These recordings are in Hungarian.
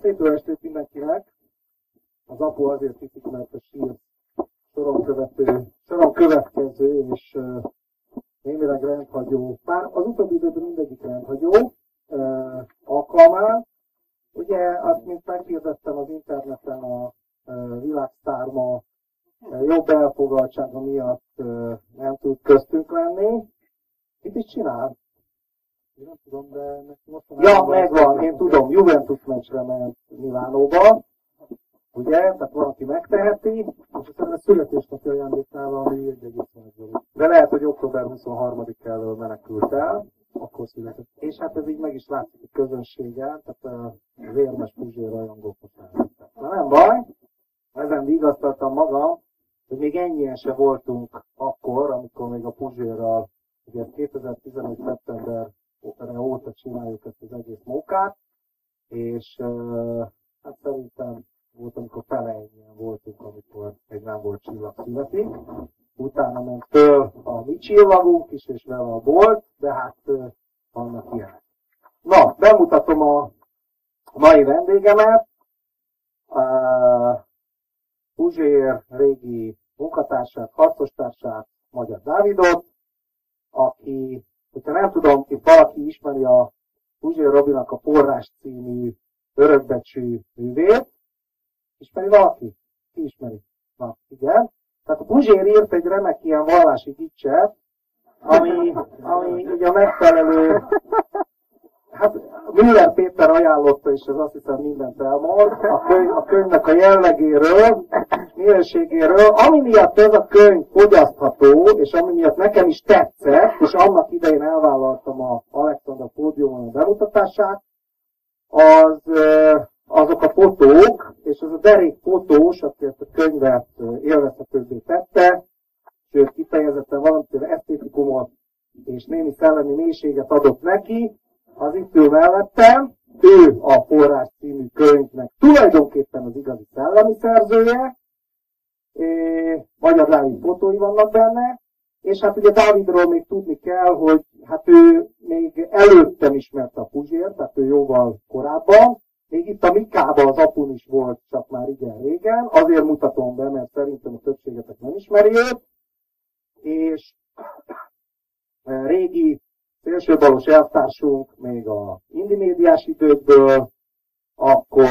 szép jó estét mindenkinek! Az apu azért hiszik, mert a sír soron, követő, soron következő és uh, némileg rendhagyó, bár az utóbbi időben mindegyik rendhagyó uh, alkalmán. Ugye, azt mint meghirdettem az interneten a uh, világsztár ma uh, jobb elfogadtsága miatt uh, nem tud köztünk lenni. Mit is csinál? Én nem tudom, de most Ja, megvan, én tudom, Juventus meccsre ment Milánóba, ugye, tehát valaki megteheti, és aztán a születésnapi ajándéknál ami egy egész De lehet, hogy október 23-áról menekült el, akkor született. És hát ez így meg is látszik a közönségen, tehát a vérmes Puzsér rajongók Na nem baj, ezen vigasztaltam magam, hogy még ennyien se voltunk akkor, amikor még a Puzsérral, ugye 2015. szeptember óta csináljuk ezt az egész mókát, és hát szerintem volt, amikor fele voltunk, amikor még nem volt csillag születik. Utána ment föl a mi csillagunk is, és vele a bolt, de hát vannak ilyenek. Na, bemutatom a mai vendégemet, uh, Puzsér régi munkatársát, harcostársát, Magyar Dávidot, aki Hogyha nem tudom, hogy valaki ismeri a Puzsér Robinak a Forrás című örökbecsű művét, ismeri valaki? Ki ismeri? Na, igen. Tehát a Puzsér írt egy remek ilyen vallási gicset, ami, ami ugye a megfelelő Hát Müller Péter ajánlotta, és ez azt hiszem mindent elmond, a, könyv, a könyvnek a jellegéről, minőségéről, ami miatt ez a könyv fogyasztható, és ami miatt nekem is tetszett, és annak idején elvállaltam a Alexander pódiumon a bemutatását, az, azok a fotók, és az a derék fotós, aki ezt a könyvet élvezhetőbbé tette, sőt kifejezetten valamiféle esztétikumot és némi szellemi mélységet adott neki, az itt ül mellettem, ő a Forrás című könyvnek tulajdonképpen az igazi szellemi szerzője, Magyar Dávid fotói vannak benne, és hát ugye Dávidról még tudni kell, hogy hát ő még előttem ismerte a Puzsért, tehát ő jóval korábban, még itt a Mikában az apun is volt, csak már igen régen, azért mutatom be, mert szerintem a többségetek nem ismeri őt, és régi szélsőbalos elvtársunk még a indimédiás időkből, akkor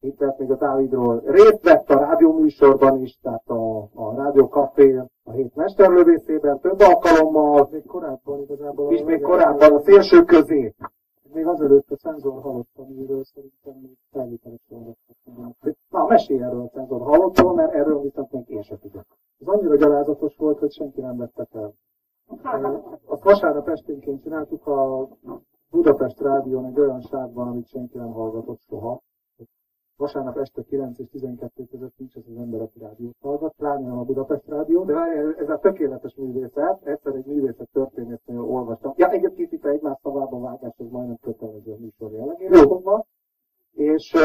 itt lehet még a Dávidról részt vett a rádióműsorban is, tehát a, a Rádió Café a hét mesterlövészében több alkalommal. Még korábban igazából. És még korábban a szélső közé. Még azelőtt a cenzor hallottam, amiről szerintem még hallottam. Na, mesélj erről a cenzor hallottam, mert erről viszont még én sem tudok. Ez annyira gyalázatos volt, hogy senki nem vette fel. Azt vasárnap esténként csináltuk a Budapest Rádión egy olyan sávban, amit senki nem hallgatott soha. Vasárnap este 9 és 12 között nincs az az ember, aki rádiót hallgat, pláne nem a Budapest Rádió, de ez a tökéletes művészet, egyszer egy művészet történetnél olvastam. Ja, egyébként itt egymás szavába vágás, ez majdnem kötelező a műsor jellegére fogva. És,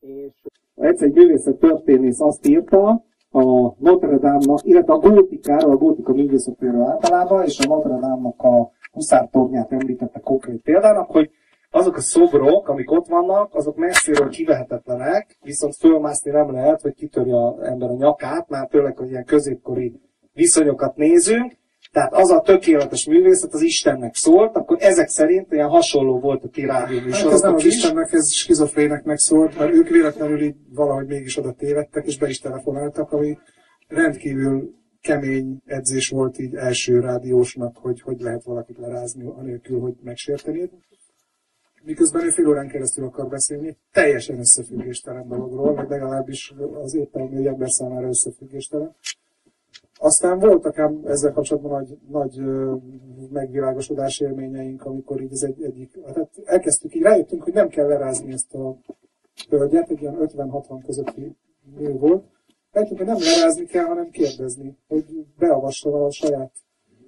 és egyszer egy művészet történész azt írta, a Notre Dame-nak, illetve a gótikáról, a gótika művészetéről általában, és a Notre Dame-nak a huszártornyát említette konkrét példának, hogy azok a szobrok, amik ott vannak, azok messziről kivehetetlenek, viszont fölmászni nem lehet, hogy kitörje az ember a nyakát, már tényleg, hogy ilyen középkori viszonyokat nézünk, tehát az a tökéletes művészet az Istennek szólt, akkor ezek szerint ilyen hasonló volt a ti rádióműsorotok hát ez nem az is. Istennek, ez skizofréneknek szólt, mert ők véletlenül így valahogy mégis oda tévedtek, és be is telefonáltak, ami rendkívül kemény edzés volt így első rádiósnak, hogy hogy lehet valakit lerázni, anélkül, hogy megsértenéd. Miközben ő fél órán keresztül akar beszélni, teljesen összefüggéstelen dologról, vagy legalábbis az éppen egy ember számára összefüggéstelen. Aztán voltak ám ezzel kapcsolatban nagy, nagy megvilágosodás élményeink, amikor így az egy, egyik, hát elkezdtük, így rájöttünk, hogy nem kell lerázni ezt a hölgyet, egy ilyen 50-60 közötti nő volt. Rájöttünk, hogy nem lerázni kell, hanem kérdezni, hogy beavassa a saját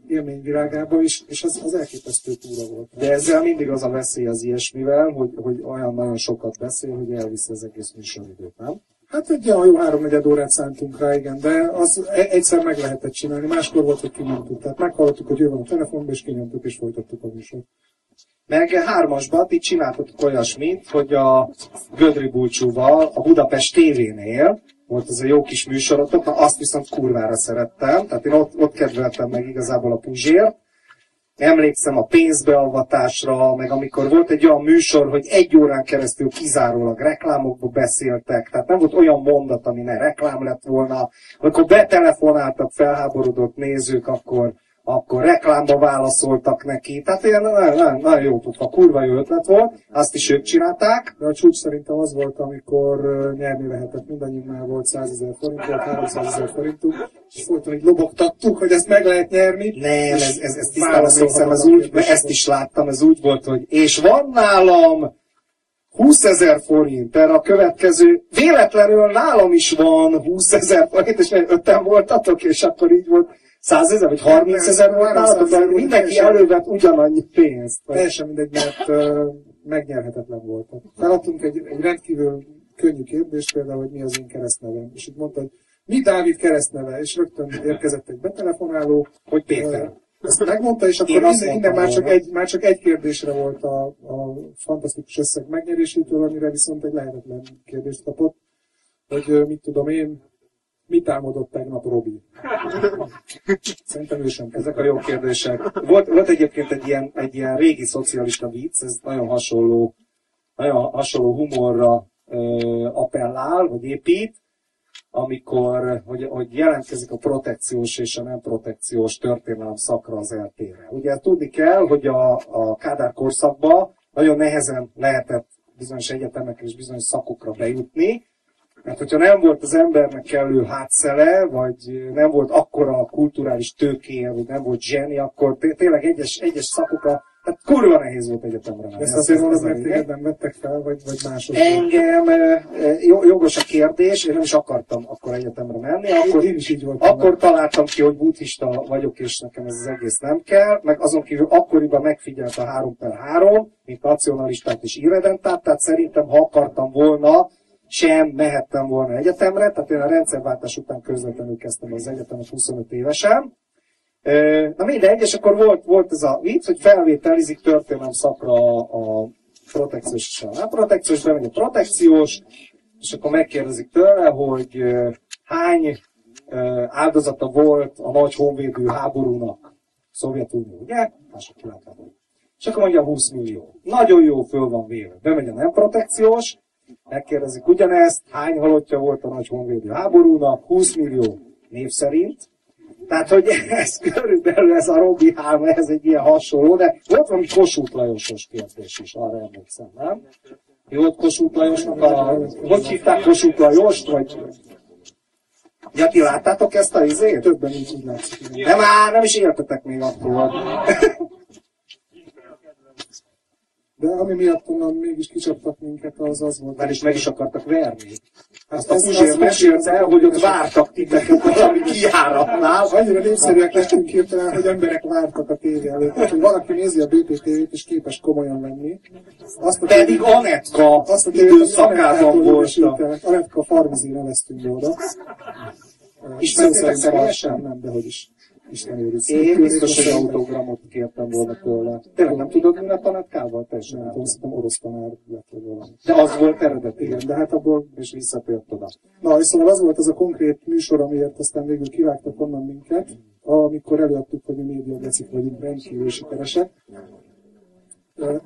élményvilágába is, és az, az elképesztő túra volt. De ezzel mindig az a veszély az ilyesmivel, hogy, hogy olyan nagyon sokat beszél, hogy elviszi az egész műsoridőt, nem? Hát egy olyan jó háromnegyed órát szántunk rá, igen, de az e- egyszer meg lehetett csinálni, máskor volt, hogy kinyomtuk. Tehát meghallottuk, hogy ő van a telefonban, és kinyomtuk, és folytattuk a műsort. meg hármasban itt csináltatok olyasmit, hogy a Gödri Bulcsúval a Budapest tévénél volt ez a jó kis műsorotok, na azt viszont kurvára szerettem, tehát én ott, ott kedveltem meg igazából a Puzsért, emlékszem a pénzbeavatásra, meg amikor volt egy olyan műsor, hogy egy órán keresztül kizárólag reklámokba beszéltek, tehát nem volt olyan mondat, ami ne reklám lett volna. Amikor betelefonáltak felháborodott nézők, akkor akkor reklámba válaszoltak neki. Tehát ilyen nagyon, nagyon, nagyon jó tudva, kurva jó ötlet volt, azt is ők csinálták. De a csúcs szerintem az volt, amikor nyerni lehetett, mindannyiunknál volt 100 ezer forint, volt 300 ezer forintunk, és folyton így lobogtattuk, hogy ezt meg lehet nyerni. Nem, ez, ez, ez tisztán emlékszem, ez úgy, mert ezt is láttam, ez úgy volt, hogy és van nálam 20 ezer forint, erre a következő, véletlenül nálam is van 20 ezer forint, és öten voltatok, és akkor így volt, 100 ezer vagy 30 ezer volt nálatok, de mindenki elővett ugyanannyi pénzt. Teljesen mindegy, mert uh, megnyerhetetlen volt. Feladtunk egy, egy rendkívül könnyű kérdést, például, hogy mi az én keresztnevem. És itt mondta, hogy mi Dávid keresztneve, és rögtön érkezett egy betelefonáló, hogy Péter. Ezt megmondta, és akkor innen, innen már, csak egy, már csak egy kérdésre volt a, a fantasztikus összeg megnyerésétől, amire viszont egy lehetetlen kérdést kapott, hogy mit tudom én, Mit álmodott tegnap Robi? Szerintem ő sem. Ezek a jó kérdések. Volt, volt egyébként egy ilyen, egy ilyen régi szocialista vicc, ez nagyon hasonló, nagyon hasonló humorra ö, appellál, vagy épít, amikor, hogy, hogy jelentkezik a protekciós és a nem protekciós történelem szakra az eltére. Ugye tudni kell, hogy a, a Kádár korszakban nagyon nehezen lehetett bizonyos egyetemek és bizonyos szakokra bejutni, mert hogyha nem volt az embernek kellő hátszele, vagy nem volt akkora kulturális tőkéje, vagy nem volt zseni, akkor tényleg egyes, egyes szakokra tehát kurva nehéz volt egyetemre menni. Ezt azért mondod, mert téged nem vettek fel, vagy, vagy mások? Engem, jogos a kérdés, én nem is akartam akkor egyetemre menni. Akkor, én is így voltam. Akkor találtam ki, hogy buddhista vagyok, és nekem ez az egész nem kell. Meg azon kívül akkoriban megfigyelt a 3 per 3, mint nacionalistát és irredentát, tehát szerintem, ha akartam volna, sem mehettem volna egyetemre, tehát én a rendszerváltás után közvetlenül kezdtem az egyetemet 25 évesen. Na mindegy, és akkor volt, volt ez a vicc, hogy felvételizik történelem szakra a protekciós és a nem protekciós, bemegy a protekciós, és akkor megkérdezik tőle, hogy hány áldozata volt a nagy honvédő háborúnak Szovjetunió, ugye? Mások. És akkor mondja 20 millió. Nagyon jó föl van véve. Bemegy a nem protekciós, megkérdezik ugyanezt, hány halottja volt a nagy honvédő háborúnak, 20 millió név szerint. Tehát, hogy ez körülbelül ez a Robi Háma, ez egy ilyen hasonló, de volt valami Kossuth Lajosos kérdés is, arra emlékszem, nem? Jó, ott Kossuth Lajosnak a... Hogy hívták Kossuth Lajost, vagy... Ja, ti láttátok ezt a izét? Többen így, látszik. De már nem is értetek még akkor. De ami miatt onnan mégis kicsaptak minket, az az volt. Mert is meg is akartak verni. Azt a Puzsér mesélte, hogy ott vártak titeket valami kiáratnál. Annyira népszerűek lettünk hirtelen, hogy emberek vártak a tévé előtt. hogy valaki nézi a BPTV-t és képes komolyan venni. Azt a Pedig Anetka azt a időszakában voltak. Anetka Farmizé neveztünk oda. Ismertétek személyesen? Nem, de hogy is. Isten őriz. Én biztos, hogy autogramot kértem volna tőle. Tényleg nem tudod, mi a netkával? Teljesen nem tudom, szerintem orosz tanár lett volna. De az volt eredeti. Igen, de hát abból... És visszatért oda. Na, és szóval az volt az a konkrét műsor, amiért aztán végül kivágtak onnan minket, amikor előadtuk, hogy mi média vagyunk rendkívül sikeresek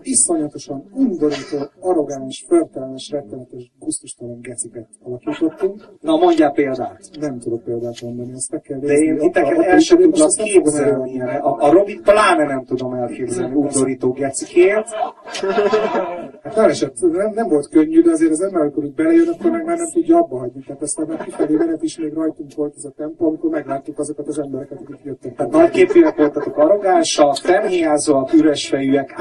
iszonyatosan undorító, arrogáns, förtelmes, rettenetes, gusztustalan geciket alakítottunk. Na mondjál példát. Nem tudok példát mondani, ezt meg kell De én titeket el sem tudlak képzelni. A, a Robi pláne nem tudom elképzelni undorító gecikért. Hát nem, esett, nem, nem, volt könnyű, de azért az ember, amikor úgy belejön, akkor meg már nem tudja abba hagyni. Tehát aztán már kifelé menet is még rajtunk volt ez a tempó, amikor megláttuk azokat az embereket, akik jöttek. Tehát nagyképűek voltatok arrogánsak, fennhiázóak, üresfejűek,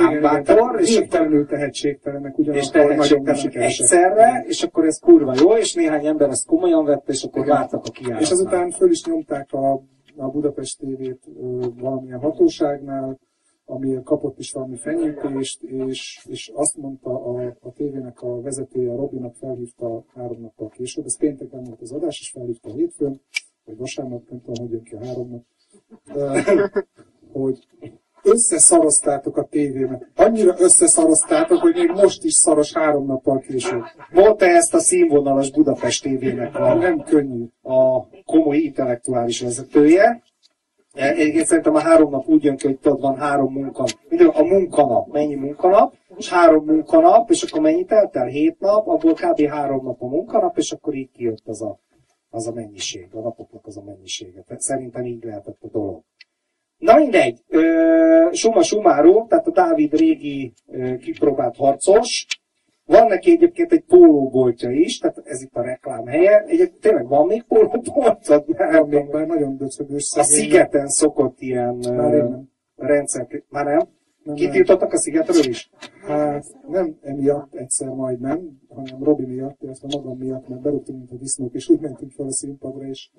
bátor, és végtelenül tehetségtelenek, ugyanakkor nagyon egyszerre, és akkor ez kurva jó, és néhány ember ezt komolyan vette, és akkor vártak a kiállásnál. És azután föl is nyomták a, a Budapest TV-t valamilyen hatóságnál, ami kapott is valami fenyítést, és, és azt mondta a, a tévének a vezetője, a Robinak felhívta három nappal később, ez pénteken volt az adás, és felhívta hétfőn, vagy vasárnap, nem tudom, hogy jön ki a három nap, hogy összeszaroztátok a tévémet. Annyira összeszaroztátok, hogy még most is szaros három nappal később. Mondta ezt a színvonalas Budapest tévének a, Nem könnyű. a komoly intellektuális vezetője. E, Egyébként szerintem a három nap úgy jön ki, hogy tudod, van három munkanap. Minden, a munkanap, mennyi munkanap, és három munkanap, és akkor mennyi telt el? Hét nap, abból kb. három nap a munkanap, és akkor így kijött az a, az a mennyiség, a napoknak az a mennyisége. Szerintem így lehetett a dolog. Na mindegy, ö, summa summarum, tehát a Dávid régi kipróbált harcos, van neki egyébként egy pólóboltja is, tehát ez itt a reklám helye. Egyébként tényleg van még pólóboltod? Nem, még már nagyon döcögös A szigeten szokott ilyen Már nem. rendszer... Már nem? Nem, Kitiltottak a szigetről is? Hát nem emiatt egyszer majd nem, hanem Robi miatt, illetve magam miatt, mert berúgtunk, mint a disznók, és úgy mentünk fel a színpadra, és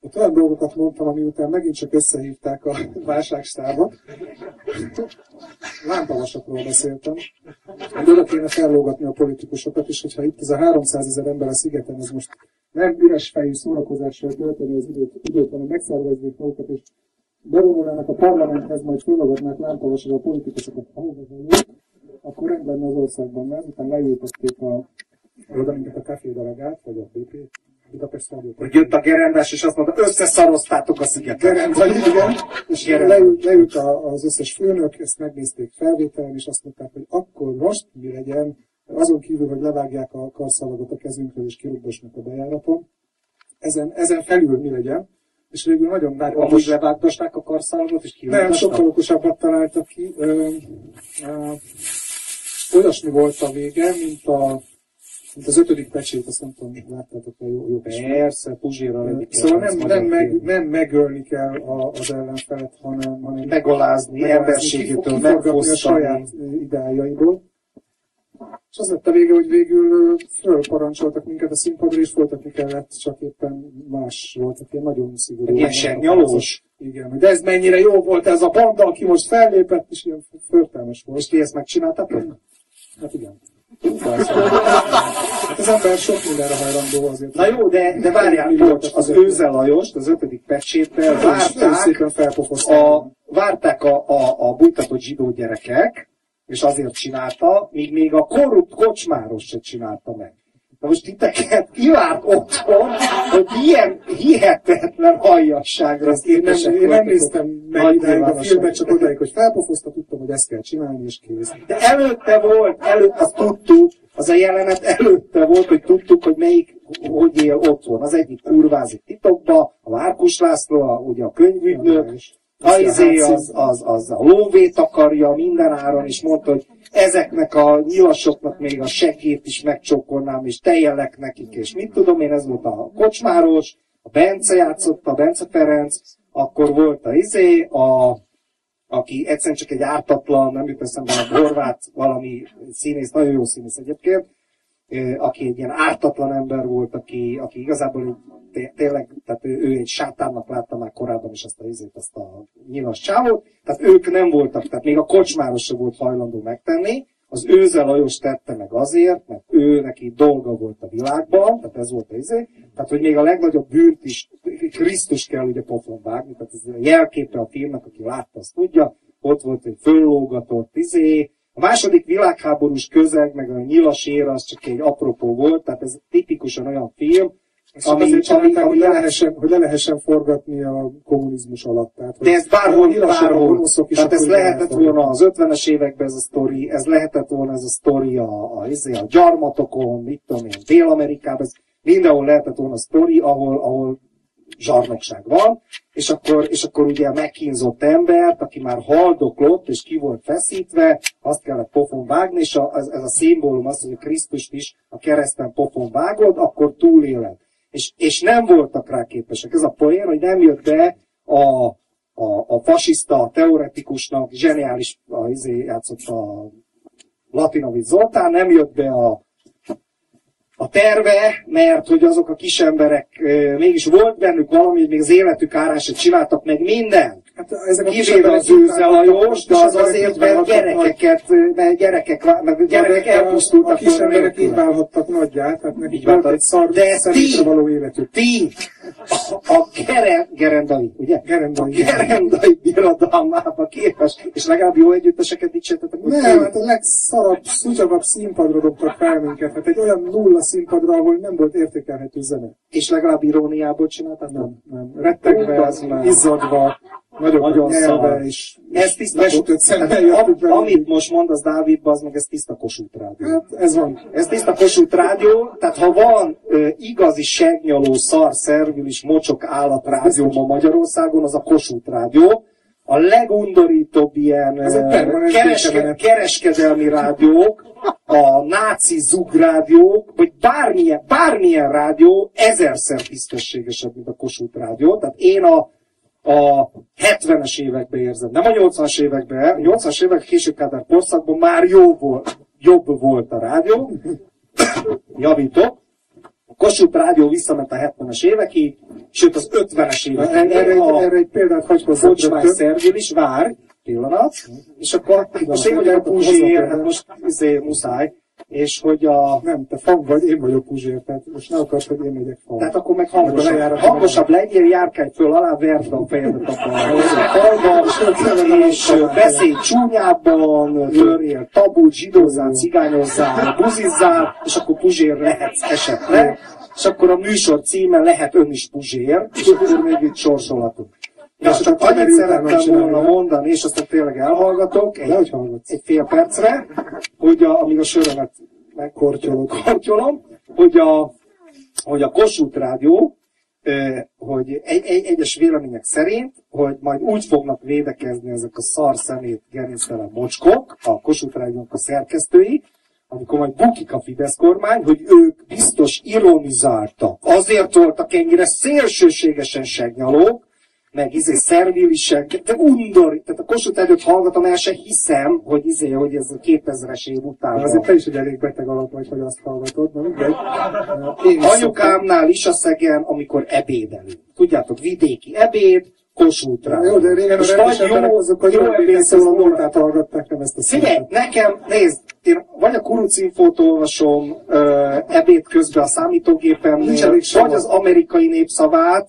ott olyan dolgokat mondtam, ami után megint csak összehívták a válságstábot. Lámpavasokról beszéltem. Oda kéne fellógatni a politikusokat, és hogyha itt ez a 300 ezer ember a szigeten, ez most nem üres fejű szórakozással tölteni az időt, időt hanem megszerveznék magukat, és bevonulnának a parlamenthez, majd föllogatnák lámpavasra a politikusokat, ahova akkor rend lenne az országban, mert után leültették a oda minket a café delegát, vagy a BP. Hogy jött a gerendás, és azt mondta, összeszaroztátok a szigetet. Igen, és leült, leült a, az összes főnök, ezt megnézték felvételen, és azt mondták, hogy akkor most mi legyen, azon kívül, hogy levágják a karszalagot a kezünkről, és kirúgdosnak a bejáraton, ezen, ezen felül mi legyen, és végül nagyon nagy Amúgy levágdosták a karszalagot, és nem, kiutasnak? sokkal okosabbat találtak ki. Ö, ö, olyasmi volt a vége, mint, a, mint az ötödik pecsét, azt nem tudom, láttátok a jó, jó Persze, Puzsérral egyik Szóval nem, nem, meg, nem megölni kell a, az ellenfelet, hanem, hanem Megalázni, emberségétől kiforgatni a megfosztani. saját ideájaiból. És az lett a vége, hogy végül fölparancsoltak minket a színpadra, és folytatni kellett, csak éppen más volt, ilyen nagyon szigorú. Ilyen segnyalós? Igen, de ez mennyire jó volt ez a banda, aki most fellépett, és ilyen förtelmes volt. És ti ezt megcsináltatok? Hát igen. Az ember sok mindenre hajlandó azért. Na jó, de, de várjál, bocs, az Őze Lajost, az ötödik pecséttel Nagyon várták, a, várták a, a, a bújtatott zsidó gyerekek, és azért csinálta, míg még a korrupt kocsmáros se csinálta meg. Most titeket kivárt otthon, hogy ilyen hihetetlen hajasságra Ezt én nem, én nem néztem meg a filmet, csak odáig, hogy felpofozta, tudtam, hogy ezt kell csinálni, és kész. De előtte volt, előtt, azt tudtuk, az a jelenet előtte volt, hogy tudtuk, hogy melyik, hogy él otthon. Az egyik kurvázik titokba, a Márkus László, a, ugye a könyvügynök, a izé az, az, az a lóvét akarja minden áron, és mondta, hogy ezeknek a nyilasoknak még a segét is megcsókolnám, és tejelek nekik, és mit tudom én, ez volt a kocsmáros, a Bence játszott, a Bence Ferenc, akkor volt a izé, a, aki egyszerűen csak egy ártatlan, nem jut eszembe a horvát valami színész, nagyon jó színész egyébként, aki egy ilyen ártatlan ember volt, aki, aki igazából tényleg, tehát ő, ő egy sátánnak látta már korábban is azt a, izét, azt a nyilas csávót, tehát ők nem voltak, tehát még a kocsmáros sem volt hajlandó megtenni, az Őze Lajos tette meg azért, mert ő neki dolga volt a világban, tehát ez volt az izé, tehát hogy még a legnagyobb bűnt is Krisztus kell ugye pofon vágni, tehát ez a jelképe a filmnek, aki látta, azt tudja, ott volt egy föllógatott izé, a második világháborús közeg, meg a nyilas ér, az csak egy apropó volt, tehát ez tipikusan olyan film, ami, azért ami, ami hogy, le lehessen, hogy le lehessen forgatni a kommunizmus alatt. Tehát, de ez bárhol, a a bárhol. is Tehát ez lehetett volna az 50-es években ez a sztori, ez lehetett volna ez a sztori a, a, izé, a gyarmatokon, mit tudom én, Dél-Amerikában, ez mindenhol lehetett volna a sztori, ahol, ahol zsarnokság van, és akkor, és akkor ugye a megkínzott embert, aki már haldoklott, és ki volt feszítve, azt kellett pofon vágni, és a, ez, ez a szimbólum az, hogy a Krisztust is a kereszten pofon vágod, akkor túléled. És, és nem voltak rá képesek. Ez a poén, hogy nem jött be a, a, a fasiszta teoretikusnak, zseniális, a, izé játszott a Latinovic Zoltán, nem jött be a, a terve, mert hogy azok a kis emberek, ö, mégis volt bennük valami, még az életük árán se csináltak meg mindent. Hát ezek a Kivéve az őze Lajos, de az azért, mert gyerekeket, mert gyerekek, mert gyerekek elpusztultak A kis volna emberek így válhattak nagyját, tehát nekik volt egy szar De ti- való életük. Ti, a, a gere, gerendai, ugye? Gerendai. A gerendai birodalmába képes, és legalább jó együtteseket dicsértetek. Nem, hát a legszarabb, szutyagabb színpadra dobtak fel minket. Hát egy olyan nulla színpadra, ahol nem volt értékelhető zene. És legalább iróniából csináltad? Nem, nem. Rettegve, izzadva, Nagyon nyelve, szar. és Ez tiszta lesütött szemmel vele. Amit most mond, az Dávid, az meg ez tiszta Kossuth rádió. Hát ez van. Ez tiszta Kossuth rádió, tehát ha van ö, igazi segnyaló, szar, szervilis, mocsok állatrádió ma Magyarországon, az a Kossuth rádió. A legundorítóbb ilyen Ez kereske, kereskedelmi rádiók, a náci zugrádiók, vagy bármilyen, bármilyen rádió ezerszer tisztességesebb, mint a Kossuth rádió. Tehát én a a 70-es években érzem. Nem a 80-as években, a 80-as évek később Kádár korszakban már jó volt, jobb volt a rádió. Javítok. A Kossuth rádió visszament a 70-es évekig, sőt az 50-es Erre, erre, évekig. egy- A erre egy példát hagy hozzá. Kocsmás szervül is, vár, pillanat, és akkor most én vagyok a Puzsér, hát most izé, muszáj, és hogy a Nem, te fag vagy, én vagyok Puzsér, tehát most ne akarsz, hogy én megyek fag. Tehát akkor meg hangosabb, lejárat- hangosabb legyél, járkálj föl alá, verd a fejedet a falba, és beszélj csúnyában, törjél tabut, zsidózzál, cigányozzál, buzizzál, és akkor puzsér lehetsz esetleg, és akkor a műsor címe lehet ön is puzsér, és akkor még itt sorsolhatunk. Ja, És csak annyit szerettem volna mondani, és aztán tényleg elhallgatok, egy, hallgatsz. egy fél percre, hogy a, amíg a sörömet Megkortyolod. kortyolom, hogy a, hogy a Kossuth Rádió, hogy egy, egy, egyes vélemények szerint, hogy majd úgy fognak védekezni ezek a szar szemét gerinctelen mocskok, a Kossuth Rádiónak a szerkesztői, amikor majd bukik a Fidesz kormány, hogy ők biztos ironizáltak. Azért voltak ennyire szélsőségesen segnyalók, meg izé szervilisek, de undor, tehát a Kossuth Rádiót hallgatom, el se hiszem, hogy izé, hogy ez a 2000-es év után De azért te is egy elég beteg alap vagy, hogy azt hallgatod, na mindegy. Én Anyukámnál is a szegen, amikor ebédelünk. Tudjátok, vidéki ebéd, Kossuth rá. Jó, de régen a És rendes vagy emberek azok a jó jó ebéd szól a szól múltát hallgatták, nem ezt a Figyelj, nekem, nézd, én vagy a kurucinfót olvasom ö, ebéd közben a számítógépemnél, vagy az amerikai népszavát.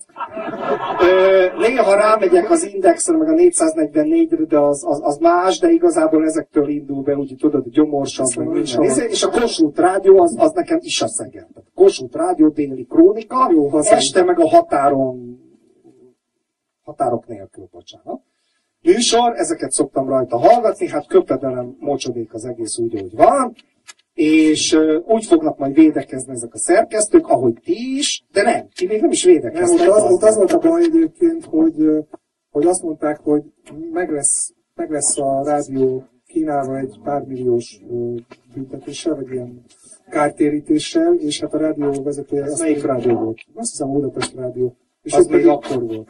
Ö, néha rámegyek az indexre, meg a 444-re, de az, az, az más, de igazából ezektől indul be, úgy tudod, a gyomorsabb, meg Szóval minden. sava. Izé, És a Kossuth rádió, az, az nekem is a. Tehát Kossuth rádió, déli krónika, Jó, este meg a határon, határok nélkül, bocsánat műsor, ezeket szoktam rajta hallgatni, hát köpedelem mocsodék az egész úgy, ahogy van, és úgy fognak majd védekezni ezek a szerkesztők, ahogy ti is, de nem, ti még nem is Nem, védekeztek. ott az, ott az volt a baj egyébként, hogy, hogy azt mondták, hogy meg lesz, meg lesz a rádió kínálva egy pár milliós büntetéssel, vagy ilyen kártérítéssel, és hát a rádió vezetője... Ez azt melyik rádió volt? Azt hiszem a Budapest rádió. És Az még pedig, akkor volt.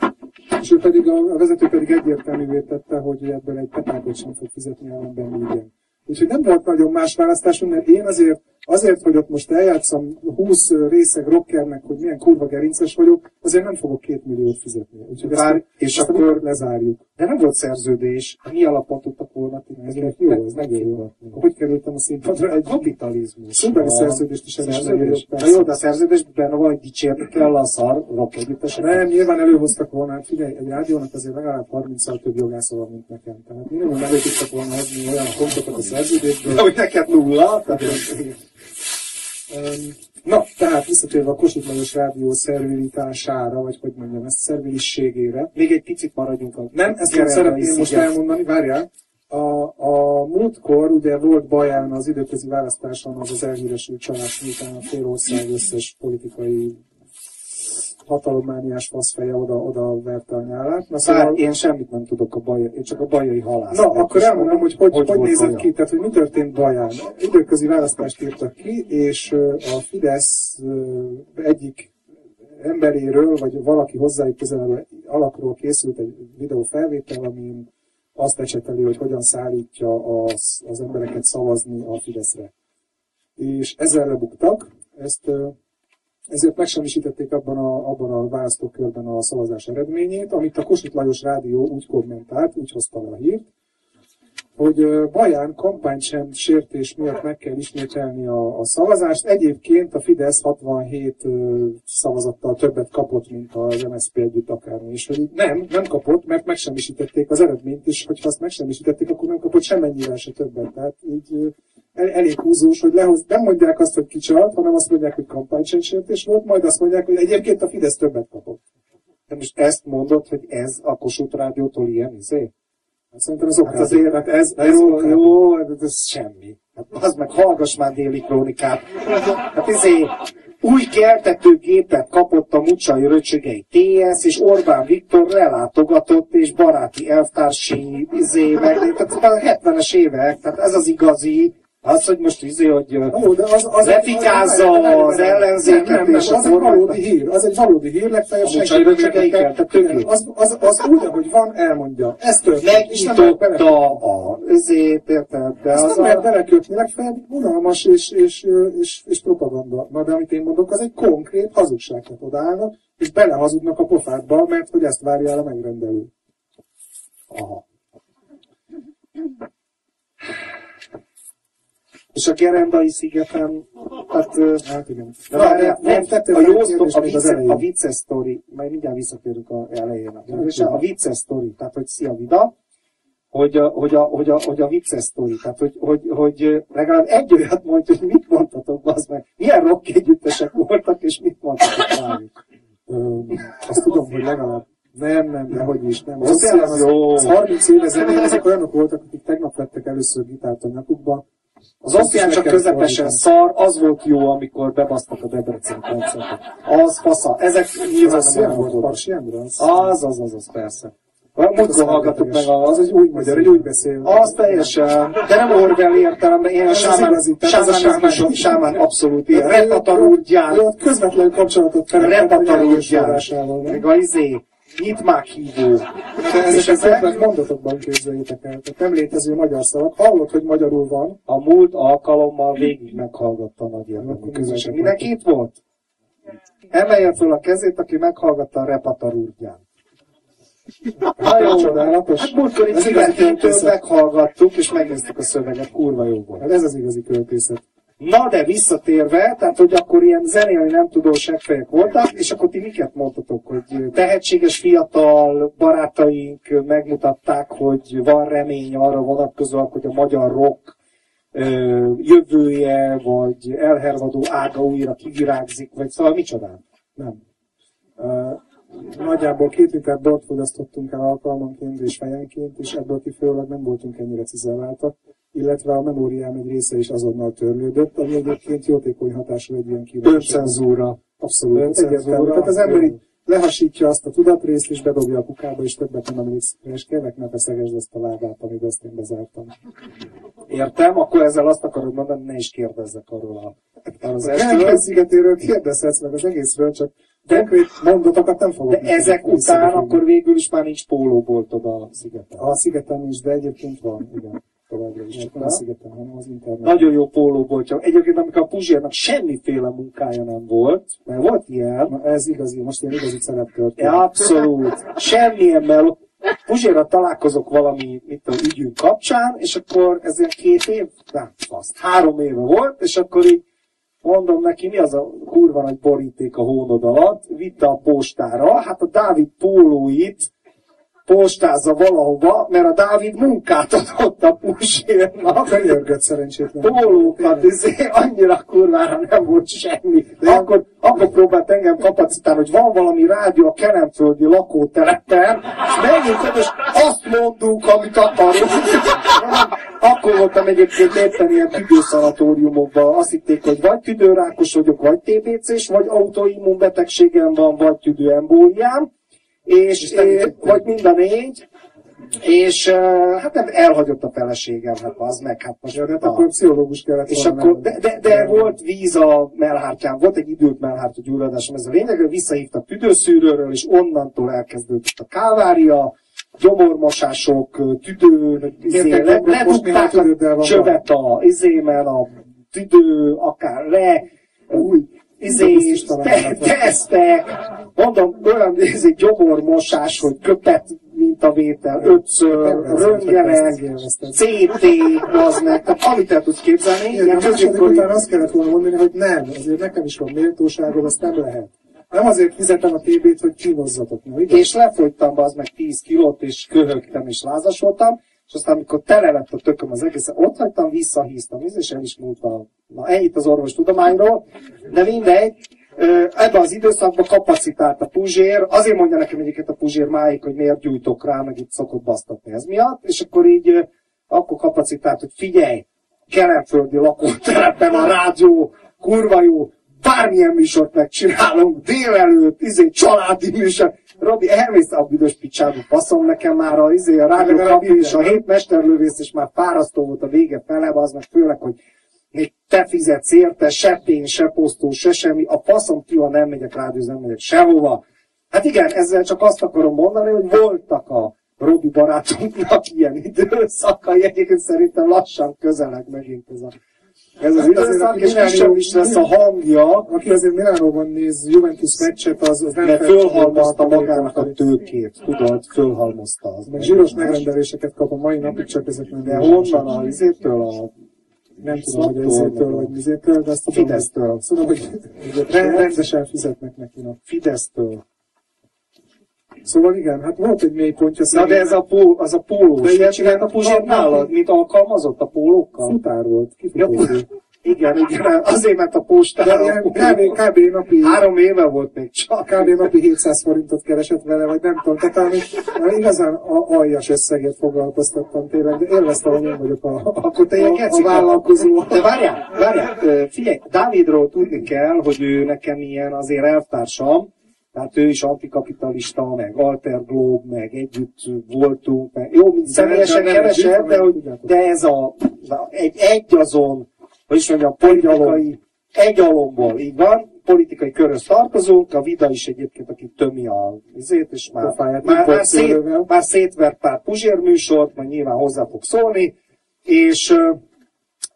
És ő pedig a, a vezető pedig egyértelművé tette, hogy ebből egy petákot sem fog fizetni, ellenben igen. Úgyhogy nem volt nagyon más választásunk, mert én azért, azért, hogy ott most eljátszom 20 részeg rockernek, hogy milyen kurva gerinces vagyok, azért nem fogok két milliót fizetni. Úgyhogy Vár, ezt, és ezt akkor- lezárjuk. De nem volt szerződés, mi alapon tudtak volna ti Ez jó, ez nagyon jó. Hogy kerültem a színpadra? Egy Kapitalizmus. Van. szerződést is Szerződés? Na jó, de a szerződésben benne van, hogy dicsérni kell a szar rock együtteseket. Nem, nyilván előhoztak volna, hát figyelj, egy rádiónak azért legalább 30-szal több jogásza van, mint nekem. Tehát minimum elő tudtak volna hozni olyan pontokat a szerződésből, hogy neked nulla, tehát Na, tehát visszatérve a Kossuth Lajos rádió szervilitására, vagy hogy mondjam, ezt szervilisségére. még egy picit maradjunk a Nem, ezt Gerendai szeretném most elmondani, várjál. A, a múltkor ugye volt Baján az időközi választáson az az elhíresült csalás, miután a fél ország összes politikai hatalommániás faszfeje oda, oda verte a nyálát. Na, Szóval én semmit nem tudok a baj, én csak a bajai halász. Na, akkor elmondom, hogy hogy, hogy, hogy nézett Baja. ki, tehát hogy mi történt Baján. Időközi választást írtak ki, és a Fidesz egyik emberéről, vagy valaki hozzájuk közelebb alakról készült egy videó felvétel, amin azt ecseteli, hogy hogyan szállítja az, az embereket szavazni a Fideszre. És ezzel lebuktak, ezt ezért megsemmisítették abban a, abban a választókörben a szavazás eredményét, amit a Kossuth Lajos Rádió úgy kommentált, úgy hozta le a hírt, hogy Baján kampánycsend sértés miatt meg kell ismételni a, a szavazást. Egyébként a Fidesz 67 szavazattal többet kapott, mint az MSZP együtt akármi. És hogy nem, nem kapott, mert megsemmisítették az eredményt, és hogyha azt megsemmisítették, akkor nem kapott semmennyire se többet. Tehát így elég húzós, hogy lehoz, nem mondják azt, hogy kicsalt, hanem azt mondják, hogy kampánysértés volt, majd azt mondják, hogy egyébként a Fidesz többet kapott. De most ezt mondod, hogy ez a Kossuth Rádiótól ilyen, izé? Hát szerintem az hát azért, hát ez, ez, jó, jó, ez, ez semmi. Hát az meg hallgass már déli krónikát. Hát izé, új kertetőgépet kapott a Mucsai Röcsögei TS, és Orbán Viktor lelátogatott, és baráti elvtársi izé, meg, tehát a 70-es évek, tehát ez az igazi, az, hogy most izé, hogy Ó, de az, az lefikázza az ellenzéket, nem, nem, és az egy valódi hír, az egy valódi hír, legfeljebb senki az, az, az úgy, ahogy van, elmondja. Ez történt. Megnyitotta a özét, érted? De az nem lehet belekötni, legfeljebb unalmas és, és, és, és propaganda. Na, de amit én mondok, az egy konkrét hazugság. Tehát odaállnak, és belehazudnak a pofádba, mert hogy ezt várja el a megrendelő. Aha. És a Gerendai szigeten, hát, hát igen. De Na, várjál, nem, nem, a jó sztori, a, vicce, a vicces sztori, majd mindjárt visszatérünk a elején. A vicces sztori, tehát hogy szia Vida, hogy a, hogy a, hogy a, hogy a vicces sztori, tehát hogy, hogy, hogy legalább egy olyat mondja, hogy mit mondtatok, az meg, milyen rock együttesek voltak, és mit mondtatok rájuk. Azt tudom, hogy legalább nem, nem, de hogy is, nem. Az, az, az, az 30 éve ezek olyanok voltak, akik tegnap vettek először gitárt a nyakukba, az osztián csak közepesen szar, az volt jó, amikor bebasztak a Debrecen koncertet. Az fasza. Ezek nyilván nem volt. Parsi Az, az, az, az, persze. Múltkor hallgattuk meg a... Az egy új magyar, egy úgy beszél. Az teljesen. De nem Orwell értelemben, a sámán, sámán, sámán abszolút ilyen. Repatarúrgyán. Közvetlen kapcsolatot teremtett. Repatarúrgyán. Meg a izé, Nyitmák hívó. Ezeket ezek mondatokban képzeljétek el. Tehát nem létező magyar szavak. Hallod, hogy magyarul van. A múlt alkalommal végig meghallgatta a nagy érdemű közösség. Mindenki itt volt? Emelje föl a kezét, aki meghallgatta a repatarúrgyán. Hát jó, csodálatos. Hát múltkor itt meghallgattuk, és megnéztük a szöveget, kurva jó volt. Hát ez az igazi költészet. Na de visszatérve, tehát hogy akkor ilyen zenélni nem tudó seggfejek voltak, és akkor ti miket mondtatok, hogy tehetséges fiatal barátaink megmutatták, hogy van remény arra vonatkozóan, hogy a magyar rock jövője, vagy elhervadó ága újra kivirágzik, vagy szóval micsodán? Nem. Nagyjából két liter bort fogyasztottunk el alkalmanként és fejenként, és ebből kifolyólag nem voltunk ennyire cizelláltak illetve a memóriám egy része is azonnal törlődött, ami egyébként jótékony hatású egy ilyen kívül. Öncenzúra. Abszolút. Egyértelmű. Tehát az emberi lehasítja azt a tudatrészt, és bedobja a kukába, és többet nem emlékszik. És kérlek, ne feszegesd azt a lábát, amit ezt én bezártam. Értem, akkor ezzel azt akarod mondani, ne is kérdezzek arról a... Az a szigetéről kérdezhetsz meg az egészről, csak konkrét mondatokat nem fogok. De ezek után akkor végül is már nincs pólóboltod a szigeten. A szigeten is, de egyébként van, igen továbbra is, csak nem a szigeten, hanem az internet. Nagyon jó pólóboltja. Egyébként, amikor a Puzsérnak semmiféle munkája nem volt, mert volt ilyen. Na, ez igazi, most ilyen igazi szerepkört. Ja, abszolút. Semmilyen meló. Puzsérra találkozok valami, mit tudom, ügyünk kapcsán, és akkor ez ilyen két év, nem, fasz, három éve volt, és akkor így mondom neki, mi az a kurva nagy boríték a hónod alatt, vitte a postára, hát a Dávid pólóit, postázza valahova, mert a Dávid munkát adott a Puzsérnak. Könyörgött szerencsétlen. Pólókat, izé, annyira kurvára nem volt semmi. De akkor, akkor próbált engem kapacitálni, hogy van valami rádió a kelemföldi lakótelepen, és menjünk és azt mondunk, amit akarunk. Akkor voltam egyébként éppen ilyen tüdőszanatóriumokban. Azt hitték, hogy vagy tüdőrákos vagyok, vagy TBC-s, vagy autoimmunbetegségem van, vagy tüdőembóliám és, és vagy mind a négy, és hát nem elhagyott a feleségem, hát az meg, hát most... Ja, de akkor pszichológus kellett És akkor, de, de, de volt víz a mellhártyán, volt egy időt mellhártya gyulladásom, ez a lényeg, visszahívtak tüdőszűrőről, és onnantól elkezdődött a kávária, gyomormosások, tüdő, izé, le, ledugták a csövet a izémen, a tüdő, akár le, új, izé, te, tesztek, mondom, olyan izé, gyomormosás, hogy köpet, mint mintavétel, ötször, röntgenek, CT, az meg, tehát amit el tudsz képzelni, ilyen középkori... után azt kellett volna mondani, hogy nem, azért nekem is van méltóságom, azt nem lehet. Nem azért fizetem a TB-t, hogy kínozzatok. No, És lefogytam az meg 10 kilót, és köhögtem, és lázas voltam, és aztán, amikor tele lett a tököm az egész, ott hagytam, visszahíztam, és el is múltam. Na, ennyit az orvos tudományról, de mindegy, ebben az időszakban kapacitált a Puzsér, azért mondja nekem egyiket a Puzsér máig, hogy miért gyújtok rá, meg itt szokott basztatni ez miatt, és akkor így akkor kapacitált, hogy figyelj, kelemföldi lakótelepen a rádió, kurva jó, bármilyen műsort megcsinálunk, délelőtt, izé, családi műsor. Robi, elmész a büdös picsába, faszom nekem már a, izé, a rádió kapi és a hét mesterlövész, és már fárasztó volt a vége fele, az meg főleg, hogy még te fizetsz érte, se pénz, se posztó, se semmi, a faszom ki, ha nem megyek rádió, nem megyek sehova. Hát igen, ezzel csak azt akarom mondani, hogy voltak a Robi barátunknak ilyen időszakai, egyébként szerintem lassan közeleg megint ez a ez az időszak, és kisebb is lesz a hangja. Aki azért Milánóban néz Juventus meccset, az, az nem De fölhalmozta magának a tőkét, tudod, fölhalmozta. Az meg zsíros megrendeléseket kap a mai napig, csak ezek nem De honnan a izétől a nem tudom, hogy ezétől, vagy mizétől, de azt tudom, Fidesztől. Szóval, hogy rendesen fizetnek neki. Fidesztől. Szóval igen, hát volt egy mély pontja. Na de ez a pól, az a pólós. De ilyen csinált a Puzsér nálad, mint alkalmazott a pólókkal? Futár volt, kifutó. Igen, igen, azért, mert a postára... kb, kb, napi... Három éve volt még csak. Kb. napi 700 forintot keresett vele, vagy nem tudom. Tehát ami, igazán a, aljas összeget foglalkoztattam tényleg, de élveztem, hogy én vagyok a, Akkor te ilyen a, a vállalkozó. De várjál, várjál, figyelj, Dávidról tudni kell, hogy ő nekem ilyen azért elvtársam, tehát ő is antikapitalista, meg Alter Globe, meg együtt voltunk, meg jó, személyesen kevesebb, de, hogy, de ez a, egy, egy azon, hogy is mondjam, politikai, egy alomból, így van, politikai köröz tartozunk, a Vida is egyébként, aki tömi a vizét, és már, már, már, szét, már szétvert pár Puzsér műsort, majd nyilván hozzá fog szólni, és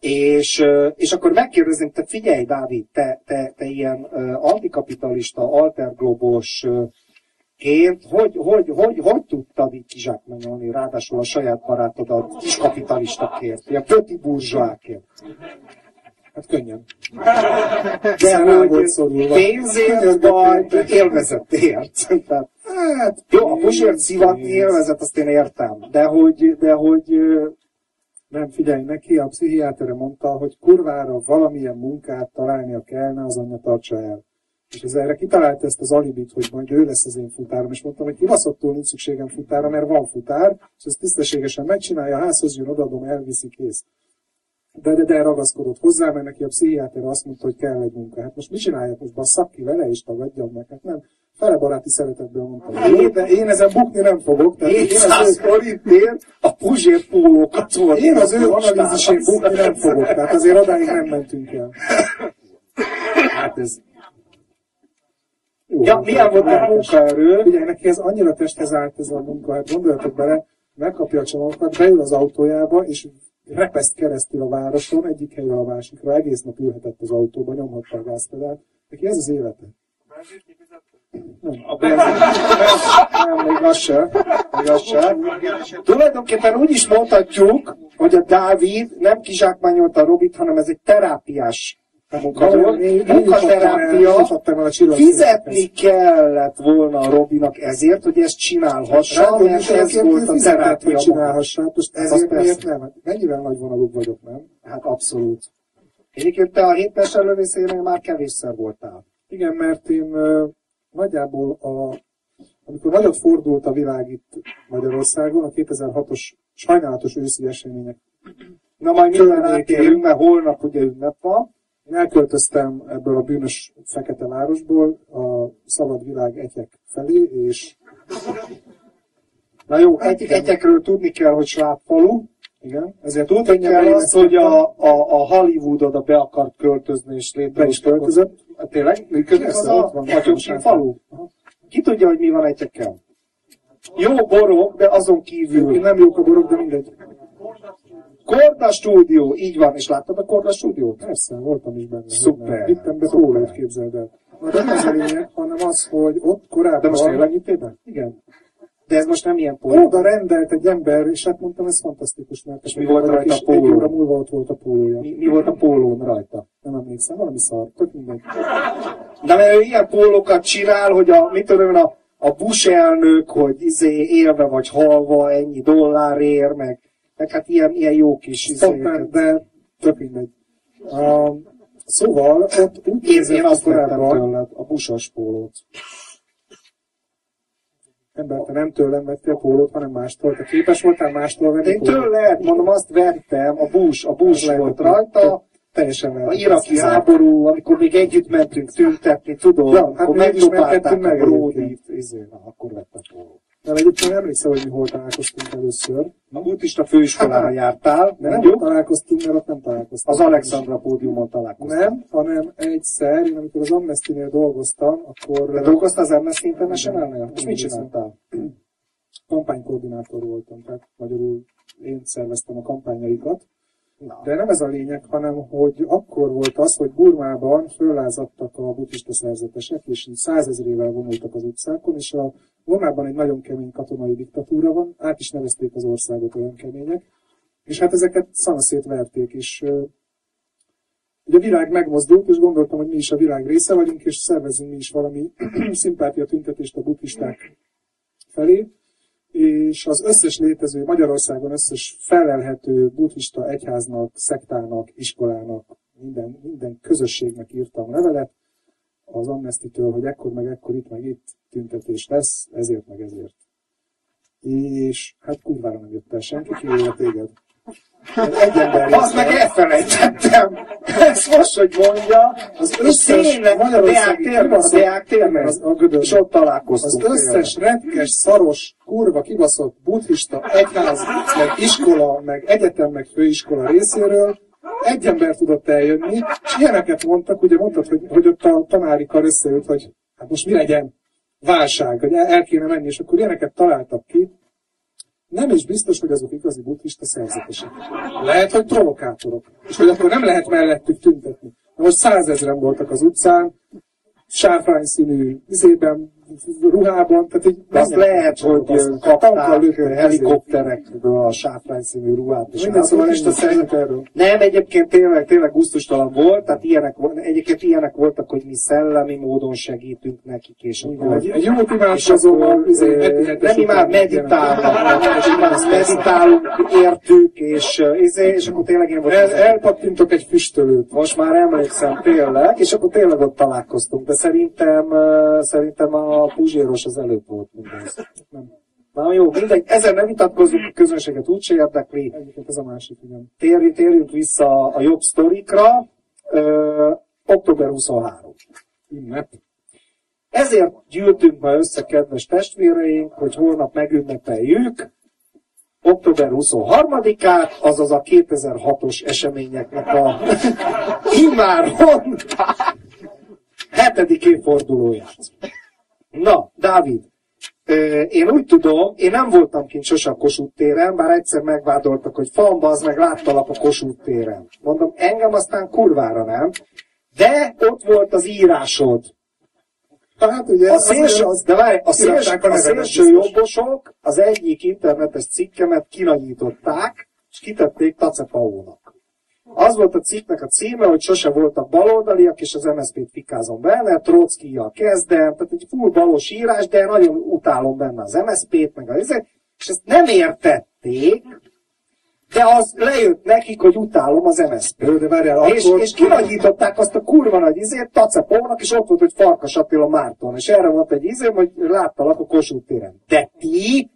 és, és akkor megkérdezném, te figyelj, Dávid, te, te, te ilyen antikapitalista, alterglobos ként, hogy, hogy, hogy, hogy tudtad így kizsákmányolni, ráadásul a saját barátodat kiskapitalistaként, ilyen pöti burzsáként? Hát könnyen. De hogy pénzért vagy élvezetért. hát, jó, a pusért szivatni élvezet, azt én értem. De hogy, de hogy nem figyelj neki, a pszichiátere mondta, hogy kurvára valamilyen munkát találnia kellene, az anyja tartsa el. És ez erre kitalált ezt az alibit, hogy majd ő lesz az én futárom, és mondtam, hogy kibaszottul nincs szükségem futára, mert van futár, és ezt tisztességesen megcsinálja, a házhoz jön, odaadom, elviszi, kész. De, de, de ragaszkodott hozzá, mert neki a pszichiáter azt mondta, hogy kell egy munka. Hát most mit csináljak? Most basszak ki vele, és tagadjam meg? Hát nem fele baráti szeretetből mondtam. Én, de én ezen bukni nem fogok. Tehát 700 forintért a Puzsér pólókat volt. Én az ő analízisén bukni nem fogok. Tehát azért odáig nem mentünk el. Hát ez... Jó, ja, milyen volt a munkaerő? Ugye neki ez annyira testhez állt ez a munka, hát gondoljatok bele, megkapja a csomagokat, beül az autójába, és repeszt keresztül a városon, egyik helyről a másikra, egész nap ülhetett az autóba, nyomhatta a gázpedált. Neki ez az élete. A nem, még az se, még az se. Tulajdonképpen úgy is mondhatjuk, hogy a Dávid nem kizsákmányolta a Robit, hanem ez egy terápiás. Munkaterápia, fizetni kellett volna a Robinak ezért, hogy ezt csinálhassa, mert ez volt a terápia. Csinálhassa, most ezért miért nem? Mennyivel nagy vonalúk vagyok, nem? Hát abszolút. Egyébként te a hétmester lövészénél már kevésszer voltál. Igen, mert én nagyjából a, amikor nagyot fordult a világ itt Magyarországon, a 2006-os sajnálatos őszi események. Na majd minden átérünk, mert holnap ugye ünnep van. Én elköltöztem ebből a bűnös fekete városból a szabad világ egyek felé, és... Na jó, egy, egyekről tudni kell, hogy slápfalu. Igen. Ezért tudni kell azt, hogy a, a, a Hollywood oda be akart költözni, és létre is költözött. Tényleg? Működik az a Atyomsi falu? Ki tudja, hogy mi van egyekkel? Jó borok, de azon kívül. Nem jók a borok, de mindegy. Korda stúdió, így van. És láttad a Korda stúdiót? Persze, voltam is benne. Szuper. Vittem be pólót, képzeld el. Na, nem az a lényeg, hanem az, hogy ott korábban... De most tényleg itt Igen. De ez most nem ilyen póló. Oda rendelt egy ember, és hát mondtam, ez fantasztikus, mert És mi volt rajta a póló? Egy óra múlva ott volt a pólója. Mi, mi volt a pólón rajta? Nem emlékszem, valami szar, tök mindegy. De mert ő ilyen pólókat csinál, hogy a, mit tudom a, a Bush elnök, hogy izé élve vagy halva ennyi dollárért, meg, meg hát ilyen, ilyen jó kis izéket. de tök mindegy. Uh, szóval ott úgy Én, én azt korábban, a busos pólót. Ember, te nem tőlem vettél pólót, hanem mástól. Te képes voltál mástól venni Én pólót? tőle, mondom, azt vettem, a Bush, a Lehet, volt hogy rajta, Teljesen a iraki háború, amikor még együtt mentünk tüntetni, tudod, Ja, hát akkor megdobálták mentettünk a meg Brodit, izé, na, akkor vettem pólót. De egyébként emlékszem, hogy mi hol találkoztunk először. A buddhista főiskolára Hát, jártál, De nem mondjuk, találkoztunk, mert ott nem találkoztunk. az Alexandra pódiumon találkoztál. Nem, hanem egyszer, én amikor az Amnesty-nél dolgoztam, akkor De dolgoztál az Amnesty International-nél? És mit csináltál? kampánykoordinátor voltam, tehát magyarul én szerveztem a kampányaikat. Na. De nem ez a lényeg, hanem hogy akkor volt az, hogy Burmában föllázadtak a buddhista szerzetesek, és százezrével vonultak az utcákon, és a Burmában egy nagyon kemény katonai diktatúra van, át is nevezték az országot olyan kemények, és hát ezeket szanaszét verték, és ugye a világ megmozdult, és gondoltam, hogy mi is a világ része vagyunk, és szervezünk mi is valami szimpátia tüntetést a buddhisták felé, és az összes létező, Magyarországon összes felelhető buddhista egyháznak, szektának, iskolának, minden, minden közösségnek írtam levelet az Amnesty-től, hogy ekkor meg ekkor itt meg itt tüntetés lesz, ezért meg ezért. És hát kurvára nem jött el senki, kivéve téged. Egy ember Az meg elfelejtettem. Ezt most, hogy mondja, Az összes magyarországi kibaszott- Deák térben, az- a és ott Az találkoztunk. összes retkes, szaros, kurva kibaszott buddhista egyház, meg iskola, meg egyetem, meg főiskola részéről egy ember tudott eljönni, és ilyeneket mondtak, ugye mondtad, hogy, hogy ott a tanári kar összeült, hogy hát most mi legyen válság, hogy el, el kéne menni, és akkor ilyeneket találtak ki, nem is biztos, hogy azok igazi buddhista szerzetesek. Lehet, hogy provokátorok. És hogy akkor nem lehet mellettük tüntetni. Na most százezren voltak az utcán, sárfrány színű izében, ruhában, tehát így De azt lehet, hogy kapták helikopterekből a sáfrány színű ruhát. És Minden hát szóval szerzet- szerint erről. Nem, egyébként tényleg, tényleg gusztustalan volt, tehát ilyenek, egyébként ilyenek voltak, hogy mi szellemi módon segítünk nekik, és Igen, akkor... egy, egy És imádkozóval, nem imád, meditálnak, és imád, meditálunk, értük, és, izé, és akkor tényleg én voltam. El, elpattintok egy füstölőt. Most már emlékszem tényleg, és akkor tényleg ott találkoztunk, de szerintem, szerintem a Puzséros az előbb volt mindez. Nem. Na jó, mindegy, ezen nem vitatkozunk, a közönséget úgyse érdekli. Egyébként ez a másik, igen. Térj, térjünk vissza a jobb sztorikra. Ö, október 23. Ünnep. Ezért gyűltünk ma össze, kedves testvéreink, hogy holnap megünnepeljük október 23-át, azaz a 2006-os eseményeknek a immáron hetedik évfordulóját. Na, Dávid, én úgy tudom, én nem voltam kint sose a Kossuth téren, bár egyszer megvádoltak, hogy famba, az meg láttalak a Kossuth téren. Mondom, engem aztán kurvára nem, de ott volt az írásod. Hát ugye, A szélső, az, de várj, a szélső, kirakták a szélső jobbosok az egyik internetes cikkemet kinagyították, és kitették Tacepaónak. Az volt a cikknek a címe, hogy sose voltak baloldaliak, és az MSZP-t fikázom benne, Trockijjal kezdem, tehát egy full balos írás, de nagyon utálom benne az MSZP-t, meg a izé, és ezt nem értették, de az lejött nekik, hogy utálom az MSZP-t. De várjál, És, akkor... és kinagyították azt a kurva nagy izét Tacepónak, és ott volt, hogy Farkas Attila Márton. És erre volt egy izém, hogy láttalak a Kossuth téren. De ti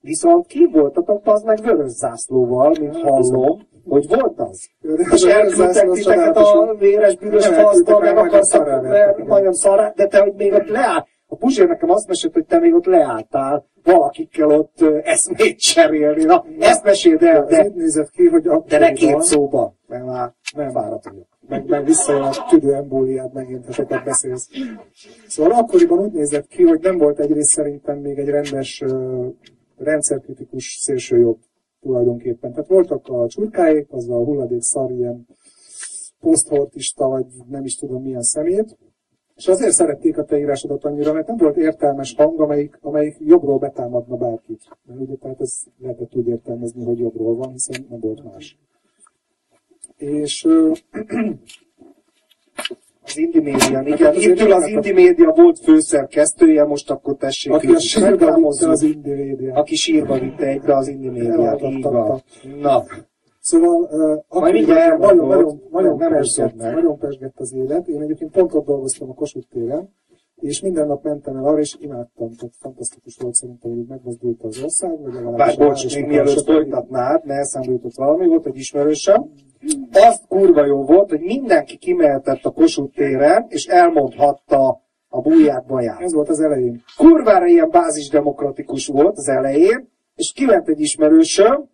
viszont ki voltatok az meg vörös zászlóval, mint hallom, hogy volt az. És elküldtek titeket a véres bűnös fasztal, meg igen. majdnem szarrá, de te, hogy még ott leáll. A Puzsér nekem azt mesélt, hogy te még ott leálltál valakikkel ott eszmét cserélni. Na, ezt meséld el, Ez de, úgy nézett ki, hogy a de ne két szóba, mert már nem vagyok. meg, meg visszajön a tüdő embóliát, megint, ha sokat beszélsz. Szóval akkoriban úgy nézett ki, hogy nem volt egyrészt szerintem még egy rendes rendszerkritikus szélsőjobb tulajdonképpen. Tehát voltak a csurkáik, az a hulladék szar, ilyen poszthortista, vagy nem is tudom milyen szemét, És azért szerették a te írásodat annyira, mert nem volt értelmes hang, amelyik, amelyik jobbról betámadna bárkit. Mert ugye tehát ez lehetett úgy értelmezni, hogy jobbról van, hiszen nem volt más. És az Indi Média, igen. Itt ül az Indi Média volt főszerkesztője, most akkor tessék. Aki a sírba vitte az Indi Média. Aki sírba vitte egybe az Indi Médiát, így van. Na. Szóval uh, akkor nagyon, nagyon, nagyon, nagyon, pesgett, nagyon pesgett az élet. Én egyébként pont ott dolgoztam a Kossuth téren, és minden nap mentem el arra, és imádtam. Tehát fantasztikus volt szerintem, hogy megmozdult az ország. Vagy Bár bocs, még mielőtt folytatnád, mert eszembe jutott valami, volt egy ismerősem, azt kurva jó volt, hogy mindenki kimehetett a Kossuth téren, és elmondhatta a búját baját. Ez volt az elején. Kurvára ilyen bázisdemokratikus volt az elején, és kiment egy ismerősöm,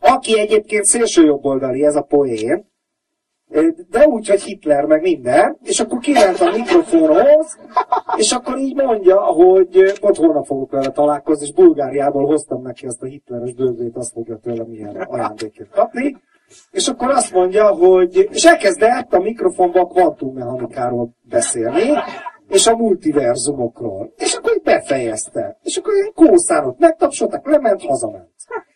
aki egyébként szélső jobboldali, ez a poén, de úgy, hogy Hitler, meg minden, és akkor kiment a mikrofonhoz, és akkor így mondja, hogy ott holnap fogok vele találkozni, és Bulgáriából hoztam neki azt a hitleres bővét, azt fogja tőlem milyen ajándékét kapni. És akkor azt mondja, hogy, és elkezdett a mikrofonban a kvantummechanikáról beszélni, és a multiverzumokról. És akkor így befejezte. És akkor ilyen kószárot megtapsoltak, lement, hazament.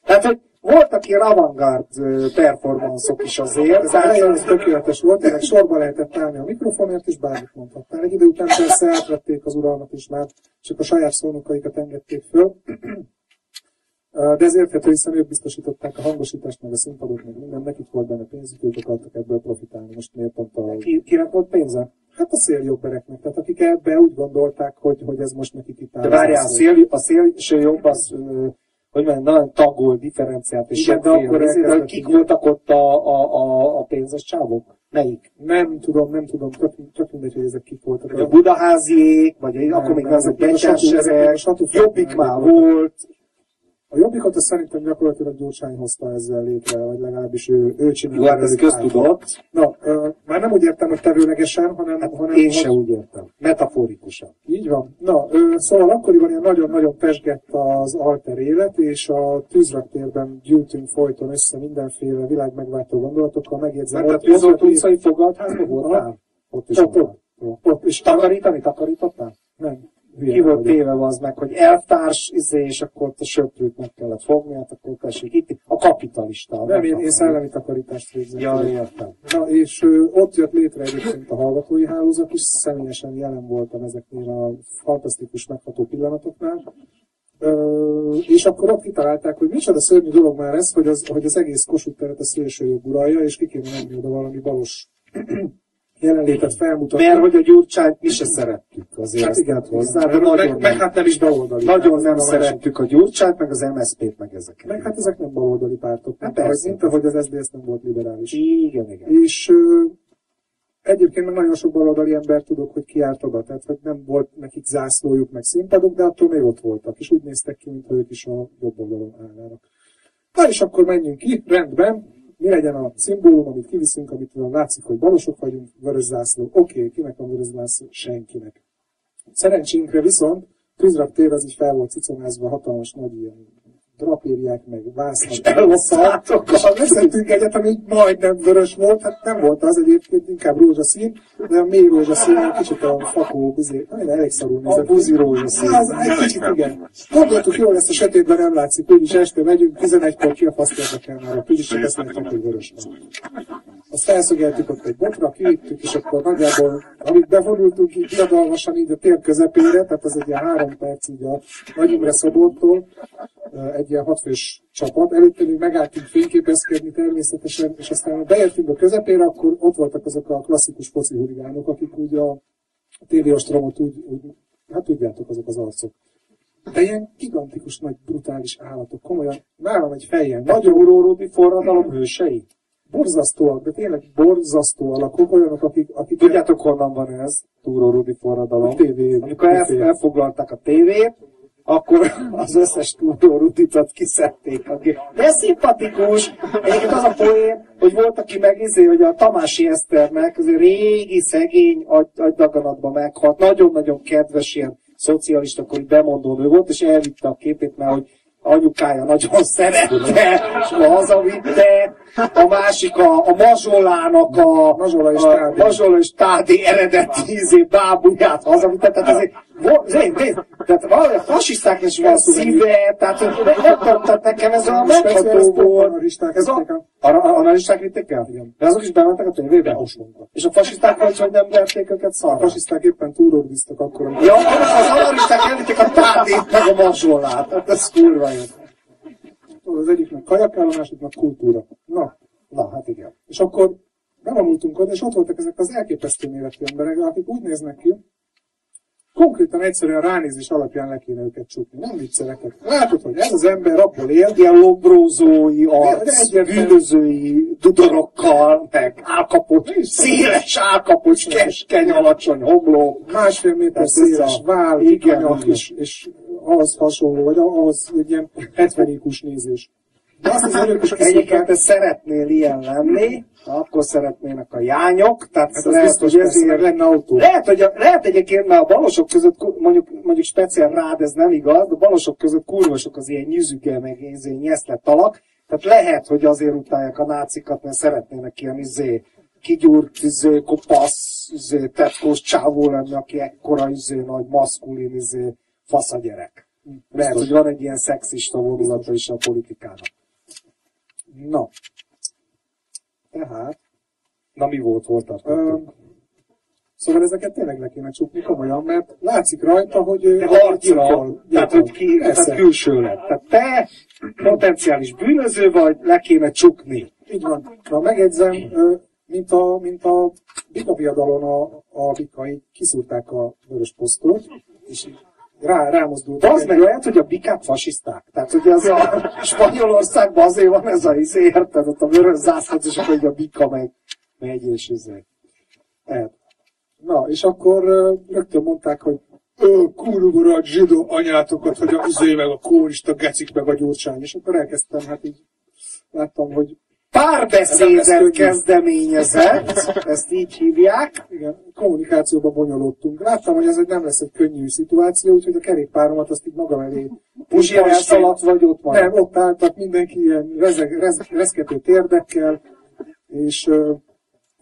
Tehát, hogy voltak ilyen avantgard performanszok is azért. Az elején ez tökéletes volt, ennek sorba lehetett állni a mikrofonért, és bármit mondhattál. Egy idő után persze átvették az uralmat is már, csak a saját szónokaikat engedték föl. De ez érthető, hiszen ők biztosították a hangosítást, meg a színpadot, meg minden, nekik volt benne pénzük, ők akartak ebből profitálni. Most miért pont a... Ki, kinek volt pénze? Hát a széljobbereknek, tehát akik ebbe úgy gondolták, hogy, hogy ez most nekik itt áll. De várjál, a, szél, a szélső jobb az, hogy mondjam, nagyon tagol, differenciált, és Igen, de akkor ezért, kik voltak ott a, a, a, a pénzes csávok? Melyik? Nem tudom, nem tudom, csak, csak mindegy, hogy ezek kik voltak. Vagy a budaháziék, vagy nem, akkor még az a betyársereg, jobbik már volt, a jobbikot azt szerintem gyakorlatilag Gyurcsány hozta ezzel létre, vagy legalábbis ő, ő csinálta. Jó, hát ez köztudott. Na, uh, már nem úgy értem, hogy tevőlegesen, hanem... Hát hanem én se úgy értem. Metaforikusan. Így van. Na, uh, szóval akkoriban ilyen nagyon-nagyon pesgett az alter élet, és a tűzraktérben gyűjtünk folyton össze mindenféle világ megváltó gondolatokkal, megjegyzem. Mert a tűzolt utcai fogadházban voltál? Ott is ott, ott, ott, ott, és takarítani takarítottál? Nem. Ki volt téve az meg, hogy elvtárs, izé, és akkor a söprőt meg kellett fogni, hát akkor tessék itt, a kapitalista. Nem, én, én szellemi takarítást végzem. Ja, értem. Na, és ö, ott jött létre egyébként a hallgatói hálózat is, személyesen jelen voltam ezeknél a fantasztikus megható pillanatoknál. Ö, és akkor ott kitalálták, hogy micsoda szörnyű dolog már ez, hogy az, hogy az egész Kossuth teret a szélső jobb uralja, és ki kéne menni oda valami balos jelenlétet felmutatni. Mert hogy a Gyurcsányt mi se szerettük azért. Hát igen, hozzá, de nagyon meg, meg, hát nem is baloldali. Nagyon nem szerettük a Gyurcsányt, meg az MSZP-t, meg ezeket. Meg hát ezek nem baloldali pártok. Hát persze, mint ahogy az SZDSZ nem volt liberális. Igen, igen. És egyébként meg nagyon sok baloldali ember tudok, hogy kiárt oda. Tehát, hogy nem volt nekik zászlójuk, meg színpadok, de attól még ott voltak. És úgy néztek ki, mintha ők is a jobb oldalon állnának. Na és akkor menjünk ki, rendben, mi legyen a szimbólum, amit kiviszünk, amit látszik, hogy balosok vagyunk, vörös zászló. Oké, okay, kinek van vörös zászló? Senkinek. Szerencsénkre viszont tűzraktér az így fel volt cicomázva hatalmas nagy ilyen drapériák, meg vásznak. És vezettünk egyet, ami majdnem vörös volt, hát nem volt az egyébként, inkább rózsaszín, de a mély rózsaszín, egy kicsit a fakó, bizé, nagyon elég szarul nézett. A buzi rózsaszín. Az, egy kicsit igen. Gondoltuk, jól lesz a sötétben, nem látszik, úgyis este megyünk, 11-kor ki a fasz érdekel már, a úgyis csak ezt hogy vörös van. Azt felszögeltük ott egy botra, kivittük, és akkor nagyjából, amit bevonultunk így diadalmasan így a tér közepére, tehát az egy ilyen három perc így a Nagyimre szobortól, egy ilyen hatfős csapat. Előtte még megálltunk fényképezkedni természetesen, és aztán beértünk a közepére, akkor ott voltak azok a klasszikus foci huligánok, akik úgy a tévéostromot úgy, úgy, hát tudjátok, azok az arcok. De ilyen gigantikus, nagy, brutális állatok, komolyan, nálam egy fejjel. Nagyon uróródi forradalom hősei? Borzasztóak, de tényleg borzasztó alakok, olyanok, akik... akik Tudjátok, honnan van ez, Túró Rudi forradalom? A tévé. Amikor elfoglalták a tévét, akkor az összes túró ruditot kiszedték. De szimpatikus. Egyébként az a poén, hogy volt, aki megizé, hogy a Tamási Eszternek, az régi, szegény agydaganatban meghalt, nagyon-nagyon kedves ilyen szocialista, akkor bemondó nő volt, és elvitte a képét, mert hogy anyukája nagyon szerette, és hazavitte, a másik a, a mazsolának a, Mazsola és a Tádi. mazsola és tádi eredeti izé, bábuját hazavitte, tehát azért, zé, zé, tehát valahogy a fasisztáknak is van szíve, tehát nem tehát nekem ez a megható volt. Ez a, a, a analisták vitték el? Igen. De azok is bementek a tévébe? És a fasiszták hogy, hogy nem verték őket A szarra? fasiszták éppen túrordiztak akkor, Ja, az analisták elvitték a tádét, meg a mazsolát. Hát ez kurva jó. Az egyiknek kajak kell, a másiknak kultúra. Na, Na, hát igen. és akkor bevonultunk oda, és ott voltak ezek az elképesztő méretű emberek, akik úgy néznek ki, konkrétan egyszerűen ránézés alapján le kéne őket csukni. Nem viccelek. Látod, hogy ez az ember abból él, Ilyen lombrózói arc, bűnözői dudorokkal, meg álkapocs, széles álkapocs, keskeny, alacsony homlok. másfél méter széles váll, igen. és, és ahhoz hasonló, vagy ahhoz egy ilyen 70 ikus nézés. De azt az elők is Egyébként te szeretnél ilyen lenni, akkor szeretnének a jányok, tehát hát lehet, biztos, hogy ezért lenne autó. Lehet, hogy a, lehet egyébként, mert a balosok között, mondjuk, mondjuk speciál rád ez nem igaz, de a balosok között kurvasok az ilyen nyüzüge, meg izé, nyeszlett alak, tehát lehet, hogy azért utálják a nácikat, mert szeretnének ilyen izé, kigyúrt, izé, kopasz, izé, tetkós csávó lenni, aki ekkora izé, nagy maszkulin, izé, faszagyerek. Lehet, hogy van egy ilyen szexista vonulata is a politikának. Na, tehát, Na mi volt, Ö, tartottunk? Szóval ezeket tényleg le kéne csukni komolyan, mert látszik rajta, hogy ő harcra, tehát hogy ki, Persze. tehát külső lett. Tehát te potenciális bűnöző vagy, le kéne csukni. Így van. Na, megjegyzem, mint a, mint a Bika viadalon a, a bikai kiszúrták a vörös posztot, és rá, rámozdultak. De az meg lehet, hogy a bikák fasiszták. Tehát, hogy az a Spanyolországban azért van ez a izé, érted, ott a vörös zászlót, és akkor a bika meg megy, és izé. Tehát. Na, és akkor rögtön mondták, hogy kurva a zsidó anyátokat, hogy a izé meg a kórista gecik meg a gyurcsány. És akkor elkezdtem, hát így láttam, hogy Párbeszédet kezdeményezett, ezt így hívják. igen, kommunikációba bonyolódtunk. Láttam, hogy ez nem lesz egy könnyű szituáció, úgyhogy a kerékpáromat azt így magam elé Puzsér elszaladt vagy ott van. Nem, ott álltak mindenki ilyen rezeg, rez, reszkető térdekkel, és,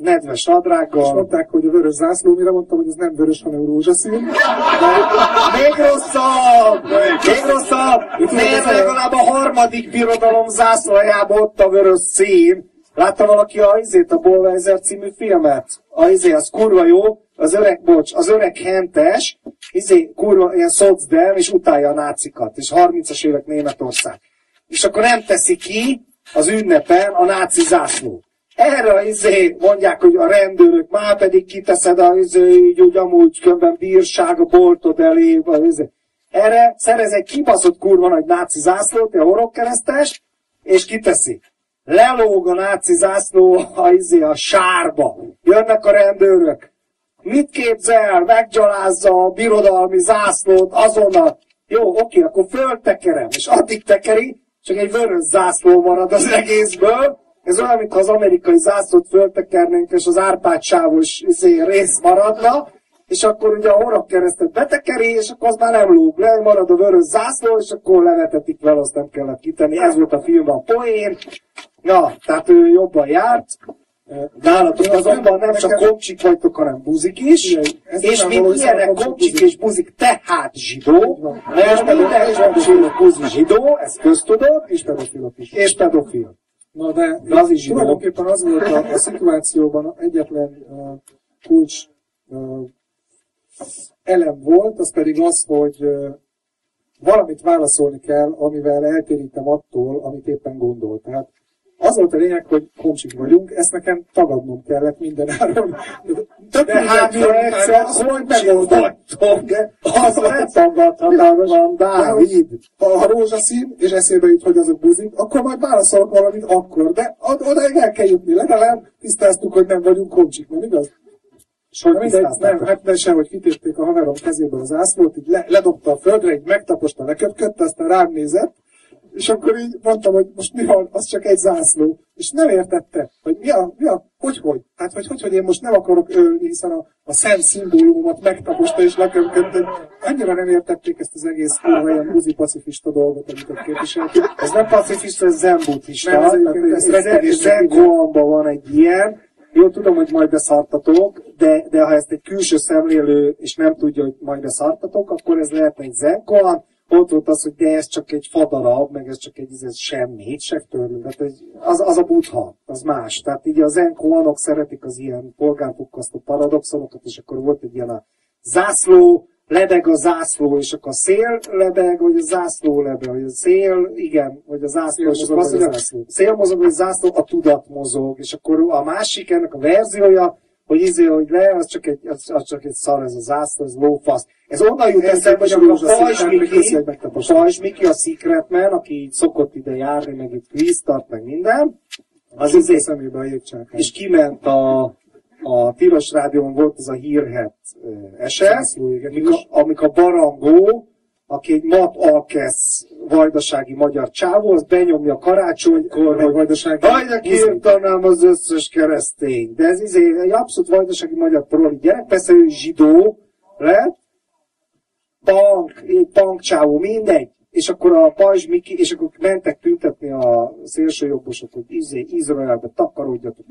Nedves és nadrággal. mondták, hogy a vörös zászló, mire mondtam, hogy ez nem vörös, hanem rózsaszín. Még rosszabb! Még rosszabb! Miért legalább a harmadik birodalom zászlajába ott a vörös szín? Látta valaki a izét, a Bolweiser című filmet? A izé, az kurva jó, az öreg, bocs, az öreg hentes, izé, kurva, ilyen szocdem, és utálja a nácikat, és 30-as évek Németország. És akkor nem teszi ki az ünnepen a náci zászlót. Erre a izé mondják, hogy a rendőrök már pedig kiteszed a izé, így úgy amúgy kömben bírság a boltod elé, vagy izé. Erre szerez egy kibaszott kurva nagy náci zászlót, egy horogkeresztes, és kiteszi. Lelóg a náci zászló a, izé, a sárba. Jönnek a rendőrök. Mit képzel? Meggyalázza a birodalmi zászlót azonnal. Jó, oké, akkor föltekerem. És addig tekeri, csak egy vörös zászló marad az egészből. Ez olyan, mintha az amerikai zászlót föltekernénk, és az Árpád sávos izé, rész maradna, és akkor ugye a horogkeresztet betekeri, és akkor az már nem lóg le, marad a vörös zászló, és akkor levetetik vele, azt nem kellett kitenni. Ez volt a filmben a poén. Na, tehát ő jobban járt. Nálatok azonban nem csak komcsik vagytok, hanem buzik is, ez és mint ilyenek komcsik és buzik, tehát zsidó, mert minden komcsik és buzi zsidó, ezt köztudod, És pedofilok is. és pedofil. Na de, De az is tulajdonképpen az volt a, a szituációban egyetlen uh, kulcs uh, elem volt, az pedig az, hogy uh, valamit válaszolni kell, amivel eltérítem attól, amit éppen gondol. Tehát az volt a lényeg, hogy komcsik vagyunk, ezt nekem tagadnom kellett minden áron. Több De hát, ha egyszer hogy megoldottok, de az letagadhatatlan, Dávid. Ha a rózsaszín, és eszébe jut, hogy azok buzik, akkor majd válaszolok valamit akkor, de od- odáig el kell jutni. Legalább tisztáztuk, hogy nem vagyunk komcsik, nem igaz? Hogy Na mindegy, nem, hát de sehogy kitépték a haverom kezéből az ászlót, így le, ledobta a földre, így megtaposta, leköpködte, aztán rám nézett, És akkor így mondtam, hogy most mi van, az csak egy zászló. És nem értette, hogy mi a, mi a, hogy, hogy? Hát, hogy, hogy, hogy én most nem akarok ölni, hiszen a, a szent szimbólumomat megtaposta és lekömködött. Annyira nem értették ezt az egész ilyen buzi-pacifista dolgot, amit ott képviseltük. Ez nem pacifista, ez zen-buddhista. Nem, ez egyébként- ez Ez zen van egy ilyen. Jó, tudom, hogy majd beszartatok, de, de ha ezt egy külső szemlélő, és nem tudja, hogy majd beszartatok, akkor ez lehet egy zenkoan, ott volt az, hogy de ez csak egy fadarab, meg ez csak egy ez semmi, se törlő. Tehát egy, az, az a buddha, az más. Tehát így a zenkoanok szeretik az ilyen polgárpukkasztó paradoxonokat, és akkor volt egy ilyen a zászló, lebeg a zászló, és akkor a szél lebeg, vagy a zászló lebeg, vagy a szél, igen, vagy a zászló, és Szél akkor mozog, azt a mondja, zászló. szél mozog, vagy zászló, a tudat mozog, és akkor a másik ennek a verziója, hogy izé, hogy le, az csak egy, az, az csak egy szar, ez a zászló, ez lófasz. Ez onnan jut eszembe, hogy a még Miki, megtapostam. Pajzs Miki, a Secretman, aki így szokott ide járni, meg itt quiz tart, meg minden, az izé, szemébe a jégcsákán. és kiment a, a Tilos Rádión volt az a hírhet eset, Zászlóégetés. amik a, amik a Barangó, aki egy mat alkesz vajdasági magyar csávó, az benyomja karácsonykor, hogy vajdasági Hajde kiirtanám az összes keresztény. De ez izé, egy abszolút vajdasági magyar proli gyerek, persze ő zsidó lett, punk, punk csávó, mindegy. És akkor a Pajzs Miki, és akkor mentek tüntetni a szélsőjobbosok, hogy izé, Izraelbe takarodjatok,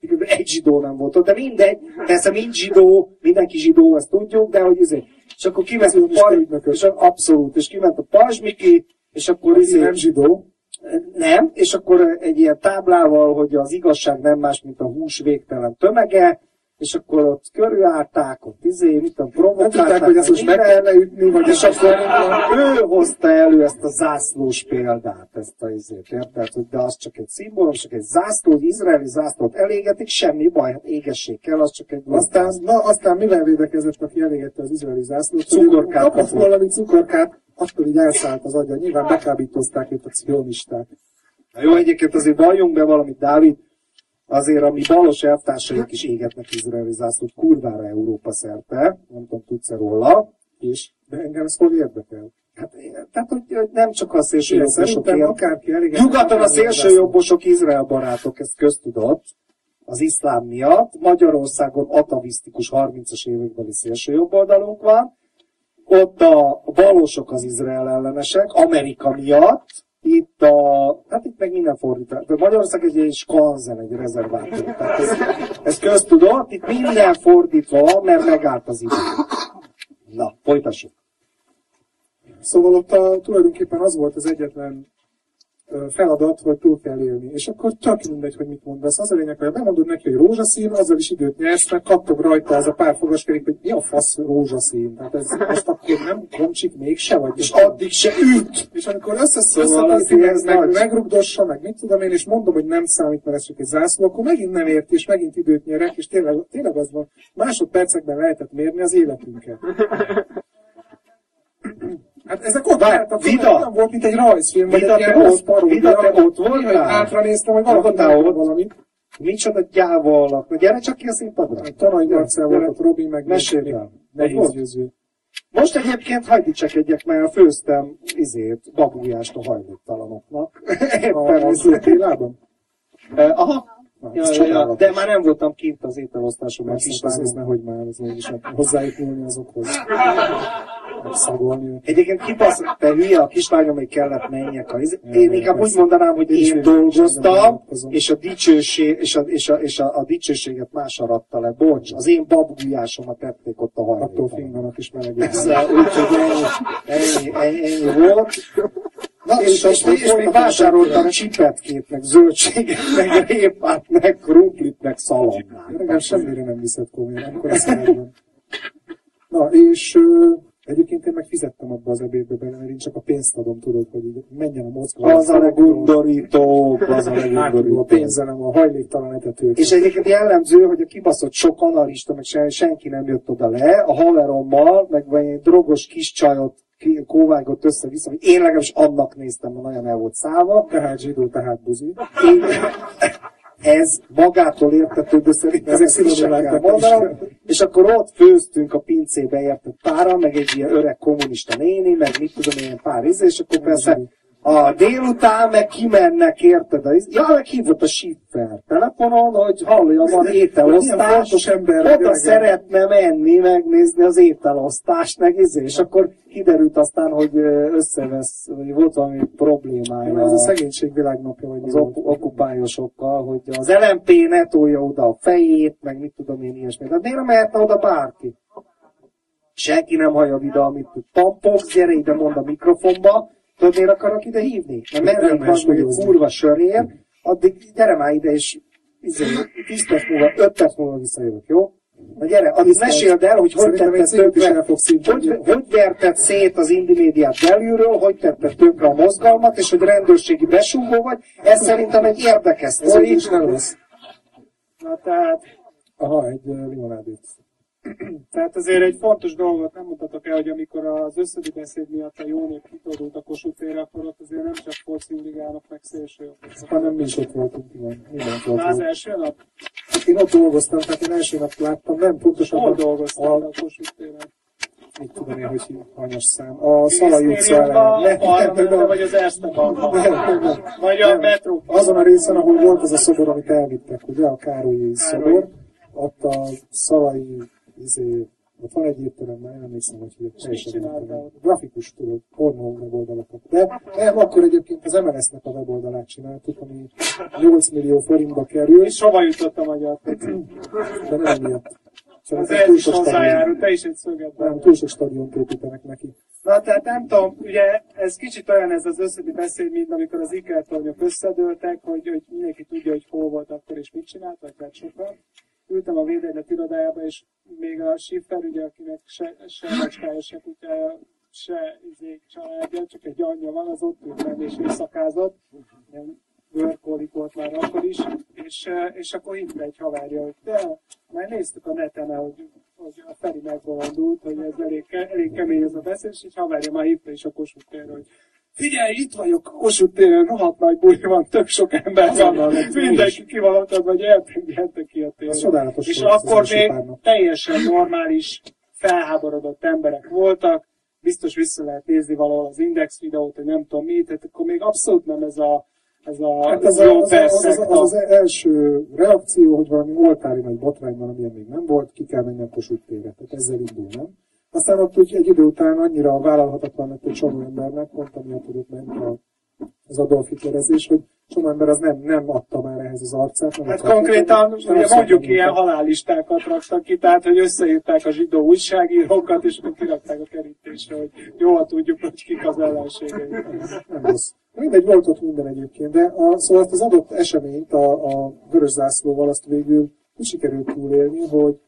miközben egy zsidó nem volt ott, de mindegy, persze mind zsidó, mindenki zsidó, ezt tudjuk, de hogy izé. És akkor kiment a Pajzs, és abszolút, és kiment a Pajzs Miki, és akkor izé, nem zsidó. nem, és akkor egy ilyen táblával, hogy az igazság nem más, mint a hús végtelen tömege, és akkor ott körülállták, ott izé, mit tudom, Nem tudták, provokálták, hogy ezt most meg kellene ütni, vagy és akkor ő hozta elő ezt a zászlós példát, ezt a izét, érted? Hogy de az csak egy szimbólum, csak egy zászló, hogy izraeli zászlót elégetik, semmi baj, hát égessék kell, az csak egy Aztán, na, aztán mivel védekezett, aki elégette az izraeli zászlót? Cukorkát Kapott valami cukorkát, akkor így elszállt az agya. Nyilván bekábítozták itt a cionisták. Na jó, egyébként azért valljunk be valamit, Dávid, azért a mi balos elvtársaink is égetnek izraeli zászlót kurvára Európa szerte, nem tudom, tudsz-e róla, és De engem ez hol érdekel? hát, tehát, hogy hogy nem csak a szélső Én jobbosok Szerintem ér- akárki elég. Nyugaton a szélső jobbosok Izrael barátok, ezt köztudott, az iszlám miatt. Magyarországon atavisztikus 30-as évekbeli szélső jobboldalunk van. Ott a balosok az Izrael ellenesek, Amerika miatt. Itt a, hát itt meg minden fordítás. Magyarország egy, egy skanzen, egy rezervátum. Tehát ez, ez köztudott, itt minden fordítva mert megállt az idő. Na, folytassuk. Szóval ott a, tulajdonképpen az volt az egyetlen feladat, hogy túl kell élni. És akkor tök mindegy, hogy mit mondasz. Az a lényeg, hogy bemondod neki, hogy rózsaszín, azzal is időt nyersz, mert kattog rajta az a pár fogaskerék, hogy mi a fasz rózsaszín. Tehát ez most akkor nem komcsik mégse, vagy És addig se üt! és amikor összesz, Szóval az meg, meg, megrugdossa, meg mit tudom én, és mondom, hogy nem számít, mert ez csak egy zászló, akkor megint nem ért, és megint időt nyerek, és tényleg, tényleg az van, másodpercekben lehetett mérni az életünket. Hát ezek ott álltak, Vida? olyan volt, mint egy rajzfilm, vagy Vida, egy ilyen te rossz paródia. Vida, te ott hogy voltál? Hátra néztem, hogy valaki valamit. Micsoda gyávalnak. Na gyere csak ki a színpadra. Tanai Marcel volt ott, Robi, meg Mesélj el. Nehéz győző. Most egyébként hagyd dicsekedjek, mert főztem izét, babújást a hajléktalanoknak. Éppen A, a ez- zöld télában? Eh, Aha. Na, Ja, ja, ja, de már nem voltam kint az ételosztáson, mert ez kislányom. nehogy már, ez mégis hát hozzájuk nyúlni azokhoz. Megszagolni. Egyébként kipasz, te hülye, a kislányom még kellett menjek. A, iz- Ja, én inkább úgy mondanám, hogy Én dolgoztam, és a dicsőség, és a, és a, és a, a dicsőséget más aratta le. Bocs, az én babgulyásomat tették ott a Attól hajléktalanok. finganak is. Ezzel úgyhogy ennyi, ennyi, ennyi, volt. Na, És, és, még- és még vásároltam csipetkét, meg zöldséget, meg répát, meg krumplit, meg szalonnát. Nekem semmire nem viszed komolyan, akkor szeretem. Na, és egyébként én meg fizettem abba az ebédbe bele, mert én csak a pénzt adom, tudod, hogy így menjen a Moszkva. Az a legundorító, az a a legundorító. pénzelem, a hajléktalan etetőt. És egyébként jellemző, hogy a kibaszott sok analista, meg sen, senki nem jött oda le, a haverommal, meg egy drogos kis csajot kóvágott össze-vissza, hogy én legalábbis annak néztem, mert nagyon el volt szállva. Tehát zsidó, tehát buzi. Én, ez magától értetődő szerintem Ezek szinonimákat mondanom. És akkor ott főztünk a pincébe értett pára, meg egy ilyen öreg kommunista néni, meg mit tudom én, pár íze, és akkor persze A délután meg kimennek, érted? A, ja, meg hívott a Schiffer telefonon, hogy hallja, van ételosztás. ember, Oda szeretne menni, megnézni az ételosztást, meg izé, és akkor kiderült aztán, hogy összevesz, hogy volt valami problémája. Ez a szegénység világnapja, vagy mi az ok- okupályosokkal, hogy az LMP ne tolja oda a fejét, meg mit tudom én ilyesmi. De miért mehetne oda bárki? Senki nem hallja ide, amit tud. Pampox, gyere ide, mond a mikrofonba. Tudod, miért akarok ide hívni? Mert Nem van, hogy kurva sörér, addig gyere már ide, és izé, 10 perc múlva, 5 perc múlva visszajövök, jó? Na gyere, addig meséld el, hogy hogy tetted tönkre, hogy, hogy verted szét az Indimédiát belülről, hogy tetted tönkre a mozgalmat, és hogy rendőrségi besúgó vagy, ez szerintem egy érdekes Ez sztori. így nem lesz. Na tehát, Aha, egy limonádét. tehát azért egy fontos dolgot nem mutatok el, hogy amikor az összödi beszéd miatt a jó nép kitordult a Kossuth térre, akkor ott azért nem csak foci huligánok, meg szélsőjobbok. Hanem mi is ott voltunk, igen. Mindent ott az volt. első nap? Én ott dolgoztam, tehát én első nap láttam, nem pontosan. Hol dolgoztál A, a Kossuth téren? mit tudom én, hogy hanyas szám. A Szalai utca Minisztériumban, ellen. a parlamentben, vagy az Erste? Vagy a metró? Azon a részen, ahol volt az a szobor, amit elvittek, ugye, a Károlyi szobor, ott a Szalai, izé, ott van egy étterem, már nem emlékszem, hogy hívják, teljesen nem? Grafikus tudod, pornó weboldalakat. De nem, akkor egyébként az MLS-nek a weboldalát csináltuk, ami 8 millió forintba kerül, És hova jutott a magyar de nem miatt. Az Szerintem ez is hozzájárul, te is egy szöget Nem, túl sok stadiont építenek neki. Na, tehát nem tudom, ugye ez kicsit olyan ez az összedi beszéd, mint amikor az ikertornyok összedőltek, hogy, hogy mindenki tudja, hogy hol volt akkor és mit csinált, vagy hát sokan. Ültem a védegylet irodájába, és még a Schiffer, ugye, akinek se, se macskája, se kutyája, se izé, családja, csak egy anyja van, az ott ült és éjszakázott. Ilyen bőrkólik volt már akkor is, és, eh, és akkor hívta egy haverja, hogy te, már néztük a neten, hogy, hogy a Feri megbolondult, hogy ez elég, elég kemény ez a beszéd, és egy haverja már hívta is a Kossuth hogy Figyelj, itt vagyok Kossuth téren, rohadt nagy buli van, tök sok ember van, meg mindenki ki van ott, vagy gyertek, gyertek ki a térre. És akkor még teljesen normális, felháborodott emberek voltak, biztos vissza lehet nézni valahol az Index videót, hogy nem tudom mi, tehát akkor még abszolút nem ez a, ez a, Hát ez az, jó az, az, az, az, első reakció, hogy valami oltári nagy botrány van, amilyen még nem volt, ki kell menni a Kossuth térre. Tehát ezzel indul, nem? Aztán ott úgy egy idő után annyira vállalhatatlan lett egy csomó embernek, pont amiatt tudott menni a, az Adolf Hitlerezés, hogy csomó ember az nem, nem adta már ehhez az arcát. Nem Hát konkrétan, tenni, ugye mondjuk ilyen mondta. halállistákat raktak ki, tehát hogy összeírták a zsidó újságírókat, és akkor kirakták a kerítésre, hogy jól tudjuk, hogy kik az ellenségei. nem rossz. Mindegy, volt ott minden egyébként, de a, szóval ezt az adott eseményt a, a vörös zászlóval azt végül úgy sikerült túlélni, hogy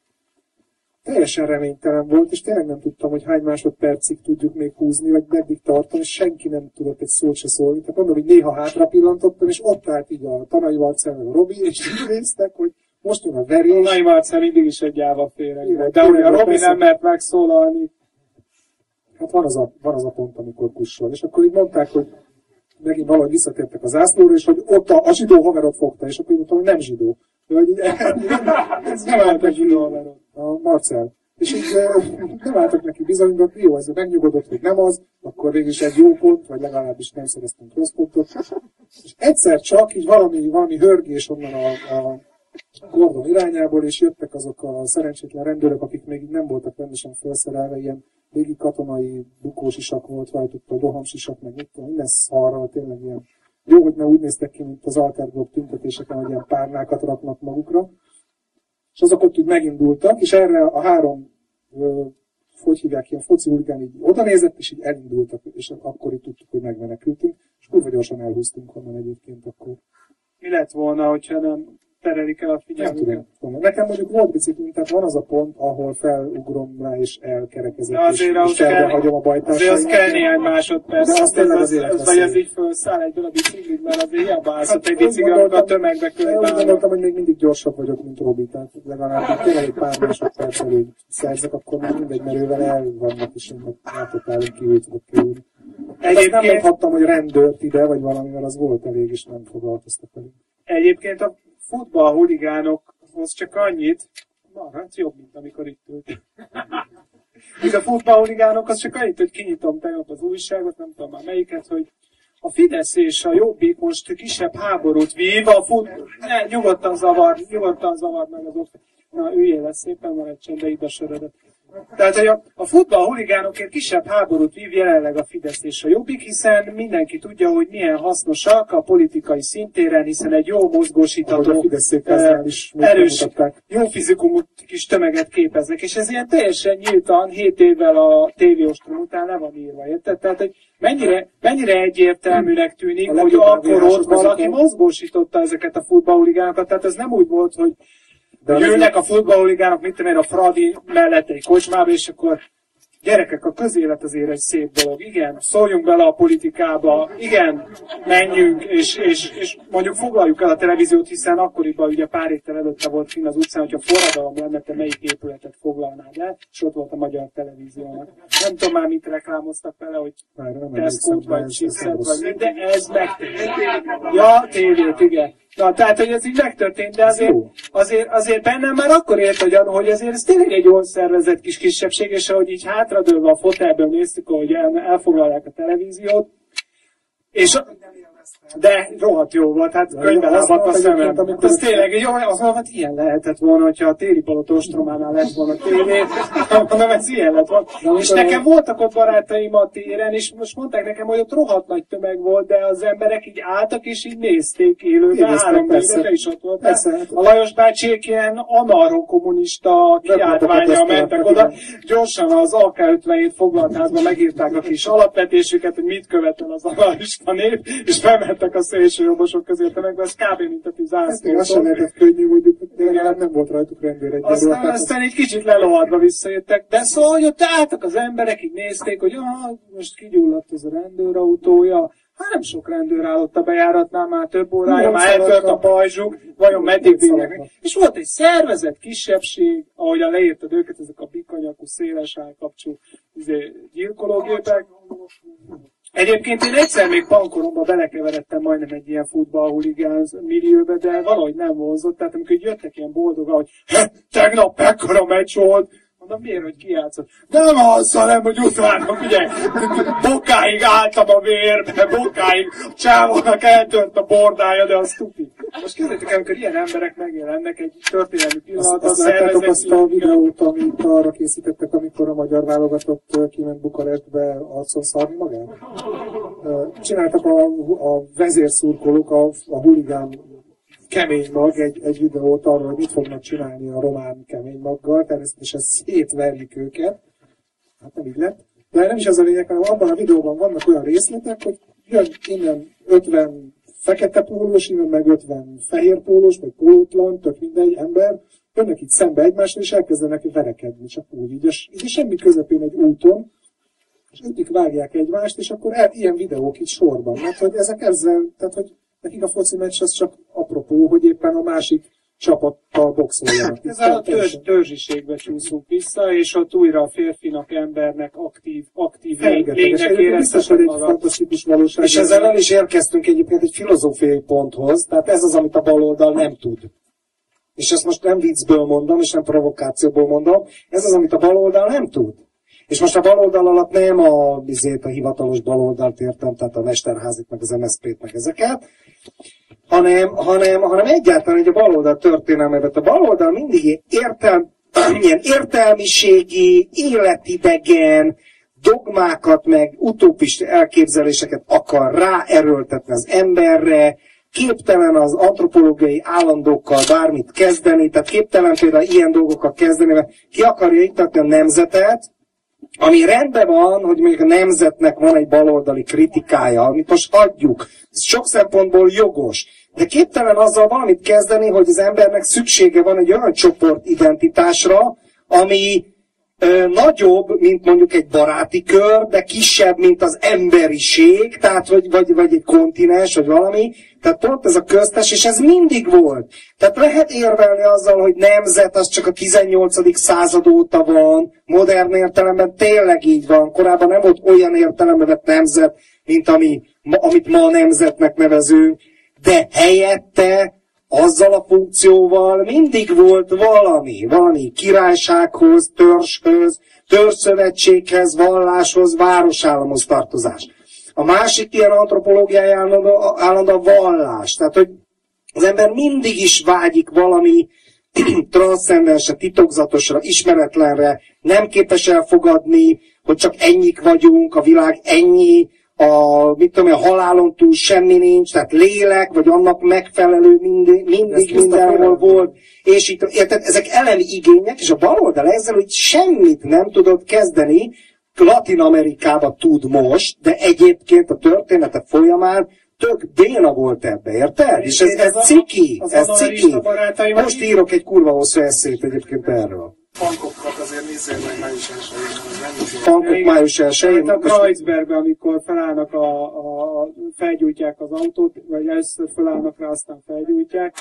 teljesen reménytelen volt, és tényleg nem tudtam, hogy hány másodpercig tudjuk még húzni, vagy meddig tartani, és senki nem tudott egy szót se szólni. Tehát mondom, hogy néha hátra pillantottam, és ott állt így a Tanai Marcel, a Robi, és így néztek, hogy most jön a verés, Nagy Marcel mindig is egy gyáva féreg volt, de ugye a Robi persze. nem mert megszólalni, hát van az a, van az a pont, amikor kussol. És akkor így mondták, hogy megint valahogy visszatértek az zászlóra, és hogy ott a, a zsidó haverot fogta, és akkor így mondtam, hogy nem zsidó. Hogy ez nem állt neki a Marcel. És így nem álltak neki bizonyított, jó, ez megnyugodott, hogy nem az, akkor végül is egy jó pont, vagy legalábbis nem szereztünk rossz pontot. És egyszer csak így valami, valami hörgés onnan a, a Gordon irányából, és jöttek azok a szerencsétlen rendőrök, akik még nem voltak rendesen felszerelve, ilyen régi katonai bukósisak volt rajtuk, vagy rohamsisak, meg mit tudom, minden szarral, tényleg ilyen. Jó, hogy ne úgy néztek ki, mint az Alterblog tüntetéseken, hogy ilyen párnákat raknak magukra. És azok ott úgy megindultak, és erre a három, ö, hogy hívják, ilyen foci huligán így oda nézett, és így elindultak, és akkor így tudtuk, hogy megmenekültünk, és kurva gyorsan elhúztunk onnan egyébként akkor. Mi lett volna, hogyha nem terelik el a figyelmüket? Nekem mondjuk volt biciklink, tehát van az a pont, ahol felugrom rá és elkerekezek, De azért és, és kell- hagyom a Azért az bajtársaimat. kell néhány másodperc. De az tényleg az az, élet az, vagy az így felszáll egyből a biciklit, mert azért hiába állsz ott egy bicikli, amikor a tömegbe Én úgy gondoltam, hogy még mindig gyorsabb vagyok, mint Robi, tehát legalább így tényleg egy pár másodperc előtt szerzek, akkor már mindegy, mert ővel el vannak, és én átotálunk kívül tudok kerülni. Egyébként... Nem mondhattam, hogy rendőrt ide, vagy valami, mert az volt elég, és nem foglalkoztak velünk. egyébként a futball huligánokhoz csak annyit, na, hát jobb, mint amikor itt ült. Míg a futball huligánokhoz csak annyit, hogy kinyitom tegnap az újságot, nem tudom már melyiket, hogy a Fidesz és a Jobbik most kisebb háborút vív, a fut... Ne, nyugodtan zavar, nyugodtan zavar meg az ott. Na, üljél lesz szépen, maradj csendbe, itt a sörödet. Tehát, hogy a, a futball huligánokért kisebb háborút vív jelenleg a Fidesz és a Jobbik, hiszen mindenki tudja, hogy milyen hasznosak a politikai szintéren, hiszen egy jó mozgósítató, eh, is erős, jó fizikumú kis tömeget képeznek, és ez ilyen teljesen nyíltan 7 évvel a tévéostrom után le van írva, érted? Tehát, hogy mennyire, mennyire egyértelműnek tűnik, hogy akkor ott valaki mozgósította ezeket a futballhuligánokat, tehát ez nem úgy volt, hogy de ülnek a futballhuligánok, mit tudom én, a Fradi mellett egy kocsmába, és akkor Gyerekek, a közélet azért egy szép dolog. Igen, szóljunk bele a politikába, igen, menjünk, és, és, és mondjuk foglaljuk el a televíziót, hiszen akkoriban ugye pár héttel előtte volt kint az utcán, hogyha forradalom lenne, te melyik épületet foglalnád el, és ott volt a magyar televíziónak. Nem tudom már, mit reklámoztak vele, hogy Tesco-t, vagy Chipset, vagy de ez megtörtént. Ja, tévét, igen. Na, tehát, hogy ez így megtörtént, de azért, azért, azért bennem már akkor ért hogy, hogy azért ez tényleg egy jól szervezett kis kisebbség, és ahogy így hátradőlve a fotelből néztük, hogy elfoglalják a televíziót, és de rohadt jó volt, hát könyvben lábadt a szemem. Ez tényleg jó, az hát ilyen lehetett volna, hogyha a téli palota ostrománál lett volna tévé, hanem ez ilyen lett volna. És nekem voltak ott barátaim a téren, és most mondták nekem, hogy ott rohadt nagy tömeg volt, de az emberek így álltak, és így nézték élőben, három négyre is ott volt. Persze. Hát- a Lajos bácsiék ilyen anarcho-kommunista kiáltványra mentek oda, gyorsan az AK-57 foglaltházba megírták a kis alapvetésüket, hogy mit követel az anarchista nép, és bement bementek a szélső jobbosok közé a tömegbe, ez kb. mint a ti zászló. Hát, sem lehetett könnyű, mondjuk, de legalább nem volt rajtuk rendőr egy Aztán, aztán egy kicsit lelohadva visszajöttek, de szóval, hogy ott álltak az emberek, így nézték, hogy ah, most kigyulladt ez a rendőrautója, Hát nem sok rendőr állott a bejáratnál, már több órája, már eltört a pajzsuk, vajon meddig bírják És volt egy szervezett kisebbség, ahogyan leírtad őket, ezek a bikanyakú, széles állkapcsú izé, gyilkológépek, Egyébként én egyszer még pankoromba belekeveredtem majdnem egy ilyen futballhuligán millióbe, de valahogy nem vonzott. Tehát amikor jöttek ilyen boldogan, hogy tegnap mekkora meccs volt, Mondom, miért, hogy kijátszott? Nem az, hanem, hogy utána, ugye, bokáig álltam a vérbe, bokáig csávónak eltört a bordája, de az tupi. Most képzeljétek el, amikor ilyen emberek megjelennek egy történelmi pillanatban, azt, azt azt a videót, amit arra készítettek, amikor a magyar válogatott kiment Bukarestbe arcon szarni magát? Csináltak a, a vezérszurkolók, a, a huligán kemény mag egy, egy videót arról, hogy mit fognak csinálni a román kemény maggal, természetesen szétverjük őket. Hát nem így lett. De nem is az a lényeg, hanem abban a videóban vannak olyan részletek, hogy jön innen 50 fekete pólós, innen meg 50 fehér pólós, vagy pólótlan, tök mindegy ember, jönnek itt szembe egymással, és elkezdenek verekedni, csak úgy, így, és, így semmi közepén egy úton, és ötik vágják egymást, és akkor el, ilyen videók itt sorban, mert hogy ezek ezzel, tehát hogy nekik a foci meccs az csak apropó, hogy éppen a másik csapattal boxoljanak. Ez a törzs, törzsiségbe csúszunk vissza, és ott újra a férfinak, embernek aktív, aktív lénynek érezte egy fantasztikus valóság. És ezzel el is érkeztünk egyébként egy filozófiai ponthoz, tehát ez az, amit a baloldal nem tud. És ezt most nem viccből mondom, és nem provokációból mondom, ez az, amit a baloldal nem tud. És most a baloldal alatt nem a, bizét, a hivatalos baloldalt értem, tehát a Mesterházit, meg az MSZP-t, meg ezeket, hanem, hanem, hanem egyáltalán egy a baloldal történelmében. A baloldal mindig értel, ilyen értelmiségi, életidegen, dogmákat, meg utópist elképzeléseket akar ráerőltetni az emberre, képtelen az antropológiai állandókkal bármit kezdeni, tehát képtelen például ilyen dolgokkal kezdeni, mert ki akarja iktatni a nemzetet, ami rendben van, hogy még a nemzetnek van egy baloldali kritikája, amit most adjuk. Ez sok szempontból jogos. De képtelen azzal valamit kezdeni, hogy az embernek szüksége van egy olyan csoport identitásra, ami ö, nagyobb, mint mondjuk egy baráti kör, de kisebb, mint az emberiség, tehát vagy, vagy, vagy egy kontinens, vagy valami. Tehát pont ez a köztes, és ez mindig volt. Tehát lehet érvelni azzal, hogy nemzet az csak a 18. század óta van, modern értelemben tényleg így van. Korábban nem volt olyan értelemben nemzet, mint ami, amit ma a nemzetnek nevezünk, de helyette azzal a funkcióval mindig volt valami, valami királysághoz, törzshöz, törzszövetséghez, valláshoz, városállamhoz tartozás. A másik ilyen antropológiai állandó, állandó a vallás. Tehát, hogy az ember mindig is vágyik valami transzcendensre, titokzatosra, ismeretlenre, nem képes elfogadni, hogy csak ennyik vagyunk, a világ ennyi, a, mit tudom, a halálon túl semmi nincs, tehát lélek, vagy annak megfelelő mindig, mindig mindenhol volt, és itt, érted, ezek elemi igények, és a baloldal ezzel, hogy semmit nem tudod kezdeni, Latin Amerikába tud most, de egyébként a története folyamán tök béna volt ebbe, érted? És ez, ez, ez ciki, ez ciki. Most írok egy kurva hosszú eszét egyébként erről. Pankokat azért nézzél meg május 1 Pankok május 1 Hát a Kreuzbergben, amikor felállnak a, a, felgyújtják az autót, vagy először felállnak rá, aztán felgyújtják,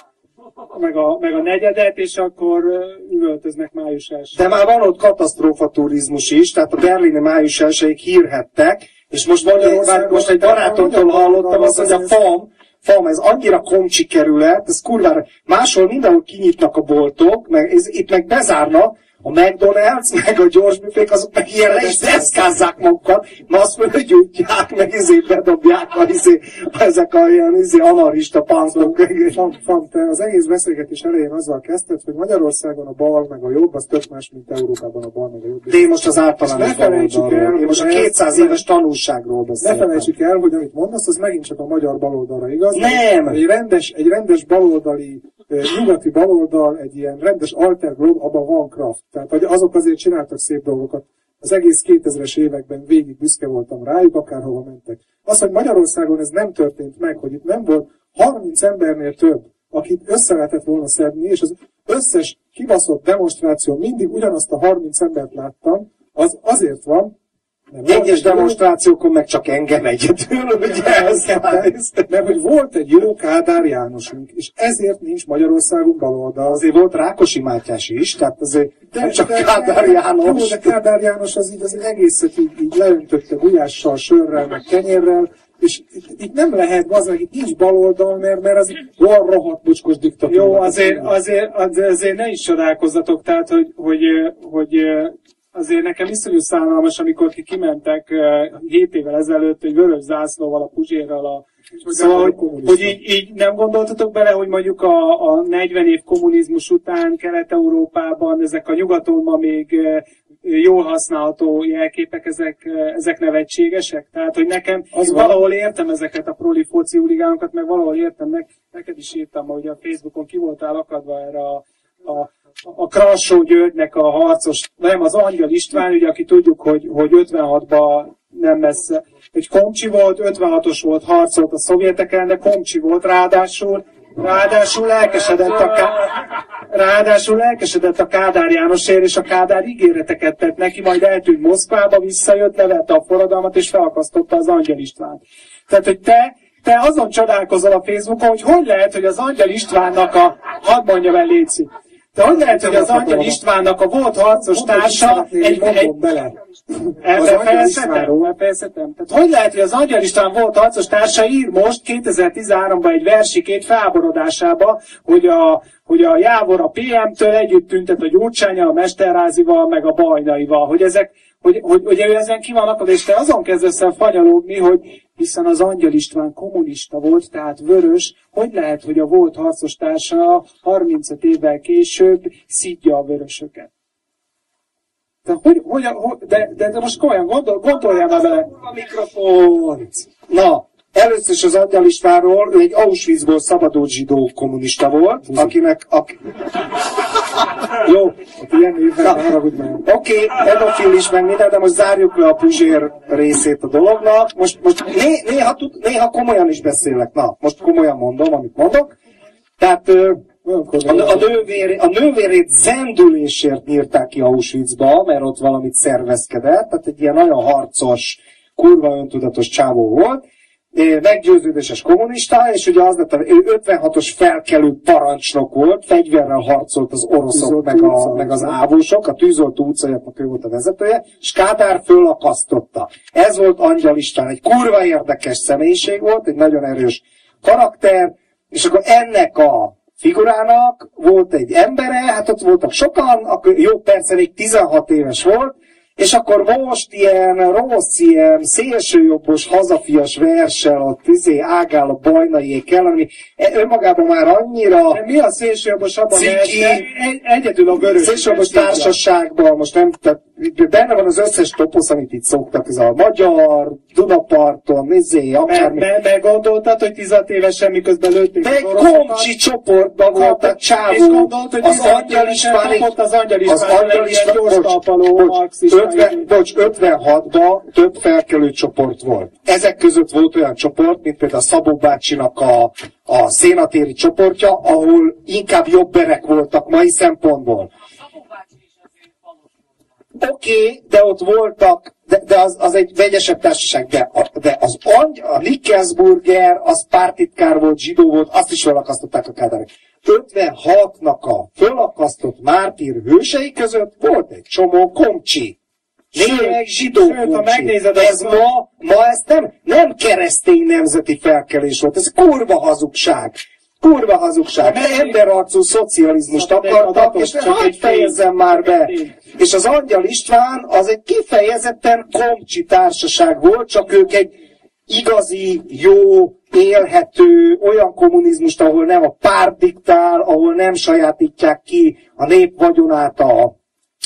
meg a, meg a negyedet, és akkor üvöltöznek május 1 De már van ott katasztrófa turizmus is, tehát a berlini május 1 hírhettek, és most, mondja, most egy barátomtól hallottam azt, hogy a FAM, FAM, ez annyira komcsi kerület, ez kurvára, máshol mindenhol kinyitnak a boltok, meg ez, itt meg bezárnak, a McDonald's, meg a gyors büfék, azok meg ilyen le is deszkázzák magukat, mert azt fölgyújtják, meg izé bedobják a izé, ezek a ilyen izé anarista páncok. Te az egész beszélgetés elején azzal kezdted, hogy Magyarországon a bal meg a jobb, az tök más, mint Európában a bal meg a jobb. De én most az általános baloldalról, én most a 200 éves tanulságról beszéltem. Ne felejtsük el, hogy amit mondasz, az megint csak a magyar baloldalra igaz. Nem! Egy rendes, egy rendes baloldali nyugati baloldal, egy ilyen rendes alter globe, abban van kraft. Tehát azok azért csináltak szép dolgokat. Az egész 2000-es években végig büszke voltam rájuk, akárhova mentek. Az, hogy Magyarországon ez nem történt meg, hogy itt nem volt 30 embernél több, akit össze lehetett volna szedni, és az összes kibaszott demonstráció mindig ugyanazt a 30 embert láttam, az azért van, egyes demonstrációkon meg csak engem egyedül, ugye ez Mert hogy volt egy jó Kádár Jánosunk, és ezért nincs Magyarországon baloldal. Azért volt Rákosi Mátyás is, tehát azért de, nem csak de, Kádár János. Jó, de Kádár János az így az egészet így, így leöntötte gulyással, sörrel, meg kenyérrel, és itt, itt nem lehet, az, itt nincs baloldal, mert, mert az olyan rohadt bocskos diktatúra. Jó, azért, azért, azért, azért ne is csodálkozzatok, tehát, hogy, hogy, hogy azért nekem iszonyú szánalmas, amikor ki kimentek uh, 7 évvel ezelőtt egy vörös zászlóval, a Puzsérral, a, Szóval, hogy, hogy így, így, nem gondoltatok bele, hogy mondjuk a, a 40 év kommunizmus után Kelet-Európában ezek a nyugaton ma még jól használható jelképek, ezek, ezek nevetségesek? Tehát, hogy nekem, az valahol értem ezeket a proli foci huligánokat, meg valahol értem, meg neked is írtam, hogy a Facebookon ki voltál akadva erre a, a a Krassó Györgynek a harcos, nem, az Angyal István, ugye, aki tudjuk, hogy, hogy 56-ban nem messze, egy komcsi volt, 56-os volt, harcolt a szovjetek ellen, de komcsi volt, ráadásul, ráadásul lelkesedett a, Ká... ráadásul lelkesedett a Kádár Jánosért, és a Kádár ígéreteket tett neki, majd eltűnt Moszkvába, visszajött, levette a forradalmat, és felakasztotta az Angyal István. Tehát, hogy te, te azon csodálkozol a Facebookon, hogy hogy lehet, hogy az Angyal Istvánnak a, hadd mondjam el, Léci, de hogy lehet, hogy az Angyal Istvánnak a volt harcos társa egy, egy, bele. Elfejezhetem? Tehát hogy lehet, hogy az Angyal István volt harcos társa ír most 2013-ban egy versikét felborodásába, hogy a, hogy a Jávor a PM-től együtt tüntet a Gyurcsányal, a Mesterrázival, meg a Bajnaival, hogy ezek, hogy, hogy, hogy ő ezen ki van akad, és te azon kezdesz el fanyalódni, hogy hiszen az Angyal István kommunista volt, tehát vörös, hogy lehet, hogy a volt harcos társa 35 évvel később szidja a vörösöket? De, hogy, hogy, hogy, de, de, de most komolyan gondol, gondoljál már bele. A mikrofont! Na, Először is az Angyal Istvánról, ő egy Auschwitzból szabadult zsidó kommunista volt, akinek... Aki... Jó, ilyen. Oké, okay, pedofil is meg minden, de most zárjuk le a Puzsér részét a dolognak. Most, most né, néha, tud, néha komolyan is beszélek. Na, most komolyan mondom, amit mondok. Tehát a, a, nővér, a nővérét zendülésért nyírták ki Auschwitzba, mert ott valamit szervezkedett, tehát egy ilyen nagyon harcos, kurva öntudatos csávó volt, meggyőződéses kommunista, és ugye az lett, ő 56-os felkelő parancsnok volt, fegyverrel harcolt az oroszok, meg, a, meg az ávósok, a tűzolt utcajaknak ő volt a vezetője, és Kádár fölakasztotta. Ez volt Angyal István, egy kurva érdekes személyiség volt, egy nagyon erős karakter, és akkor ennek a figurának volt egy embere, hát ott voltak sokan, akkor jó persze még 16 éves volt, és akkor most ilyen rossz, ilyen szélsőjobbos, hazafias versel ott izé ágál a bajnaiék ellen, ami e- önmagában már annyira De mi a szélsőjobbos abban, Ciki. egy, egyedül a vörös. szélsőjobbos társaságban, most nem, tehát benne van az összes toposz, amit itt szoktak, ez a magyar, Dunaparton, Meg, akármi. meg, meg gondoltad, hogy 10 évesen miközben lőtték De az egy komcsi csoportban volt a És csávó, gondolt, hogy az 16 Angyal István, kapott az Angyal az István Angyal gyors bocs, talpaló bocs, marxista 50, bocs, 56-ban több felkelő csoport volt. Ezek között volt olyan csoport, mint például a Szabó bácsinak a, a szénatéri csoportja, ahol inkább jobberek voltak mai szempontból. Oké, okay, de ott voltak, de, de az, az egy vegyesebb társaság, de, a, de az angy, a Nickelsburger, az pártitkár volt, zsidó volt, azt is felakasztották a kádárok. 56-nak a fölakasztott mártír hősei között volt egy csomó komcsi. Lényeg zsidó sőt, ha megnézed Ez ma, ma ez nem, nem keresztény nemzeti felkelés volt, ez kurva hazugság. Kurva hazugság. Emberarcú szocializmust akartak, és hagyd fejezzem már be. És az Angyal István az egy kifejezetten komcsi társaság volt, csak ők egy igazi, jó, élhető, olyan kommunizmust, ahol nem a párt diktál, ahol nem sajátítják ki a nép vagyonát a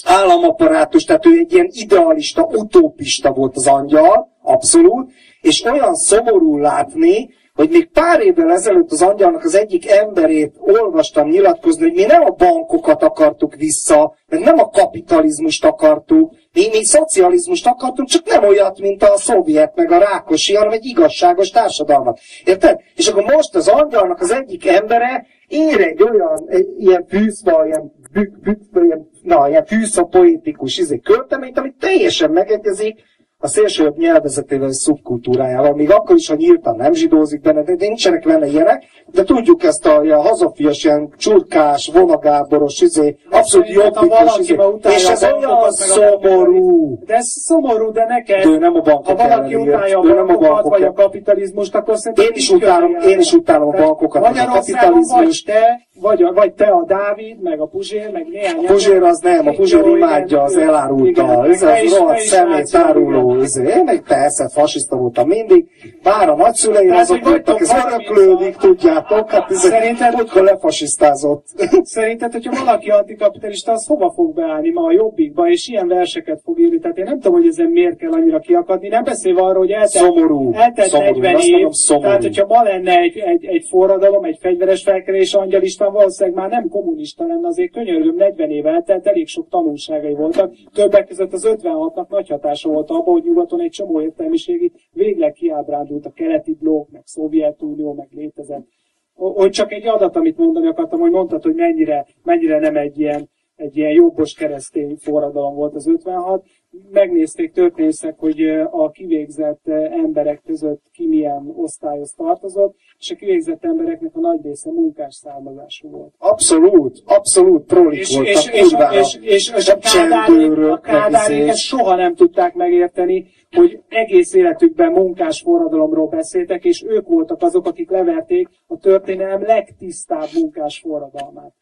államaparátus, tehát ő egy ilyen idealista, utópista volt az angyal, abszolút, és olyan szomorú látni, hogy még pár évvel ezelőtt az angyalnak az egyik emberét olvastam nyilatkozni, hogy mi nem a bankokat akartuk vissza, meg nem a kapitalizmust akartuk, mi, mi szocializmust akartunk, csak nem olyat, mint a szovjet, meg a rákosi, hanem egy igazságos társadalmat. Érted? És akkor most az angyalnak az egyik embere ír egy olyan, egy, ilyen fűszva, ilyen, bük, bük, ilyen, na, ilyen fűszva poétikus izé, költeményt, ami teljesen megegyezik a szélsőjobb nyelvezetével és szubkultúrájával, még akkor is, ha nyíltan nem zsidózik benne, de nincsenek benne ilyenek, de tudjuk ezt a ilyen hazafias, ilyen csurkás, vonagáboros, izé, abszolút valaki izé, és a ez olyan a szomorú. De ez szomorú, de neked, De nem a ha valaki utálja a a bankokat, bankok vagy a kapitalizmust, akkor szerintem Én is utálom- én is utálom a bankokat, a Magyarországon vagy kapitalizmust. te, vagy, a, vagy te a Dávid, meg a Puzsér, meg néhány A Puzsér az nem, a Puzsér imádja az elárulta, ez az rohadt szemét áruló, igen. izé. én meg persze fasiszta voltam mindig, bár a nagyszüleim azok voltak, ez öröklődik, tudjátok, hát ez Szerinted- múltkor lefasisztázott. Szerinted, hogyha valaki antikapitalista, az hova fog beállni ma a jobbikba, és ilyen verseket fog írni? Tehát én nem tudom, hogy ezen miért kell annyira kiakadni. Nem beszélve arról, hogy eltelt, Szomorú. eltelt Szomorú. 40 Én azt év. mondom, szomorú. Tehát, hogyha ma lenne egy, egy, egy forradalom, egy fegyveres felkelés, Angyal István valószínűleg már nem kommunista lenne, azért könyörgöm, 40 év eltelt, elég sok tanulságai voltak. Többek között az 56-nak nagy hatása volt abban, hogy nyugaton egy csomó értelmiségi végleg kiábrándult a keleti blokk, meg Szovjetunió, meg létezett. Hogy csak egy adat, amit mondani akartam, hogy mondtad, hogy mennyire, mennyire nem egy ilyen, egy ilyen jobbos keresztény forradalom volt az 56. Megnézték történészek, hogy a kivégzett emberek között ki milyen osztályhoz tartozott, és a kivégzett embereknek a nagy része munkás származású volt. Abszolút, abszolút prolik És, voltak, és, és, kurvára. és, és, és a a ezt izé. soha nem tudták megérteni, hogy egész életükben munkás forradalomról beszéltek, és ők voltak azok, akik leverték a történelem legtisztább munkás forradalmát.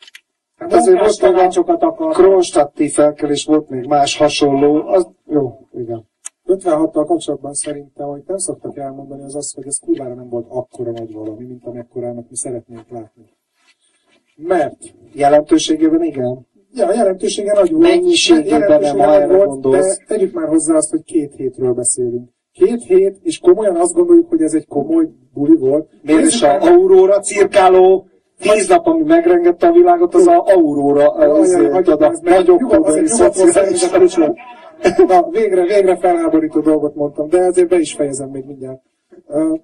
Hát azért most tanácsokat. Kronstadti felkelés volt még más hasonló, az, jó, igen. 56-tal kapcsolatban szerintem, hogy nem szoktak elmondani, az az, hogy ez kurvára nem volt akkora nagy valami, mint amekkorának mi szeretnénk látni. Mert Jelentőségében igen. Ja, a jelentősége nagy volt. Mennyiségében nem, ha erre gondolsz. De tegyük már hozzá azt, hogy két hétről beszélünk. Két hét, és komolyan azt gondoljuk, hogy ez egy komoly buli volt. Miért is a Aurora cirkáló tíz nap, ami megrengette a világot, az a Aurora, az, tudod, a ezt meg. nagy Nyugodt- az októberi egy nyugodt volt szociális. Na, végre, végre felháborító dolgot mondtam, de ezért be is fejezem még mindjárt.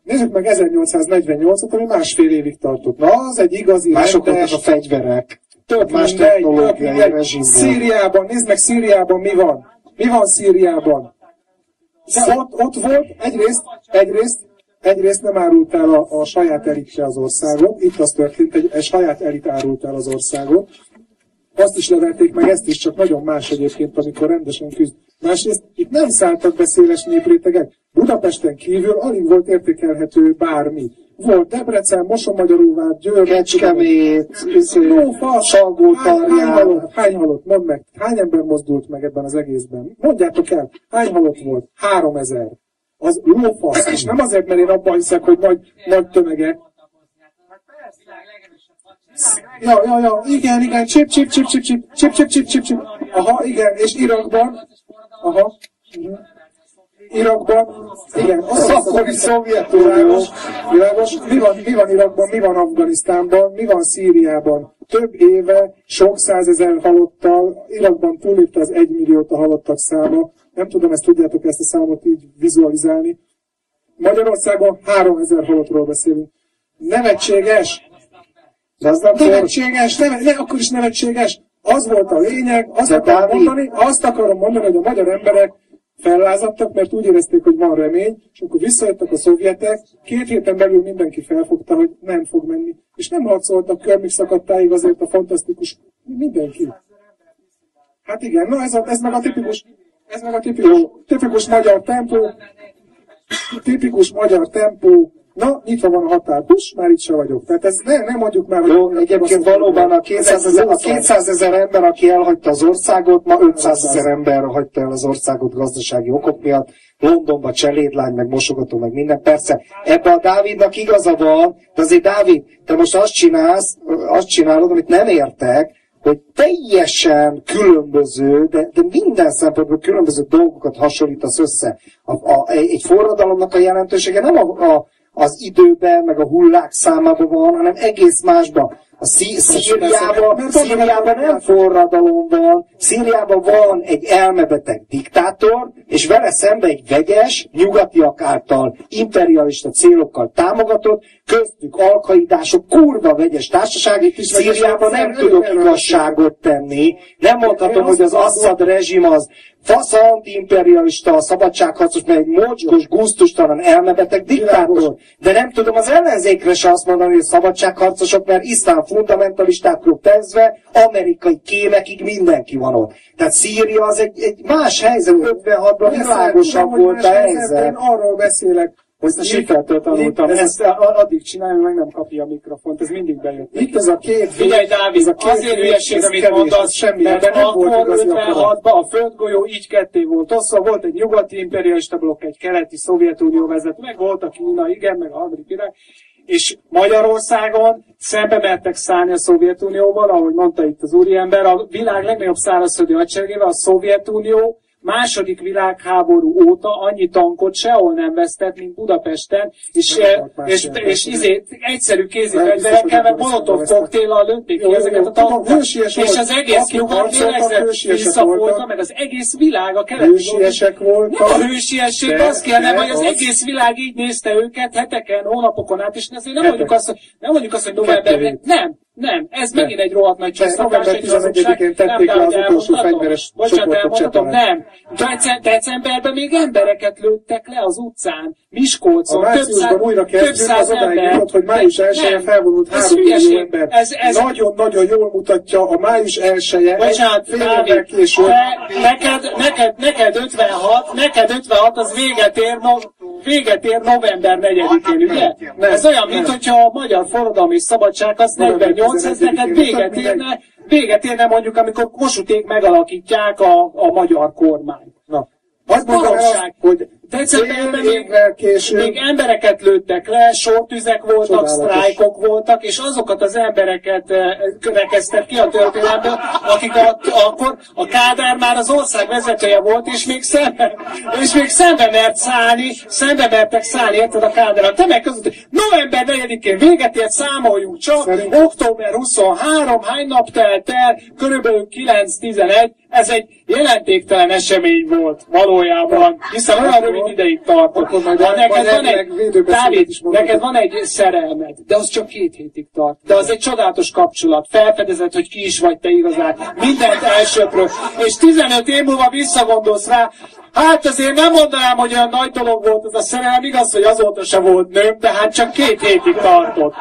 Nézzük meg 1848-at, ami másfél évig tartott. Na, az egy igazi Mások rendes, a fegyverek. tök más technológiai mindegy. rezsim volt. Szíriában, nézd meg Szíriában mi van. Mi van Szíriában? De ott, ott volt, egyrészt, egyrészt, egyrészt nem árult el a, a saját elitse az országot, itt az történt, egy, egy saját elit árult el az országot, azt is leverték meg, ezt is, csak nagyon más egyébként, amikor rendesen küzd. Másrészt itt nem szálltak be széles néprétegek. Budapesten kívül alig volt értékelhető bármi. Volt Debrecen, Mosonmagyaróvár, Győr, Kecskemét, izé, Lófa, hány, Salgótarján. hány, halott, hány halott, mondd meg, hány ember mozdult meg ebben az egészben? Mondjátok el, hány halott volt? Három ezer. Az lófasz, és nem azért, mert én abban hiszek, hogy nagy, nagy tömege. Ja, ja, ja, igen, igen, csip, csip, csip, csip, csip, csip, csip, csip, csip, csip. Aha, igen, és Irakban, aha. Irakban, igen, az akkori Szovjetunió, világos, világos. Mi van, mi van Irakban, mi van Afganisztánban, mi van Szíriában? Több éve, sok százezer halottal, Irakban túlépte az egymilliót a halottak száma. Nem tudom, ezt tudjátok ezt a számot így vizualizálni. Magyarországon 3000 halottról beszélünk. Nevetséges! Nevetséges, neve, ne, akkor is nevetséges. Az volt a lényeg, azt akarom, mondani, azt akarom mondani, hogy a magyar emberek fellázadtak, mert úgy érezték, hogy van remény, és amikor visszajöttek a szovjetek, két héten belül mindenki felfogta, hogy nem fog menni. És nem harcoltak körmig szakadtáig azért a fantasztikus mindenki. Hát igen, na ez, a, ez meg a tipikus, ez meg a tipikus, tipikus magyar tempó, tipikus magyar tempó, na, nyitva van a határ, push, már itt se vagyok. Tehát ez ne, nem mondjuk már, hogy... Jó, egyébként valóban a 200 ezer, a 200 ezer ember, aki elhagyta az országot, ma 500 ezer ember hagyta el az országot gazdasági okok miatt. Londonba cselédlány, meg mosogató, meg minden. Persze, ebbe a Dávidnak igaza van, de azért Dávid, te most azt csinálsz, azt csinálod, amit nem értek, hogy teljesen különböző, de, de minden szempontból különböző dolgokat hasonlítasz össze. A, a, egy forradalomnak a jelentősége nem a, a, az időben, meg a hullák számában van, hanem egész másban. Szí- Szíriában, Szíriában nem forradalom van, Szíriában van egy elmebeteg diktátor, és vele szembe egy vegyes, nyugatiak által imperialista célokkal támogatott, köztük alkaidások, kurva vegyes társaság, Szíriában nem tudok igazságot tenni, nem mondhatom, hogy az Assad rezsim az fasz anti-imperialista, a szabadságharcos, mert egy mocskos, gusztustalan, elmebeteg diktátor. De nem tudom az ellenzékre se azt mondani, hogy a szabadságharcosok, mert iszlám fundamentalistákról kezdve, amerikai kémekig mindenki van ott. Tehát Szíria az egy, egy más helyzet, 56-ban világosabb volt a helyzet. Én arról beszélek, Ezt a sikertől tanultam. Ez, Ezt a- addig csinálja, meg nem kapja a mikrofont. Ez mindig bejött. itt ez a két Figyelj, Dávid, ez a két azért hülyeség, amit kevés, mondasz, semmi, mert nem akkor igazi akarat. 56-ban a földgolyó így ketté volt osztva, volt egy nyugati imperialista blokk, egy keleti Szovjetunió vezető, meg volt a Kína, igen, meg a világ, és Magyarországon szembe mertek szállni a Szovjetunióval, ahogy mondta itt az úriember, a világ legnagyobb szárazföldi hadseregével a Szovjetunió második világháború óta annyi tankot sehol nem vesztett, mint Budapesten, és, eh, és, és, persze. izé, egyszerű kézifegyverekkel, hogy molotov koktéllal lőtték ki ezeket a tankokat, és az egész nyugat meg az egész világ, a keleti Hősiesek voltak. nem a hősiesség, De- az kell, nem, hogy az egész világ így nézte őket heteken, hónapokon át, és azért nem mondjuk azt, hogy, nem mondjuk azt, hogy novemberben, nem, nem, ez megint egy rohadt nagy De csesztatás, november egy hazugság. 11-én tették Nem, le az utolsó fegyveres csoportot Csepelen. nem. Dece- Decemberben még embereket lőttek le az utcán, Miskolcon, A több száz, újra több kezdjük, száz az ember. jutott, hogy május 1 Nem. felvonult Ez 3 millió ember. Ez, ez, Nagyon-nagyon jól mutatja a május 1 -e, Bocsánat, fél évvel később. te, neked, neked, neked 56, neked 56, az véget ér, no, véget ér november 4-én, ugye? Nem, Ez olyan, mint nem. hogyha a magyar forradalmi szabadság az November 48, 11-én, neked véget érne, véget érne mondjuk, amikor Kosuték megalakítják a, a magyar kormányt. Na, azt mondom el, hogy Fél még, később még embereket lőttek le, sortüzek voltak, Csodálatos. sztrájkok voltak, és azokat az embereket eh, rekeztek ki a történelemből, akik a, akkor a Kádár már az ország vezetője volt, és még szembe, és még szembe mert szállni, szembe mertek szállni, érted a Kádár. Te meg között, november 4-én véget ért, számoljunk csak, Szerint- október 23, hány nap telt el, körülbelül 9-11, ez egy jelentéktelen esemény volt valójában, hiszen olyan rövid ideig tartott. Ha neked van egy, Dávid, neked van egy szerelmed, de az csak két hétig tart. De az egy csodálatos kapcsolat. Felfedezed, hogy ki is vagy te igazán. Mindent elsöprő. És 15 év múlva visszagondolsz rá, Hát azért nem mondanám, hogy olyan nagy dolog volt ez a szerelem, igaz, hogy azóta se volt nőm, de hát csak két hétig tartott.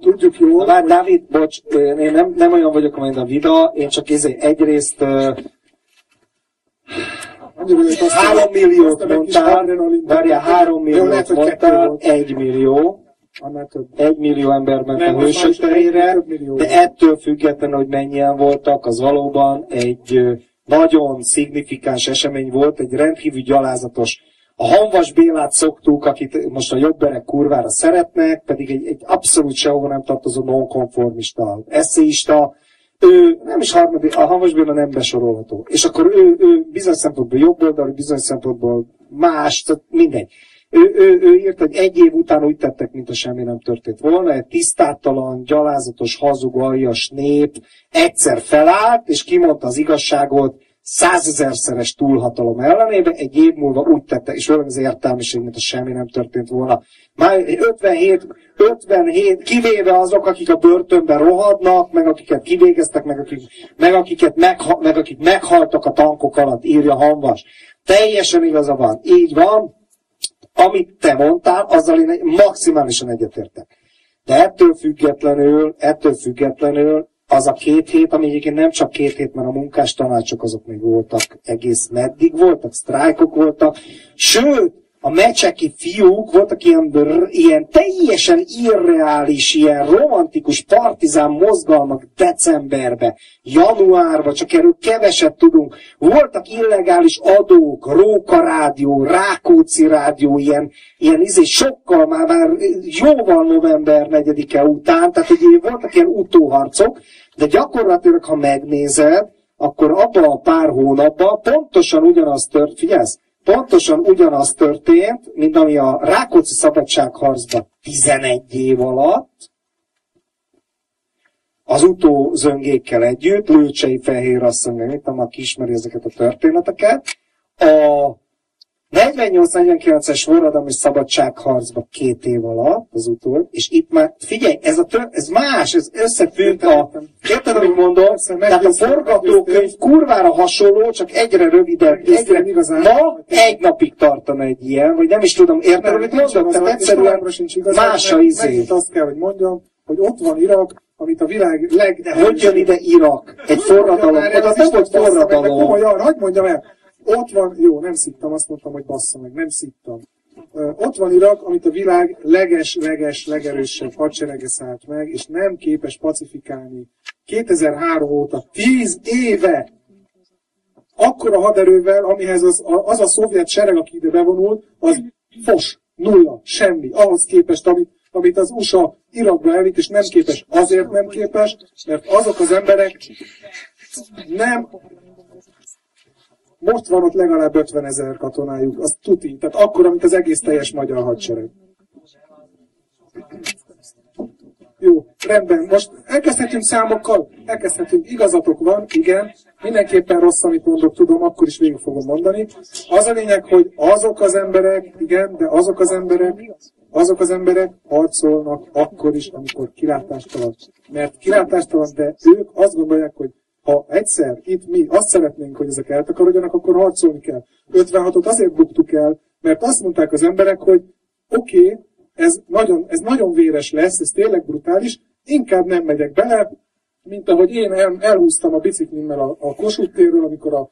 tudjuk jól, Már Dávid, bocs, én nem, nem olyan vagyok, mint a Vida, én csak izé egyrészt uh, három milliót mondtál, várjál, három milliót mondtál, egy millió, Annál több. Egy millió ember ment Nem, a hősök terére, de ettől függetlenül, hogy mennyien voltak, az valóban egy nagyon szignifikáns esemény volt, egy rendkívül gyalázatos. A Hanvas Bélát szoktuk, akit most a jobberek kurvára szeretnek, pedig egy, egy abszolút sehova nem tartozó nonkonformista, eszéista, ő nem is harmadik, a Hanvas Béla nem besorolható. És akkor ő, ő bizonyos szempontból jobboldali, bizonyos szempontból más, tehát mindegy. Ő, ő, ő írt, hogy egy év után úgy tettek, mint a semmi nem történt volna, egy tisztátalan, gyalázatos, hazug, aljas nép egyszer felállt, és kimondta az igazságot százezerszeres túlhatalom ellenében, egy év múlva úgy tette, és olyan az értelmiség, mint a semmi nem történt volna. Már 57, 57, kivéve azok, akik a börtönben rohadnak, meg akiket kivégeztek, meg, akik, meg, akiket megha, meg akik meghaltak a tankok alatt, írja Hanvas. Teljesen igaza van. Így van, amit te mondtál, azzal én maximálisan egyetértek. De ettől függetlenül, ettől függetlenül az a két hét, ami egyébként nem csak két hét, mert a munkás tanácsok azok még voltak egész meddig, voltak sztrájkok voltak, sőt, a mecseki fiúk voltak ilyen, ilyen teljesen irreális, ilyen romantikus partizán mozgalmak decemberbe, januárba, csak erről keveset tudunk. Voltak illegális adók, Róka rádió, Rákóczi rádió, ilyen, ilyen izé, sokkal már, már jóval november 4-e után, tehát ugye voltak ilyen utóharcok, de gyakorlatilag, ha megnézed, akkor abban a pár hónapban pontosan ugyanaz tört, figyelsz, pontosan ugyanaz történt, mint ami a Rákóczi szabadságharcban 11 év alatt, az utózöngékkel együtt, Lőcsei Fehér asszony, meg mit tudom, aki ismeri ezeket a történeteket, a 48-49-es forradalmi szabadságharcban két év alatt, az utól, és itt már, figyelj, ez, a tör, ez más, ez összefügg a, érted, amit mondom? Tehát a forgatókönyv kurvára hasonló, csak egyre rövidebb. Egyre, igazán. ma egy napig tartana egy ilyen, vagy nem is tudom, érted, amit mondok? Tehát egyszerűen más a izé. Megint azt kell, hogy mondjam, hogy ott van Irak, amit a világ leg... De hogy jön ide Irak? Egy forradalom, oda nem volt forradalom. Komolyan, hagyd mondjam el. Ott van, jó, nem szittam, azt mondtam, hogy bassza meg, nem szittam. Ö, Ott van Irak, amit a világ leges-leges, legerősebb hadserege szállt meg, és nem képes pacifikálni. 2003 óta, 10 éve akkora haderővel, amihez az, a- az a szovjet sereg, aki ide bevonult, az fos, nulla, semmi. Ahhoz képest, amit, amit az USA Irakba elvitt, és nem képes. Azért nem képes, mert azok az emberek nem most van ott legalább 50 ezer katonájuk, az tuti, tehát akkor, mint az egész teljes magyar hadsereg. Jó, rendben. Most elkezdhetünk számokkal, elkezdhetünk. Igazatok van, igen. Mindenképpen rossz, amit mondok, tudom, akkor is végig fogom mondani. Az a lényeg, hogy azok az emberek, igen, de azok az emberek, azok az emberek harcolnak akkor is, amikor kilátástalan. Mert kilátástalan, de ők azt gondolják, hogy ha egyszer itt mi azt szeretnénk, hogy ezek eltakarodjanak, akkor harcolni kell. 56-ot azért buktuk el, mert azt mondták az emberek, hogy oké, okay, ez nagyon, ez nagyon véres lesz, ez tényleg brutális, inkább nem megyek bele, mint ahogy én el, elhúztam a biciklimmel a, a Kossuth térről, amikor a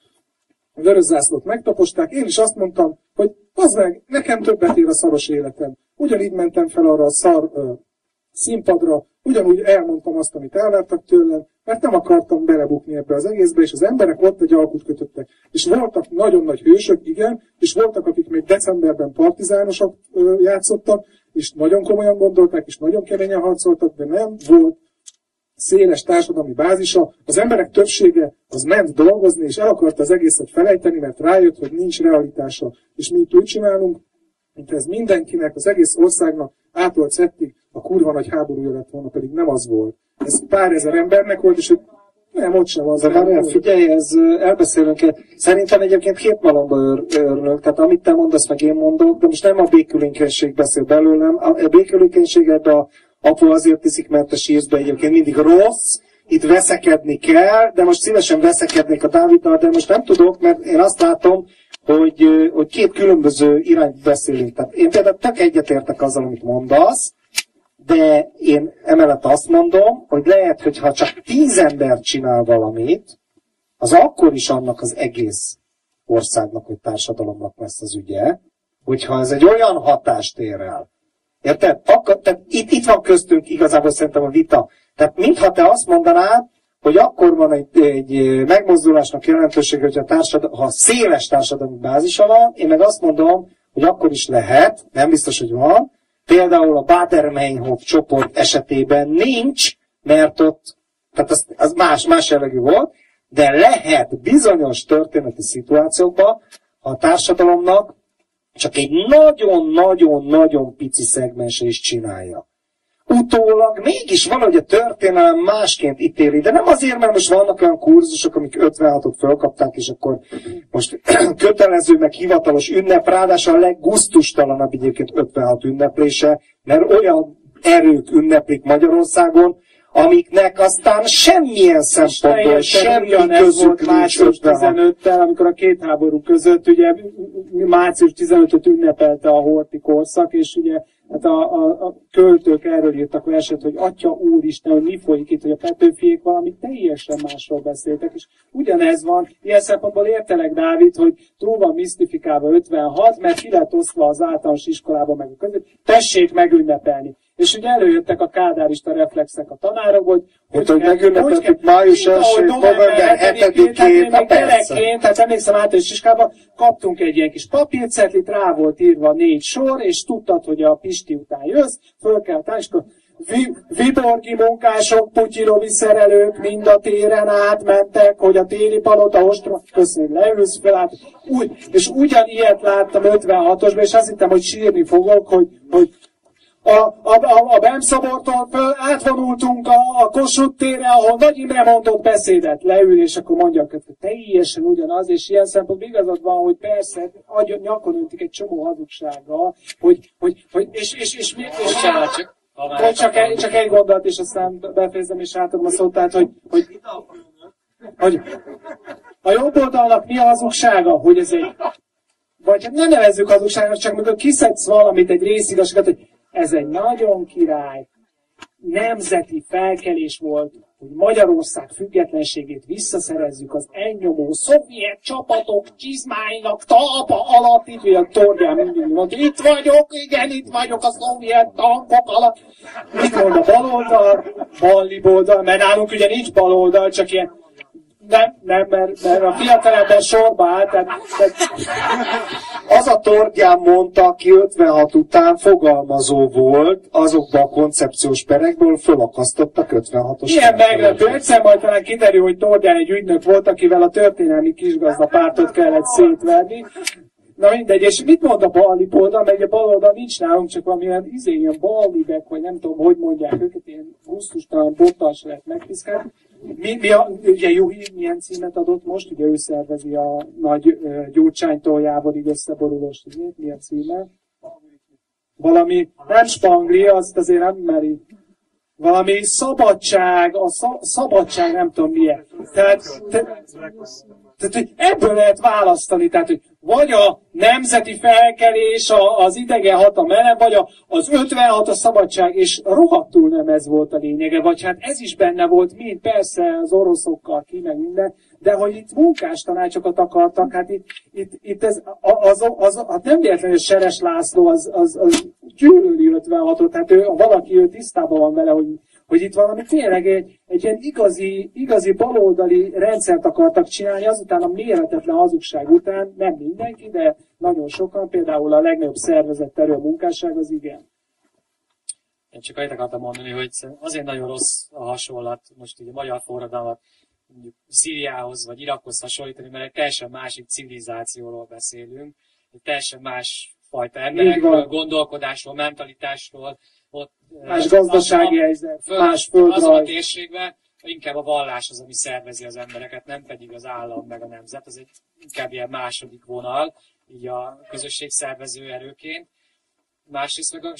vörös zászlót megtaposták, én is azt mondtam, hogy az meg, nekem többet ér a szaros életem. Ugyanígy mentem fel arra a szar ö, színpadra, ugyanúgy elmondtam azt, amit elvártak tőlem, mert nem akartam belebukni ebbe az egészbe, és az emberek ott egy alkut kötöttek. És voltak nagyon nagy hősök, igen, és voltak, akik még decemberben partizánosok ö, játszottak, és nagyon komolyan gondolták, és nagyon keményen harcoltak, de nem volt széles társadalmi bázisa, az emberek többsége az ment dolgozni, és el akarta az egészet felejteni, mert rájött, hogy nincs realitása. És mi itt úgy csinálunk, mint ez mindenkinek, az egész országnak átolt szettig a kurva nagy háborúja lett volna, pedig nem az volt. Ez pár ezer embernek volt, és nem, ott sem az. De várjál, figyelj, ez elbeszélünk. Szerintem egyébként két malomba őr, őrnök, tehát amit te mondasz, meg én mondok, de most nem a békülékenység beszél belőlem. A, a békülékenység ebbe a apu azért tiszik, mert a sírsz be egyébként mindig rossz, itt veszekedni kell, de most szívesen veszekednék a Dáviddal, de most nem tudok, mert én azt látom, hogy, hogy két különböző irányt beszélünk. Tehát én például tök egyetértek azzal, amit mondasz, de én emellett azt mondom, hogy lehet, hogy ha csak tíz ember csinál valamit, az akkor is annak az egész országnak, vagy társadalomnak lesz az ügye, hogyha ez egy olyan hatást ér el, Érted? Akkor, tehát itt, itt van köztünk igazából szerintem a vita. Tehát mintha te azt mondanád, hogy akkor van egy, egy megmozdulásnak jelentősége, hogy a társadal, ha széles társadalmi bázisa van, én meg azt mondom, hogy akkor is lehet, nem biztos, hogy van, például a Bader-Meinhof csoport esetében nincs, mert ott, tehát az, az más, más jellegű volt, de lehet bizonyos történeti szituációkban, a társadalomnak csak egy nagyon-nagyon-nagyon pici szegmense is csinálja. Utólag mégis valahogy a történelem másként ítéli, de nem azért, mert most vannak olyan kurzusok, amik 56-ot fölkapták, és akkor most kötelező, meg hivatalos ünnep, ráadásul a leggusztustalanabb egyébként 56 ünneplése, mert olyan erők ünneplik Magyarországon, amiknek aztán semmilyen szempontból semmi közük március 15-tel, amikor a két háború között ugye március 15-öt ünnepelte a Horti korszak, és ugye hát a, a, a költők erről írtak verset, hogy Atya Úristen, hogy mi folyik itt, hogy a Petőfiék valami teljesen másról beszéltek, és ugyanez van, ilyen szempontból értelek Dávid, hogy túl misztifikálva 56, mert ki lett osztva az általános iskolában meg a között, tessék megünnepelni. És ugye előjöttek a kádárista reflexek a tanárok, hogy hogy, hogy megünnepeltük május 1 november 7-én, hát gyerekként, tehát emlékszem általános iskolában, kaptunk egy ilyen kis papírcetlit, rá volt írva négy sor, és tudtad, hogy a Pisti után jössz, föl kell állni, és akkor Viborgi munkások, putyinovi szerelők mind a téren átmentek, hogy a téli palota ostra, köszönöm, leülsz fel át. Úgy, és ugyanilyet láttam 56-osban, és azt hittem, hogy sírni fogok, hogy, hogy a, a, a, a Bemszabortól föl átvonultunk a, a Kossuth térre, ahol Nagy Imre mondott beszédet, leül, és akkor mondja, hogy teljesen ugyanaz, és ilyen szempontból igazad van, hogy persze, agy, nyakon öntik egy csomó hazugsággal, hogy, hogy, hogy és, és, és, és, és csak, hogy csak, egy, csak egy gondolat, és aztán befejezem, és átadom a szót, tehát, hogy, hogy, hogy a jobb oldalnak mi a hazugsága, hogy ez egy vagy hát ne nevezzük hazugságnak, csak amikor kiszedsz valamit, egy részigazságot, hogy ez egy nagyon király, nemzeti felkelés volt, hogy Magyarország függetlenségét visszaszerezzük az elnyomó szovjet csapatok csizmáinak talpa alatt, így hogy a Tordján mindig mondta, itt vagyok, igen, itt vagyok a szovjet tankok alatt. Mit mond a baloldal? Balli oldal, mert nálunk ugye nincs baloldal, csak ilyen nem, nem, mert, mert a fiatalember sorba állt. Tehát, tehát... Az a Tordján mondta, aki 56 után fogalmazó volt, azokban a koncepciós perekből fölakasztottak 56-os. Ilyen meglepő. Egyszer majd talán kiderül, hogy Tordján egy ügynök volt, akivel a történelmi kisgazda pártot kellett szétverni. Na mindegy, és mit mond a balli oldal, mert a bal oldal nincs nálunk, csak valamilyen izé, ilyen balibek, vagy nem tudom, hogy mondják őket, ilyen gusztustalan bottal se lehet megpiszkálni. Mi, mi a, ugye Juhi milyen címet adott most? Ugye ő szervezi a nagy gyurcsánytól jávorig összeborulós címét. Mi a címe? Valami, nem spangli, azt azért nem meri. Valami szabadság, a szabadság nem tudom milyen. Tehát, te, tehát, hogy ebből lehet választani, tehát, hogy vagy a nemzeti felkelés, a, az idegen hatalom ellen, vagy a, az 56 a szabadság, és rohadtul nem ez volt a lényege, vagy hát ez is benne volt, mind persze az oroszokkal ki, meg minden, de hogy itt munkástanácsokat akartak, hát itt, itt, itt ez, az, az, az, hát nem véletlenül, Seres László az, az, az gyűlöli 56-ot, hát ő, valaki ő tisztában van vele, hogy hogy itt valami tényleg egy, egy ilyen igazi, igazi baloldali rendszert akartak csinálni, azután a méretetlen hazugság után, nem mindenki, de nagyon sokan, például a legnagyobb szervezett erő munkásság, az igen. Én csak annyit akartam mondani, hogy azért nagyon rossz a hasonlat, most ugye a magyar forradalmat mondjuk Szíriához vagy Irakhoz hasonlítani, mert egy teljesen másik civilizációról beszélünk, egy teljesen más fajta emberekről, gondolkodásról, mentalitásról, ott más gazdasági helyzet, más földrajz. Azon a térségben inkább a vallás az, ami szervezi az embereket, nem pedig az állam meg a nemzet, az egy inkább ilyen második vonal, így a közösség szervező erőként. Másrészt meg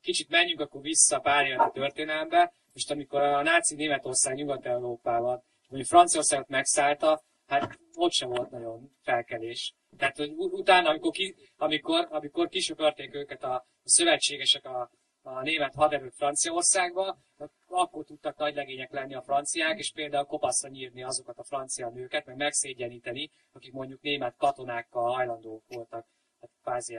kicsit menjünk akkor vissza pár évet a történelembe, most amikor a náci Németország Nyugat-Európában, mondjuk Franciaországot megszállta, hát ott sem volt nagyon felkelés. Tehát, hogy utána, amikor, ki, amikor, amikor kisöpörték őket a, a szövetségesek a, a német haderő Franciaországba, akkor tudtak nagy legények lenni a franciák, és például kopaszra nyírni azokat a francia nőket, meg megszégyeníteni, akik mondjuk német katonákkal hajlandók voltak. Hát kvázi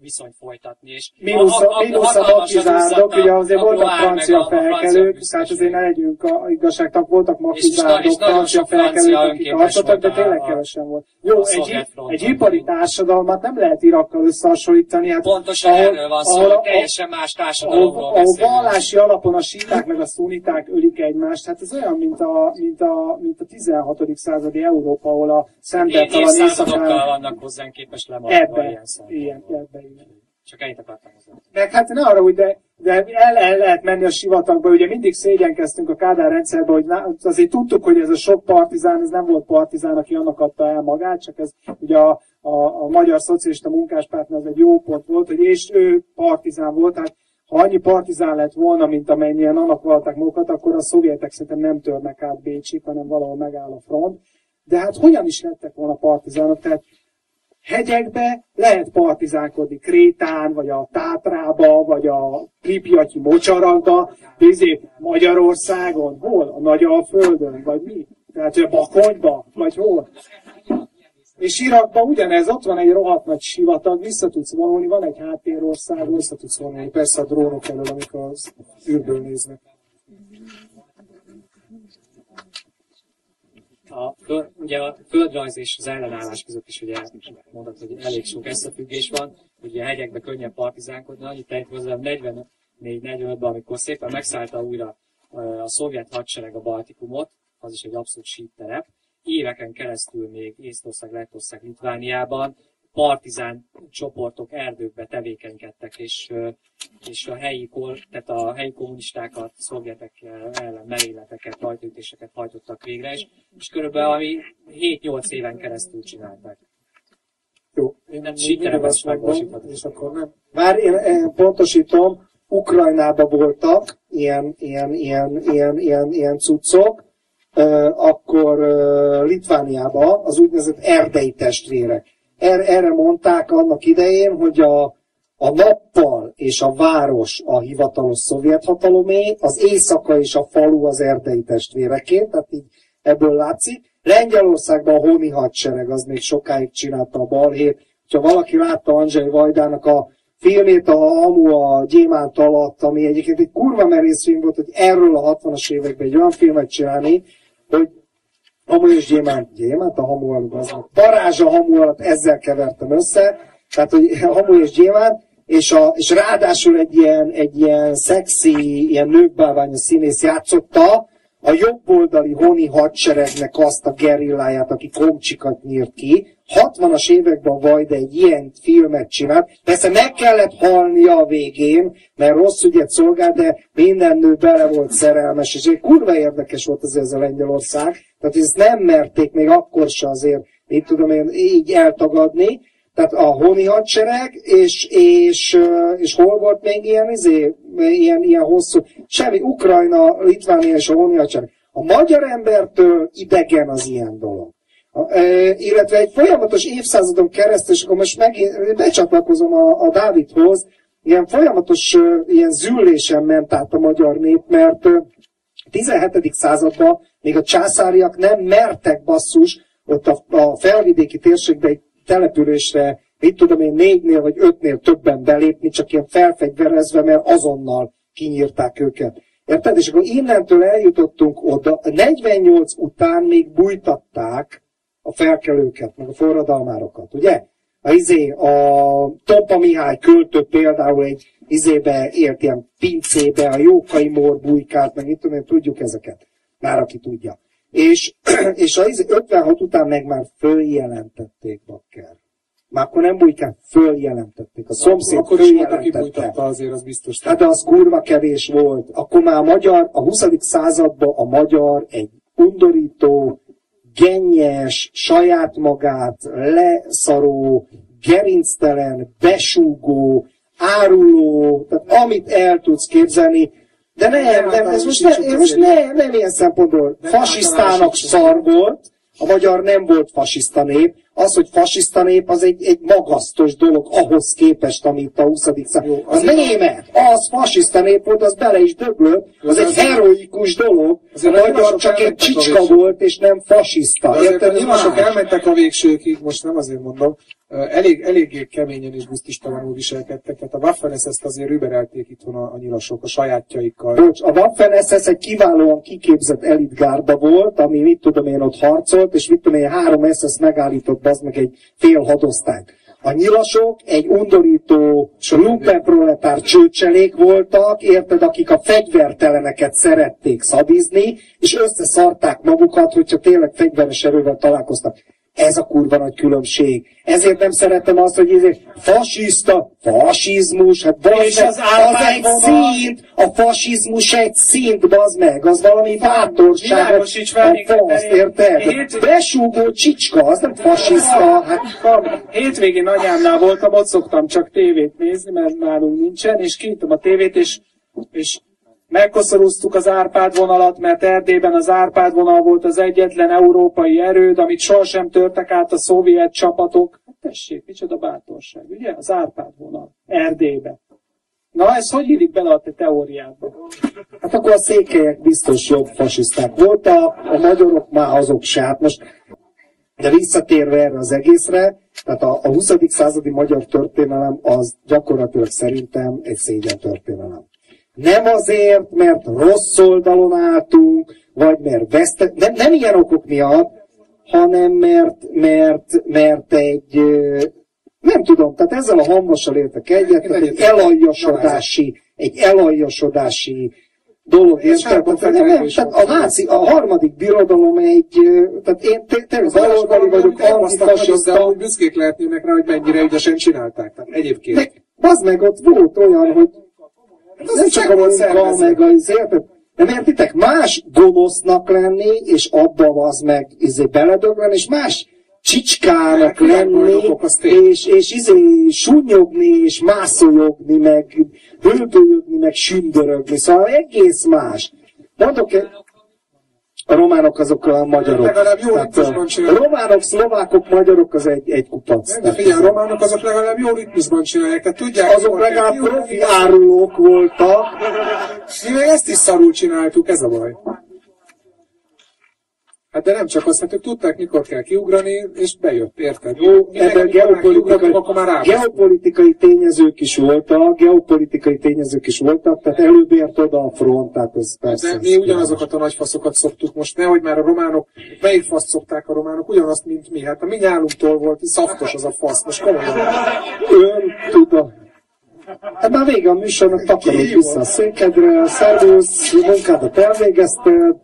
viszonyt folytatni. És Mínusz a, mínusz a mafizárdok, ugye azért voltak francia felkelők, tehát azért ne legyünk a igazságtak, voltak mafizárdok, francia felkelők, akik harcoltak, de tényleg kevesen volt. Jó, egy, egy ipari társadalmat nem lehet Irakkal összehasonlítani. Hát Pontosan ahol, erről van szó, ahol, teljesen más társadalomról ahol, ahol vallási alapon a síták meg a szuniták ölik egymást, hát ez olyan, mint a, mint a, mint a 16. századi Európa, ahol a szenteltalan éjszakára... vannak hozzánk képes lemaradva ilyen Ilyen, ebbe, igen. Csak ennyit akartam hozzá. Meg hát ne arra, hogy de, de el, el lehet menni a sivatagba, ugye mindig szégyenkeztünk a Kádár rendszerbe, hogy na, azért tudtuk, hogy ez a sok partizán, ez nem volt partizán, aki annak adta el magát, csak ez ugye a, a, a Magyar Szocialista Munkáspártnál az egy jó pont volt, hogy és ő partizán volt, tehát ha annyi partizán lett volna, mint amennyien annak voltak magukat, akkor a szovjetek szerintem nem törnek át Bécsik, hanem valahol megáll a front. De hát hogyan is lettek volna partizánok? Tehát hegyekbe lehet partizánkodni, Krétán, vagy a Tátrába, vagy a Pripyatyi mocsarakba, bizé Magyarországon, hol? A Nagyalföldön, vagy mi? Tehát, a Bakonyba, vagy hol? És Irakban ugyanez, ott van egy rohadt nagy sivatag, vissza tudsz vonulni, van egy háttérország, vissza tudsz vonulni, persze a drónok elől, amik az űrből néznek. A, ugye a földrajz és az ellenállás között is ugye mondhatod, hogy elég sok összefüggés van, ugye a hegyekbe könnyebb partizánkodni, annyit tejt hozzá 44-45-ben, amikor szépen megszállta újra a szovjet hadsereg a Baltikumot, az is egy abszolút sípterep, éveken keresztül még Észtország, Lettország, Litvániában partizán csoportok erdőkbe tevékenykedtek, és, és a helyi, tehát a helyi kommunistákat, szovjetek ellen merényleteket, hajtőtéseket hajtottak végre, és, és körülbelül ami 7-8 éven keresztül csinálták. Jó, én mindig azt megvan, és akkor nem. Már én, én pontosítom, Ukrajnában voltak ilyen, ilyen, ilyen, ilyen, ilyen, ilyen cuccok, akkor Litvániában az úgynevezett erdei testvérek Er, erre mondták annak idején, hogy a, a nappal és a város a hivatalos szovjet hatalomé, az éjszaka és a falu az erdei testvéreként, tehát így ebből látszik. Lengyelországban a honi hadsereg az még sokáig csinálta a balhét. Ha valaki látta Andrzej Vajdának a filmét, a Amu a gyémánt alatt, ami egyébként egy kurva merész film volt, hogy erről a 60-as években egy olyan filmet csinálni, hogy hamu és gyémánt, gyémánt? A hamu alatt, az Darázs a hamu alatt, ezzel kevertem össze, tehát hogy hamu és gyémánt, és, a, és ráadásul egy ilyen, egy ilyen szexi, ilyen nőkbálványos színész játszotta, a jobboldali honi hadseregnek azt a gerilláját, aki komcsikat nyírt ki. 60-as években Vajda egy ilyen filmet csinált. Persze meg kellett halnia a végén, mert rossz ügyet szolgál, de minden nő bele volt szerelmes, és egy kurva érdekes volt azért ez a Lengyelország. Tehát ezt nem merték még akkor se azért, mit tudom én, így eltagadni. Tehát a honi hadsereg, és, és, és hol volt még ilyen, izé, ilyen, ilyen hosszú, semmi, Ukrajna, Litvánia és a honi hadsereg. A magyar embertől idegen az ilyen dolog. E, illetve egy folyamatos évszázadon keresztül, és akkor most meg, becsatlakozom a, a Dávidhoz, ilyen folyamatos ilyen züllésen ment át a magyar nép, mert 17. században még a császáriak nem mertek basszus ott a, a felvidéki térségbe egy településre, mit tudom én, négynél vagy ötnél többen belépni, csak ilyen felfegyverezve, mert azonnal kinyírták őket. Érted? És akkor innentől eljutottunk oda, 48 után még bújtatták a felkelőket, meg a forradalmárokat, ugye? A, izé, a Tompa Mihály költő például egy izébe ért ilyen pincébe, a Jókai Mór bujkált, meg itt tudom, tudjuk ezeket. Már aki tudja. És, és a 56 után meg már följelentették Bakker. Már akkor nem bujkán, följelentették. A szomszéd akkor följelentette. azért, az biztos. Hát de az kurva kevés volt. Akkor már a magyar, a 20. században a magyar egy undorító, gennyes, saját magát leszaró, gerinctelen, besúgó, áruló, tehát amit el tudsz képzelni, de nem, nem, ez most, ne, most ne, nem ilyen szempontból. Fasisztának szar volt, a magyar nem volt fasiszta nép. Az, hogy fasiszta nép, az egy, egy magasztos dolog ahhoz képest, amit a 20. század. Az német, az fasiszta nép volt, az bele is döglött. Az egy heroikus dolog. A magyar csak egy csicska volt, és nem fasiszta. Érted? Nyilván sok elmentek a végsőkig, most nem azért mondom, elég, eléggé keményen és busztistalanul viselkedtek, tehát a waffen ezt azért überelték itthon a, a nyilasok a sajátjaikkal. Bocs, a waffen SS egy kiválóan kiképzett elitgárda volt, ami mit tudom én ott harcolt, és mit tudom én három SS megállított az meg egy fél hadosztályt. A nyilasok egy undorító lumpenproletár csőcselék voltak, érted, akik a fegyverteleneket szerették szadizni, és összeszarták magukat, hogyha tényleg fegyveres erővel találkoztak. Ez a kurva nagy különbség. Ezért nem szeretem azt, hogy ezért fasiszta, fasizmus, hát És az az egy szint, a fasizmus egy szint, bazd meg, az valami bátorság, a fasz, érted? hét- Besúgó csicska, az nem fasiszta, hát Hétvégén anyámnál voltam, ott szoktam csak tévét nézni, mert nálunk nincsen, és kinyitom a tévét, és, és megkoszorúztuk az Árpád vonalat, mert Erdélyben az Árpád vonal volt az egyetlen európai erőd, amit sohasem törtek át a szovjet csapatok. Hát tessék, micsoda bátorság, ugye? Az Árpád vonal. Erdélybe. Na, ez hogy illik bele a te teóriádba? Hát akkor a székelyek biztos jobb fasiszták voltak, a magyarok már azok se. Hát most, de visszatérve erre az egészre, tehát a, a 20. századi magyar történelem az gyakorlatilag szerintem egy szégyen történelem. Nem azért, mert rossz oldalon álltunk, vagy mert veszte, nem, nem ilyen okok miatt, hanem mert, mert, mert egy, nem tudom, tehát ezzel a hamvassal értek egyet, tehát egy elajjasodási, egy elajjasodási dolog, És érted? hát, Tehát, nem, nem, tehát a náci, a harmadik birodalom egy, tehát én té- tényleg baloldali vagyok, antifasiszta, úgy büszkék lehetnének rá, hogy mennyire ügyesen csinálták. Tehát egyébként. de az meg ott volt olyan, hogy nem csak a munka, meg az érted? Nem értitek? Más gonosznak lenni, és abba az meg izé beledöglen, és más csicskának lenni, és, és izé sunyogni, és mászologni, meg bőbölyögni, meg sündörögni. Szóval egész más. Mondok egy, a románok azok a magyarok. Legalább jó ritmusban csinálják. románok, szlovákok, magyarok az egy, egy kupac. Nem, de figyelj, a románok azok legalább jó ritmusban csinálják. Tehát tudják, azok hol legalább profi árulók voltak, Mi ezt is szarul csináltuk, ez a baj. Hát de nem csak azt, hát tudták, mikor kell kiugrani, és bejött, érted? Jó, ebben geopolitikai, akkor már geopolitikai tényezők is voltak, geopolitikai tényezők is voltak, tehát előbb ért oda a front, tehát ez persze. De mi ugyanazokat a nagyfaszokat szoktuk most, nehogy már a románok, melyik faszt szokták a románok, ugyanazt, mint mi. Hát a mi nyálunktól volt, szaftos az a fasz, most komolyan. Ön tudom. Hát már vége a műsornak, takarodj vissza a székedre, szervusz, munkádat elvégezted.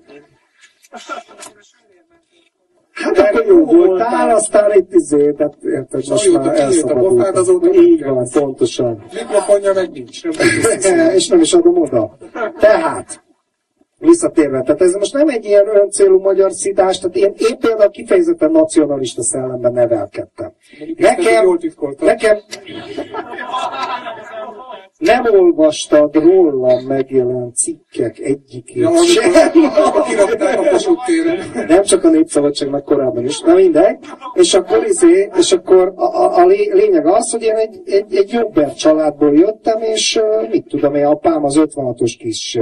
Hát akkor jó voltál, aztán itt izé, tehát érted, most már azóta elszabadult. nem Így van, pontosan. Mikrofonja meg nincs. És nem is adom oda. Tehát, visszatérve, tehát ez most nem egy ilyen öncélú magyar szidás, tehát én, én például kifejezetten nacionalista szellemben nevelkedtem. Nekem, nekem nem olvastad rólam megjelent cikkek egyikét Ja, sem. amikor kirakták a Kossuth téren. Nem csak a népszabadságnak korábban is, na mindegy. És akkor, izé, és akkor a, a, a lé- lényeg az, hogy én egy, egy, egy jobber családból jöttem, és mit tudom én, apám az 56-os kis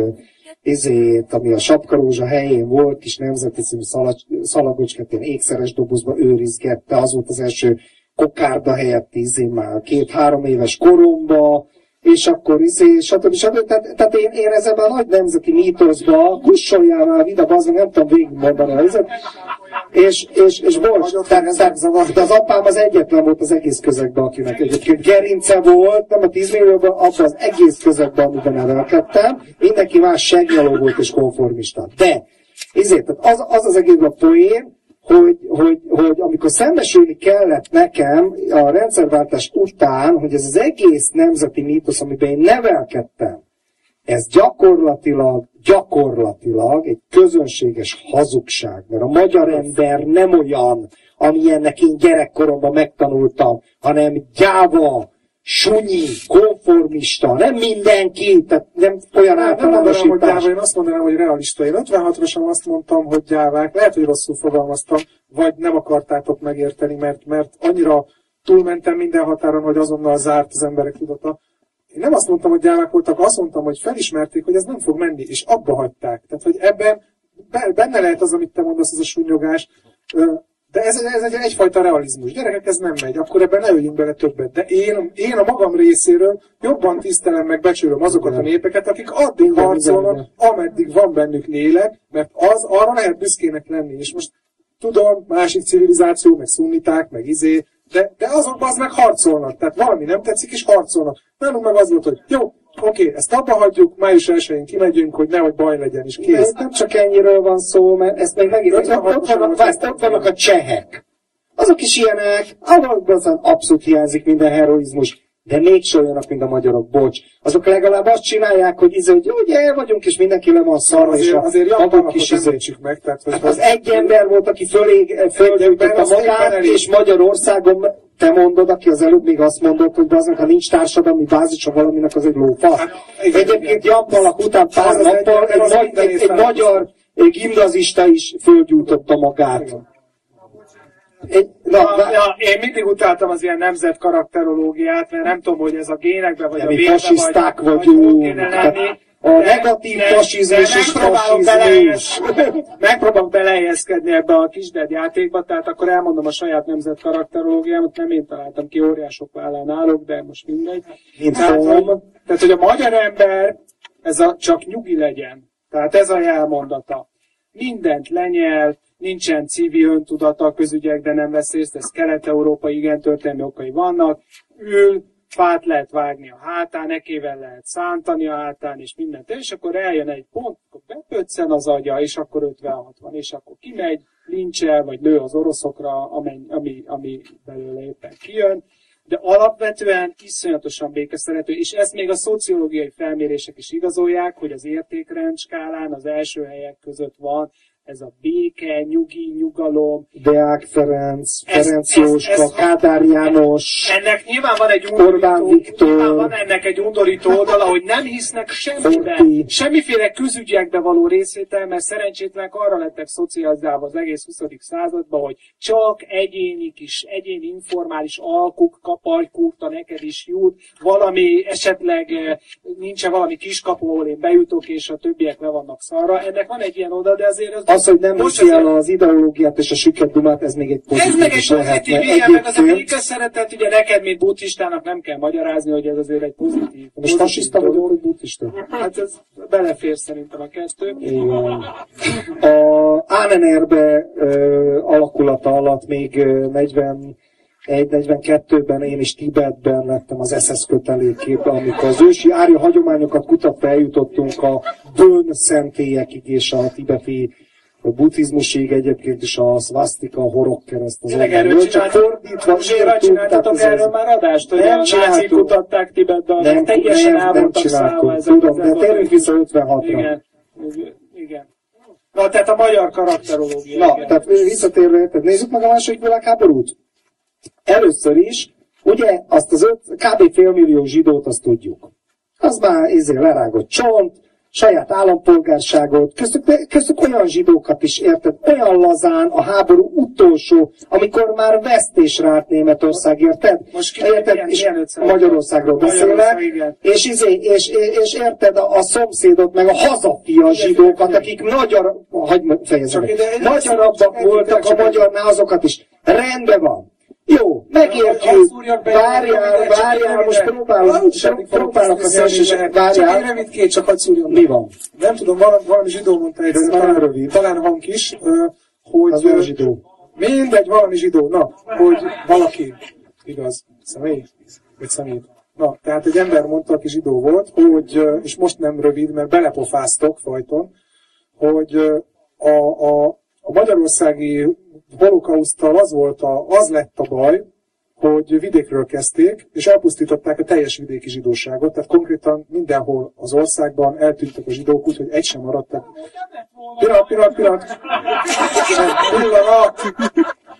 izét, ami a sapkarózsa helyén volt, kis nemzeti című szalag- szalagocskát ilyen ékszeres dobozba őrizgette, az volt az első kokárda helyett izé már két-három éves koromba, és akkor izé, stb. stb. Tehát, tehát én, én ezzel a nagy nemzeti mítoszba, kussoljál már vida, az nem tudom végigmondani a izet, és, és, és bocs, tehát, tehát, de az apám az egyetlen volt az egész közegben, akinek egyébként gerince volt, nem a 10 millióban, abban az egész közegben, amiben nevelkedtem, mindenki más segnyaló volt és konformista. De, ezért, tehát az, az az egész a poén, hogy, hogy, hogy amikor szembesülni kellett nekem a rendszerváltás után, hogy ez az egész nemzeti mítosz, amiben én nevelkedtem, ez gyakorlatilag, gyakorlatilag egy közönséges hazugság, mert a magyar ember nem olyan, amilyennek én gyerekkoromban megtanultam, hanem gyáva, sunyi, konformista, nem mindenki, tehát nem olyan Nem mondanám, hogy gyáva, általánosítás. én azt mondanám, hogy realista. Én 56-osan azt mondtam, hogy gyávák. Lehet, hogy rosszul fogalmaztam, vagy nem akartátok megérteni, mert, mert annyira túlmentem minden határon, hogy azonnal zárt az emberek tudata. Én nem azt mondtam, hogy gyávák voltak, azt mondtam, hogy felismerték, hogy ez nem fog menni, és abba hagyták. Tehát, hogy ebben be- benne lehet az, amit te mondasz, az a súnyogás, Ö, De ez, ez egy, egyfajta realizmus. Gyerekek, ez nem megy, akkor ebben ne öljünk bele többet. De én, én a magam részéről jobban tisztelem meg, becsülöm azokat a népeket, akik addig Igen, harcolnak, igen, ameddig van bennük lélek, mert az arra lehet büszkének lenni. És most tudom, másik civilizáció, meg szunniták, meg izé, de, de azokban az meg harcolnak. Tehát valami nem tetszik, és harcolnak. Nálunk meg az volt, hogy jó, oké, ezt abba hagyjuk, május 1-én kimegyünk, hogy nehogy baj legyen, és De kész. itt nem csak ennyiről van szó, mert ezt még megint, ott, vannak, a csehek. Azok is ilyenek, ahol abszolút hiányzik minden heroizmus, de mégse olyanok, mint a magyarok, bocs. Azok legalább azt csinálják, hogy izé, hogy ugye el vagyunk, és mindenki le van szarva, és a azért maguk Japánok kis is izé. izé. meg, tehát Hát az egy ember volt, aki fölég, fölgyújtotta az éppen magát, és Magyarországon te mondod, aki az előbb még azt mondott, hogy aznak, ha nincs társadalmi bázisa valaminek, az egy lófa. Hát, igen, Egyébként. Jampalak után pár egy nappal egy, nagy- egy, egy magyar egy gimnazista is fölgyújtotta magát. Egy, na, vá- ja, én mindig utáltam az ilyen nemzet karakterológiát, mert nem tudom, hogy ez a génekben vagy de a vérben fasiszták vagy, vagy vagyunk. hogy kéne Tehát lenni. A De- negatív de- fasizmus és megpróbálok fasizmus. Megpróbálok belehelyezkedni ebbe a kisded játékba, tehát akkor elmondom a saját nemzet karakterológiámat, nem én találtam ki, óriások vállán állok, de most mindegy. Mint tehát, hogy, tehát, hogy a magyar ember, ez a csak nyugi legyen. Tehát ez a jelmondata. Mindent lenyel, nincsen civil öntudata a közügyekben nem vesz részt, ez kelet-európai, igen, történelmi okai vannak. Ül, fát lehet vágni a hátán, ekével lehet szántani a hátán, és mindent, és akkor eljön egy pont, akkor bepöccen az agya, és akkor 50-60, és akkor kimegy, lincsel, vagy lő az oroszokra, ami, ami, ami belőle éppen kijön, de alapvetően iszonyatosan békeszerető, és ezt még a szociológiai felmérések is igazolják, hogy az értékrend skálán az első helyek között van ez a béke, nyugi, nyugalom. Deák Ferenc, Ez- Ferenc ez- Jóska, ez- Kádár János, Ennek nyilván van egy Orbán undorító, Viktor. nyilván van ennek egy undorító oldala, hogy nem hisznek semmiben, Forti. semmiféle közügyekbe való részvétel, mert szerencsétlenek arra lettek szocializálva az egész 20. században, hogy csak egyéni kis, egyéni informális alkuk, kaparykúrta neked is jut, valami esetleg eh, nincsen valami kiskapu, ahol én bejutok, és a többiek le vannak szarra. Ennek van egy ilyen oda, de azért az, az, hogy nem viszi el az ideológiát és a süket dumát, ez még egy ez pozitív meg egy pozitív, igen, meg az a Egyébként, béke szeretet, ugye neked, mint buddhistának nem kell magyarázni, hogy ez azért egy pozitív. most fasiszta vagy buddhista? Hát ez belefér szerintem a kettő. Igen. A Ánenerbe alakulata alatt még ö, 40 1.42-ben én is Tibetben lettem az SS kötelékép, amikor az ősi árja hagyományokat kutatva eljutottunk a bőn szentélyekig és a tibeti buddhizmusig, egyébként is a szvasztika, a horogkereszt az Tényleg erről Csak fordítva írtuk, csináltatok erről már adást, hogy Nem a nácik kutatták Tibetben, nem, teljesen nem, nem csináltunk, tudom, de térjünk vissza 56-ra. Igen. Igen. Na, tehát a magyar karakterológia. Na, igen. tehát visszatérve, tehát nézzük meg a második világháborút. Először is, ugye azt az öt, kb. félmillió zsidót azt tudjuk. Az már ezért lerágott csont, saját állampolgárságot, köztük, köztük olyan zsidókat is érted, olyan lazán a háború utolsó, amikor már vesztésre állt Németország, érted? Most ki- érted? milyen- és ötször? Magyarországról Magyarország, beszélek, igen. és, izé, és, és, és érted a, a szomszédot, meg a hazafia zsidókat, akik magyar, hagyd csak egy- voltak a magyarnál azokat is. Rendben van. Jó, megértjük. Várjál, várjál, most próbálok, semmi próbálok a fogok szensés, beszélni, Csak egy várjál. rövid két, csak hadd szúrjon Mi van? Nem tudom, valami, valami zsidó mondta már talán, rövid. talán Hank is, hogy... Az ö, zsidó. Mindegy, valami zsidó. Na, hogy valaki, igaz, személy, vagy személy. Na, tehát egy ember mondta, aki zsidó volt, hogy, és most nem rövid, mert belepofáztok fajton, hogy a, a, a magyarországi holokauszttal az volt a, az lett a baj, hogy vidékről kezdték, és elpusztították a teljes vidéki zsidóságot, tehát konkrétan mindenhol az országban eltűntek a zsidók, úgyhogy egy sem maradtak. Pillanat, pillanat, pillanat! Pillanat!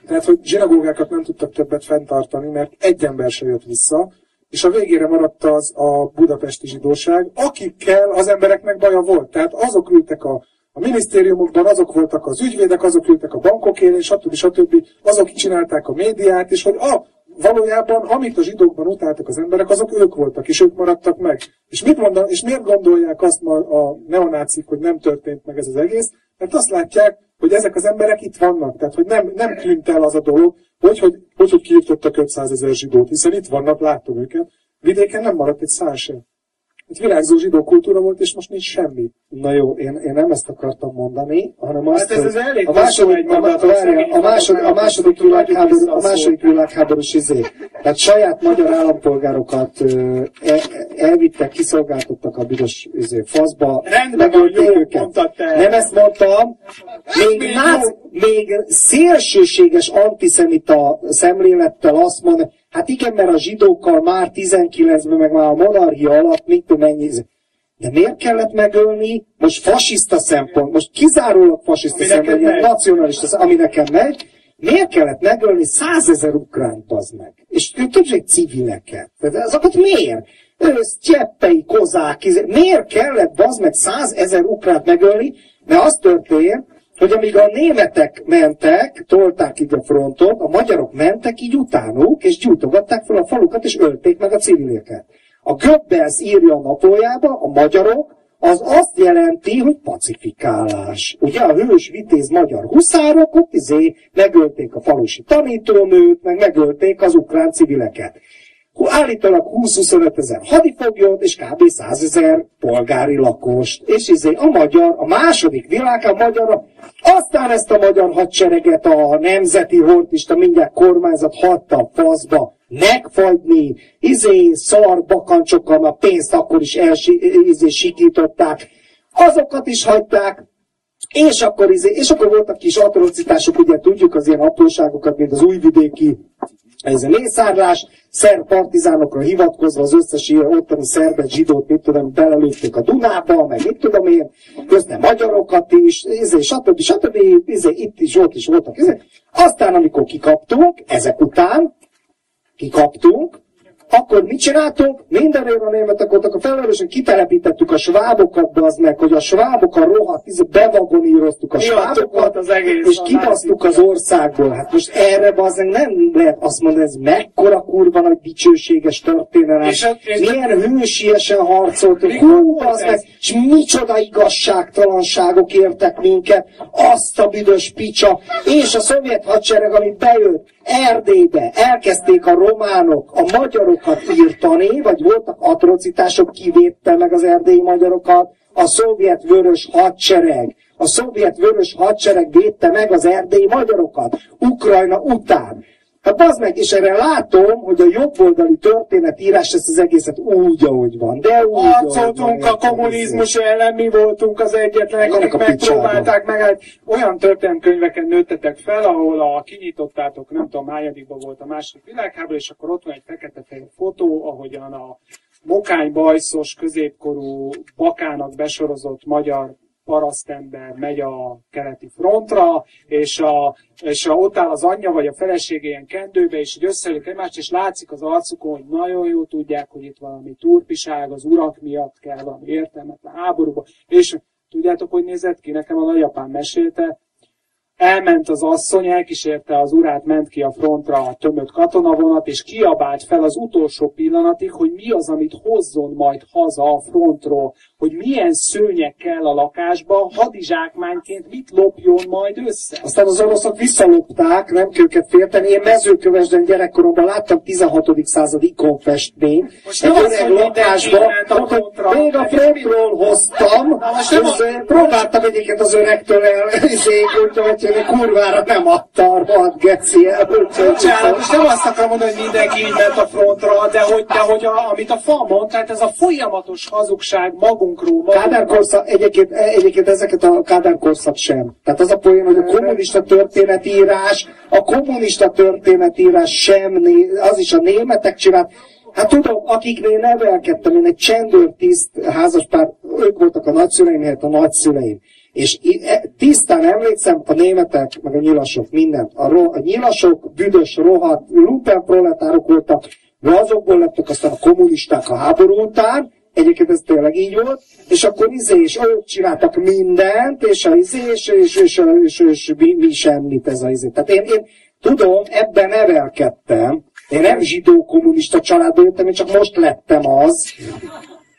Tehát, hogy zsinagógákat nem tudtak többet fenntartani, mert egy ember se jött vissza, és a végére maradt az a budapesti zsidóság, akikkel az embereknek baja volt. Tehát azok ültek a, a minisztériumokban, azok voltak az ügyvédek, azok ültek a bankok élén, stb. stb. Azok csinálták a médiát, és hogy a, valójában, amit a zsidókban utáltak az emberek, azok ők voltak, és ők maradtak meg. És, mit mondan, és miért gondolják azt ma a neonácik, hogy nem történt meg ez az egész? Mert azt látják, hogy ezek az emberek itt vannak. Tehát, hogy nem, nem tűnt el az a dolog, hogy, hogy, hogy, hogy kiirtottak 500 ezer zsidót, hiszen itt vannak, látom őket. Vidéken nem maradt egy szál sem. Egy virágzó zsidó kultúra volt, és most nincs semmi. Na jó, én, én nem ezt akartam mondani, hanem azt, Hát ez az elég a második, a, mondat, a, hogy a, második, a második világháború, a második világháborús izé. Tehát saját magyar állampolgárokat el, elvittek, kiszolgáltattak a büdös izé, faszba, Rendben megölték jó, őket. Nem ezt mondtam, még, még náci, még szélsőséges antiszemita szemlélettel azt mondja, hát igen, mert a zsidókkal már 19-ben, meg már a monarchia alatt, mit tudom mennyi, de miért kellett megölni? Most fasiszta szempont, most kizárólag fasiszta szempont, ilyen nacionalista szempont, ami nekem megy, miért kellett megölni százezer ukrán az meg? És többség civileket. Tehát azokat miért? Ősz, cseppei, kozák, izé- miért kellett bazd meg százezer ukrát megölni? Mert az történt, hogy amíg a németek mentek, tolták így a frontot, a magyarok mentek így utánuk, és gyújtogatták fel a falukat, és ölték meg a civileket. A Goebbels írja a naplójába, a magyarok, az azt jelenti, hogy pacifikálás. Ugye a hős vitéz magyar huszárok, ott izé megölték a falusi tanítónőt, meg megölték az ukrán civileket. Hú, Állítólag 20-25 ezer hadifoglyot, és kb. 100 ezer polgári lakost. És izé a magyar, a második világ, a magyar, aztán ezt a magyar hadsereget a nemzeti hortista mindjárt kormányzat hagyta a faszba megfagyni, izé szar bakancsokkal, már pénzt akkor is elsi, izé, sikították. Azokat is hagyták, és akkor, izé, és akkor voltak kis atrocitások, ugye tudjuk az ilyen apróságokat, mint az újvidéki ez a mészárlás, szerb partizánokra hivatkozva az összes ilyen ottani szerbet, zsidót, mit tudom, belelőtték a Dunába, meg mit tudom én, közben magyarokat is, izé, stb. stb. Izé, itt is, ott is voltak. Izé. Aztán, amikor kikaptunk, ezek után, kikaptunk, akkor mit csináltunk? Mindenért a németek voltak a felelősök, kitelepítettük a svábokat, az meg, hogy a svábok a rohadt, bevagoníroztuk a svábokat, az egész és kibasztuk az országból. Hát most erre bazen nem lehet azt mondani, ez mekkora kurva nagy dicsőséges történelem. És a- és- Milyen hősiesen harcoltunk. Hú, ez? meg, és micsoda igazságtalanságok értek minket. Azt a büdös picsa. És a szovjet hadsereg, ami bejött Erdélybe, elkezdték a románok, a magyarokat írtani, vagy voltak atrocitások, kivédte meg az erdélyi magyarokat, a szovjet vörös hadsereg. A szovjet vörös hadsereg védte meg az erdélyi magyarokat, Ukrajna után. Hát bazd meg, és erre látom, hogy a jobboldali történetírás ezt az egészet úgy, ahogy van. De úgy, Harcoltunk a kommunizmus ellen, mi voltunk az egyetlenek, akik megpróbálták meg. Hát olyan történelmkönyveken nőttetek fel, ahol a kinyitottátok, nem tudom, hányadikban volt a második világháború, és akkor ott van egy fekete-fehér fotó, ahogyan a mokány bajszos, középkorú bakának besorozott magyar parasztember megy a keleti frontra, és, a, és a, ott áll az anyja vagy a felesége ilyen kendőbe, és így összeülök egymást, és látszik az arcukon, hogy nagyon jó tudják, hogy itt valami turpiság, az urak miatt kell valami értelmetlen háborúba, és tudjátok, hogy nézett ki? Nekem a nagyapám mesélte, elment az asszony, elkísérte az urát, ment ki a frontra a tömött katonavonat, és kiabált fel az utolsó pillanatig, hogy mi az, amit hozzon majd haza a frontról, hogy milyen szőnyek kell a lakásba, hadizsákmányként mit lopjon majd össze. Aztán az oroszok visszalopták, nem kell őket félteni. Én mezőkövesden gyerekkoromban láttam 16. század ikonfestményt. Most Egy öreg hogy lakásba, a hogy még a frontról hoztam, most nem és próbáltam egyiket az öregtől el, izé, úgyhogy hogy kurvára nem adta a rohadt geci. Bocsánat, most nem azt akarom mondani, hogy mindenki így ment a frontra, de hogy, de hogy a, amit a fa mond, tehát ez a folyamatos hazugság magunkról, magunkról. Kádárkorszak, egyébként, egyébként ezeket a kádárkorszak sem. Tehát az a poén, hogy a kommunista történetírás, a kommunista történetírás sem, az is a németek csinált. Hát tudom, akiknél nevelkedtem, én egy csendőrtiszt házaspár, ők voltak a nagyszüleim, a nagyszüleim. És e- tisztán emlékszem, a németek, meg a nyilasok, mindent. A, ro- a nyilasok, büdös, rohadt, lumpen proletárok voltak, de azokból lettek aztán a kommunisták a háború után, Egyébként ez tényleg így volt, és akkor izé, és ők csináltak mindent, és a izé, és, és, és, és, és mi, mi semmit ez a izé. Tehát én, én tudom, ebben nevelkedtem, én nem zsidó kommunista családból jöttem, én csak most lettem az.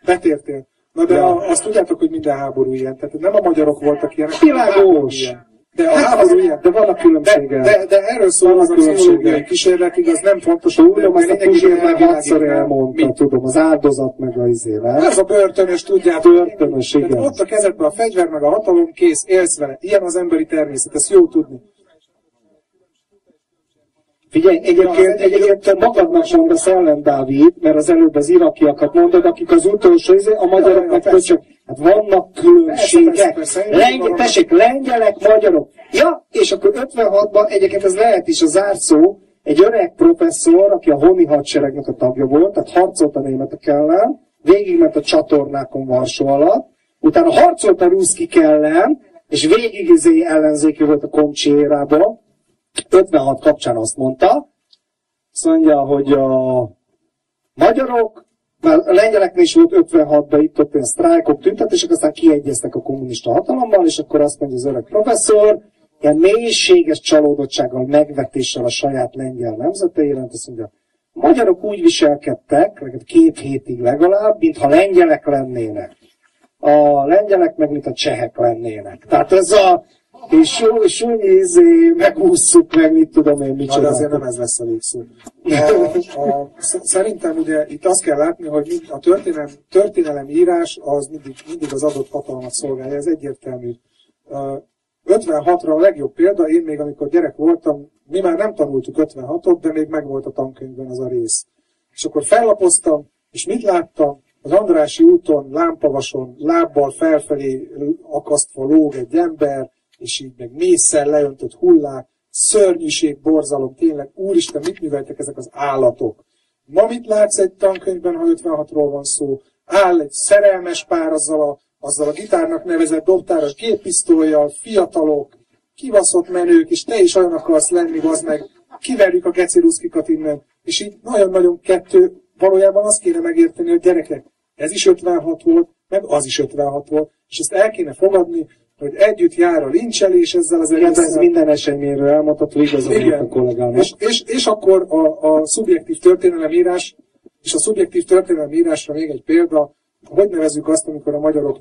Betértél. Na de Ja. a, azt tudjátok, hogy minden háború ilyen. Tehát nem a magyarok voltak ilyenek. Világos. ilyen. De a Hát, háború ilyen. de van a különbség. De, de, de erről szól az a Különbsége. pszichológiai kísérlet, igaz, nem fontos, hogy Tudom, azt a Puzsér már hatszor Mi? elmondta, tudom, az áldozat meg a izével. Ez a börtönös, tudjátok. Börtönös, Tehát igen. Ott a kezedben a fegyver, meg a hatalom, kész, élsz vele. Ilyen az emberi természet, ezt jó tudni. Figyelj, egyébként, egyébként te magadnak mondasz ellen, Dávid, mert az előbb az irakiakat mondod, akik az utolsó, izé, a magyarok meg köcsök. Hát vannak különbségek. Lengy- tessék, lengyelek, magyarok. Ja, és akkor 56-ban, egyébként ez lehet is a zárszó, egy öreg professzor, aki a honi hadseregnek a tagja volt, tehát harcolt a németek ellen, végigment a csatornákon Varsó alatt, utána harcolt a ruszkik ellen, és végig izé ellenzéki volt a komcsi érában, 56 kapcsán azt mondta, azt mondja, hogy a magyarok, már a lengyeleknél is volt 56-ban itt ott ilyen sztrájkok, tüntetések, aztán kiegyeztek a kommunista hatalommal, és akkor azt mondja az öreg professzor, ilyen mélységes csalódottsággal, megvetéssel a saját lengyel nemzete iránt, azt mondja, a magyarok úgy viselkedtek, legalább két hétig legalább, mintha lengyelek lennének. A lengyelek meg, mint a csehek lennének. Tehát ez a és súnyi izé, megússzuk meg, mit tudom én, Na, micsoda. de azért nem ez lesz a végszó. A, a, sz- szerintem ugye itt azt kell látni, hogy a történelem, történelem írás az mindig, mindig az adott hatalmat szolgálja, ez egyértelmű. Ö, 56-ra a legjobb példa, én még amikor gyerek voltam, mi már nem tanultuk 56-ot, de még megvolt a tankönyvben az a rész. És akkor fellapoztam, és mit láttam? Az Andrási úton, lámpavason, lábbal felfelé akasztva lóg egy ember, és így meg mészel leöntött hullák, szörnyűség, borzalom, tényleg, úristen, mit műveltek ezek az állatok? Ma mit látsz egy tankönyvben, ha 56-ról van szó? Áll egy szerelmes pár azzal a, azzal a gitárnak nevezett dobtáros géppisztolyjal, fiatalok, kibaszott menők, és te is olyan akarsz lenni, az meg, kiverjük a geciruszkikat innen, és így nagyon-nagyon kettő, valójában azt kéne megérteni, hogy gyerekek, ez is 56 volt, meg az is 56 volt, és ezt el kéne fogadni, hogy együtt jár a lincselés ezzel az Igen, ez minden eseményről elmondható, volt a kollégának. És, és, és akkor a, a szubjektív történelemírás, és a szubjektív történelemírásra még egy példa, hogy nevezzük azt, amikor a magyarok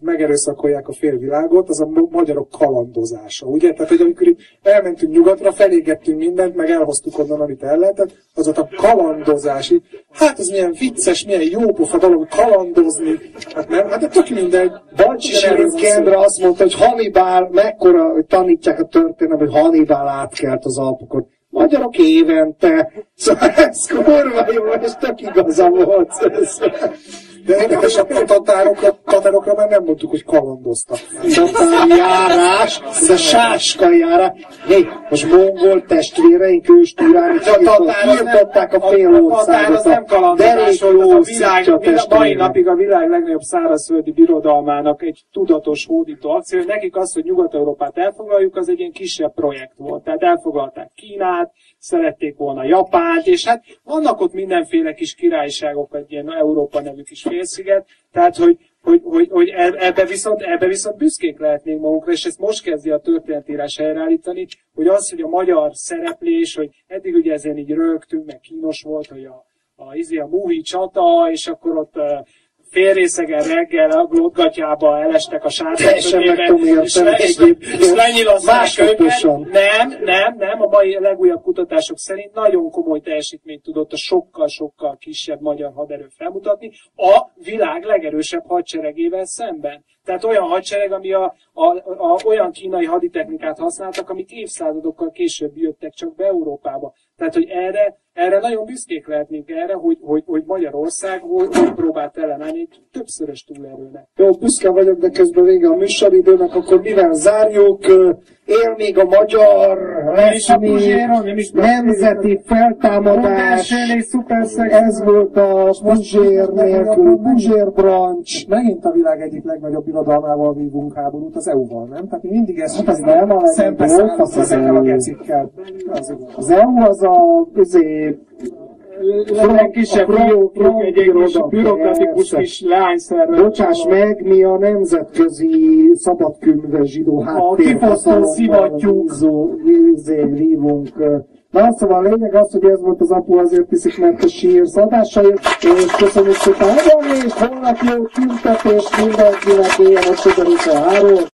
megerőszakolják a félvilágot, az a ma- magyarok kalandozása, ugye? Tehát, hogy amikor itt elmentünk nyugatra, felégettünk mindent, meg elhoztuk onnan, amit el lehetett, az ott a kalandozási. Hát ez milyen vicces, milyen jópofa dolog kalandozni. Hát nem, hát de tök mindegy. Bancsi szó. Kendre azt mondta, hogy Hannibal, mekkora, hogy tanítják a történet, hogy Hannibal átkelt az Alpokon. Magyarok évente. Szóval ez kurva jó, és tök igaza volt. De érdekes, a tatárokra, tatárokra már nem mondtuk, hogy kalandoztak. Tatárjárás, ez a sáska járás. Hé, most mongol testvéreink őstúrán, írtották a fél a az nem kalandozás a világ, világ, mai napig a világ legnagyobb szárazföldi birodalmának egy tudatos hódító akció. hogy Nekik az, hogy Nyugat-Európát elfoglaljuk, az egy ilyen kisebb projekt volt. Tehát elfoglalták Kínát, szerették volna Japánt, és hát vannak ott mindenféle kis királyságok, egy ilyen Európa nevű kis félsziget, tehát hogy hogy, hogy, hogy e- ebbe viszont, ebbe viszont büszkék lehetnénk magunkra, és ezt most kezdi a történetírás helyreállítani, hogy az, hogy a magyar szereplés, hogy eddig ugye ezen így rögtünk, meg kínos volt, hogy a, a, izé, a movie csata, és akkor ott félrészegen reggel a glótgatyába elestek a Teljesen meg tudom érteni egyébként. Másnaposan. Nem, nem, nem, a mai legújabb kutatások szerint nagyon komoly teljesítményt tudott a sokkal-sokkal kisebb magyar haderő felmutatni a világ legerősebb hadseregével szemben. Tehát olyan hadsereg, ami a, a, a, olyan kínai haditechnikát használtak, amik évszázadokkal később jöttek csak be Európába. Tehát, hogy erre, erre nagyon büszkék lehetnénk erre, hogy, hogy, hogy Magyarország hogy, hogy próbált ellenállni egy többszörös túlerőnek. Jó, büszke vagyok, de közben vége a műsoridőnek, akkor mivel zárjuk? Él még a magyar, is nemzeti feltámadás. Ez volt a Puzsér nélkül, Puzsér brancs. Megint a világ egyik legnagyobb birodalmával vívunk háborút, az EU-val, nem? Tehát mi mindig ezt Hát az nem a legnagyobb, az az ezekkel a EU. gecikkel. Az igaz. Az EU az a, izé, legkisebb a front- fiókjuk, egy, front bürokratikus kis lányszervezet. Bocsáss meg, mi a nemzetközi szabadkőműves zsidó háttér. kifosztó hatalommal szivattyúk. vívunk. Na, szóval a lényeg az, hogy ez volt az apu, azért viszik, mert te sírsz adásait, és köszönjük szépen, és holnap jó tüntetés mindenkinek, éljen a 23.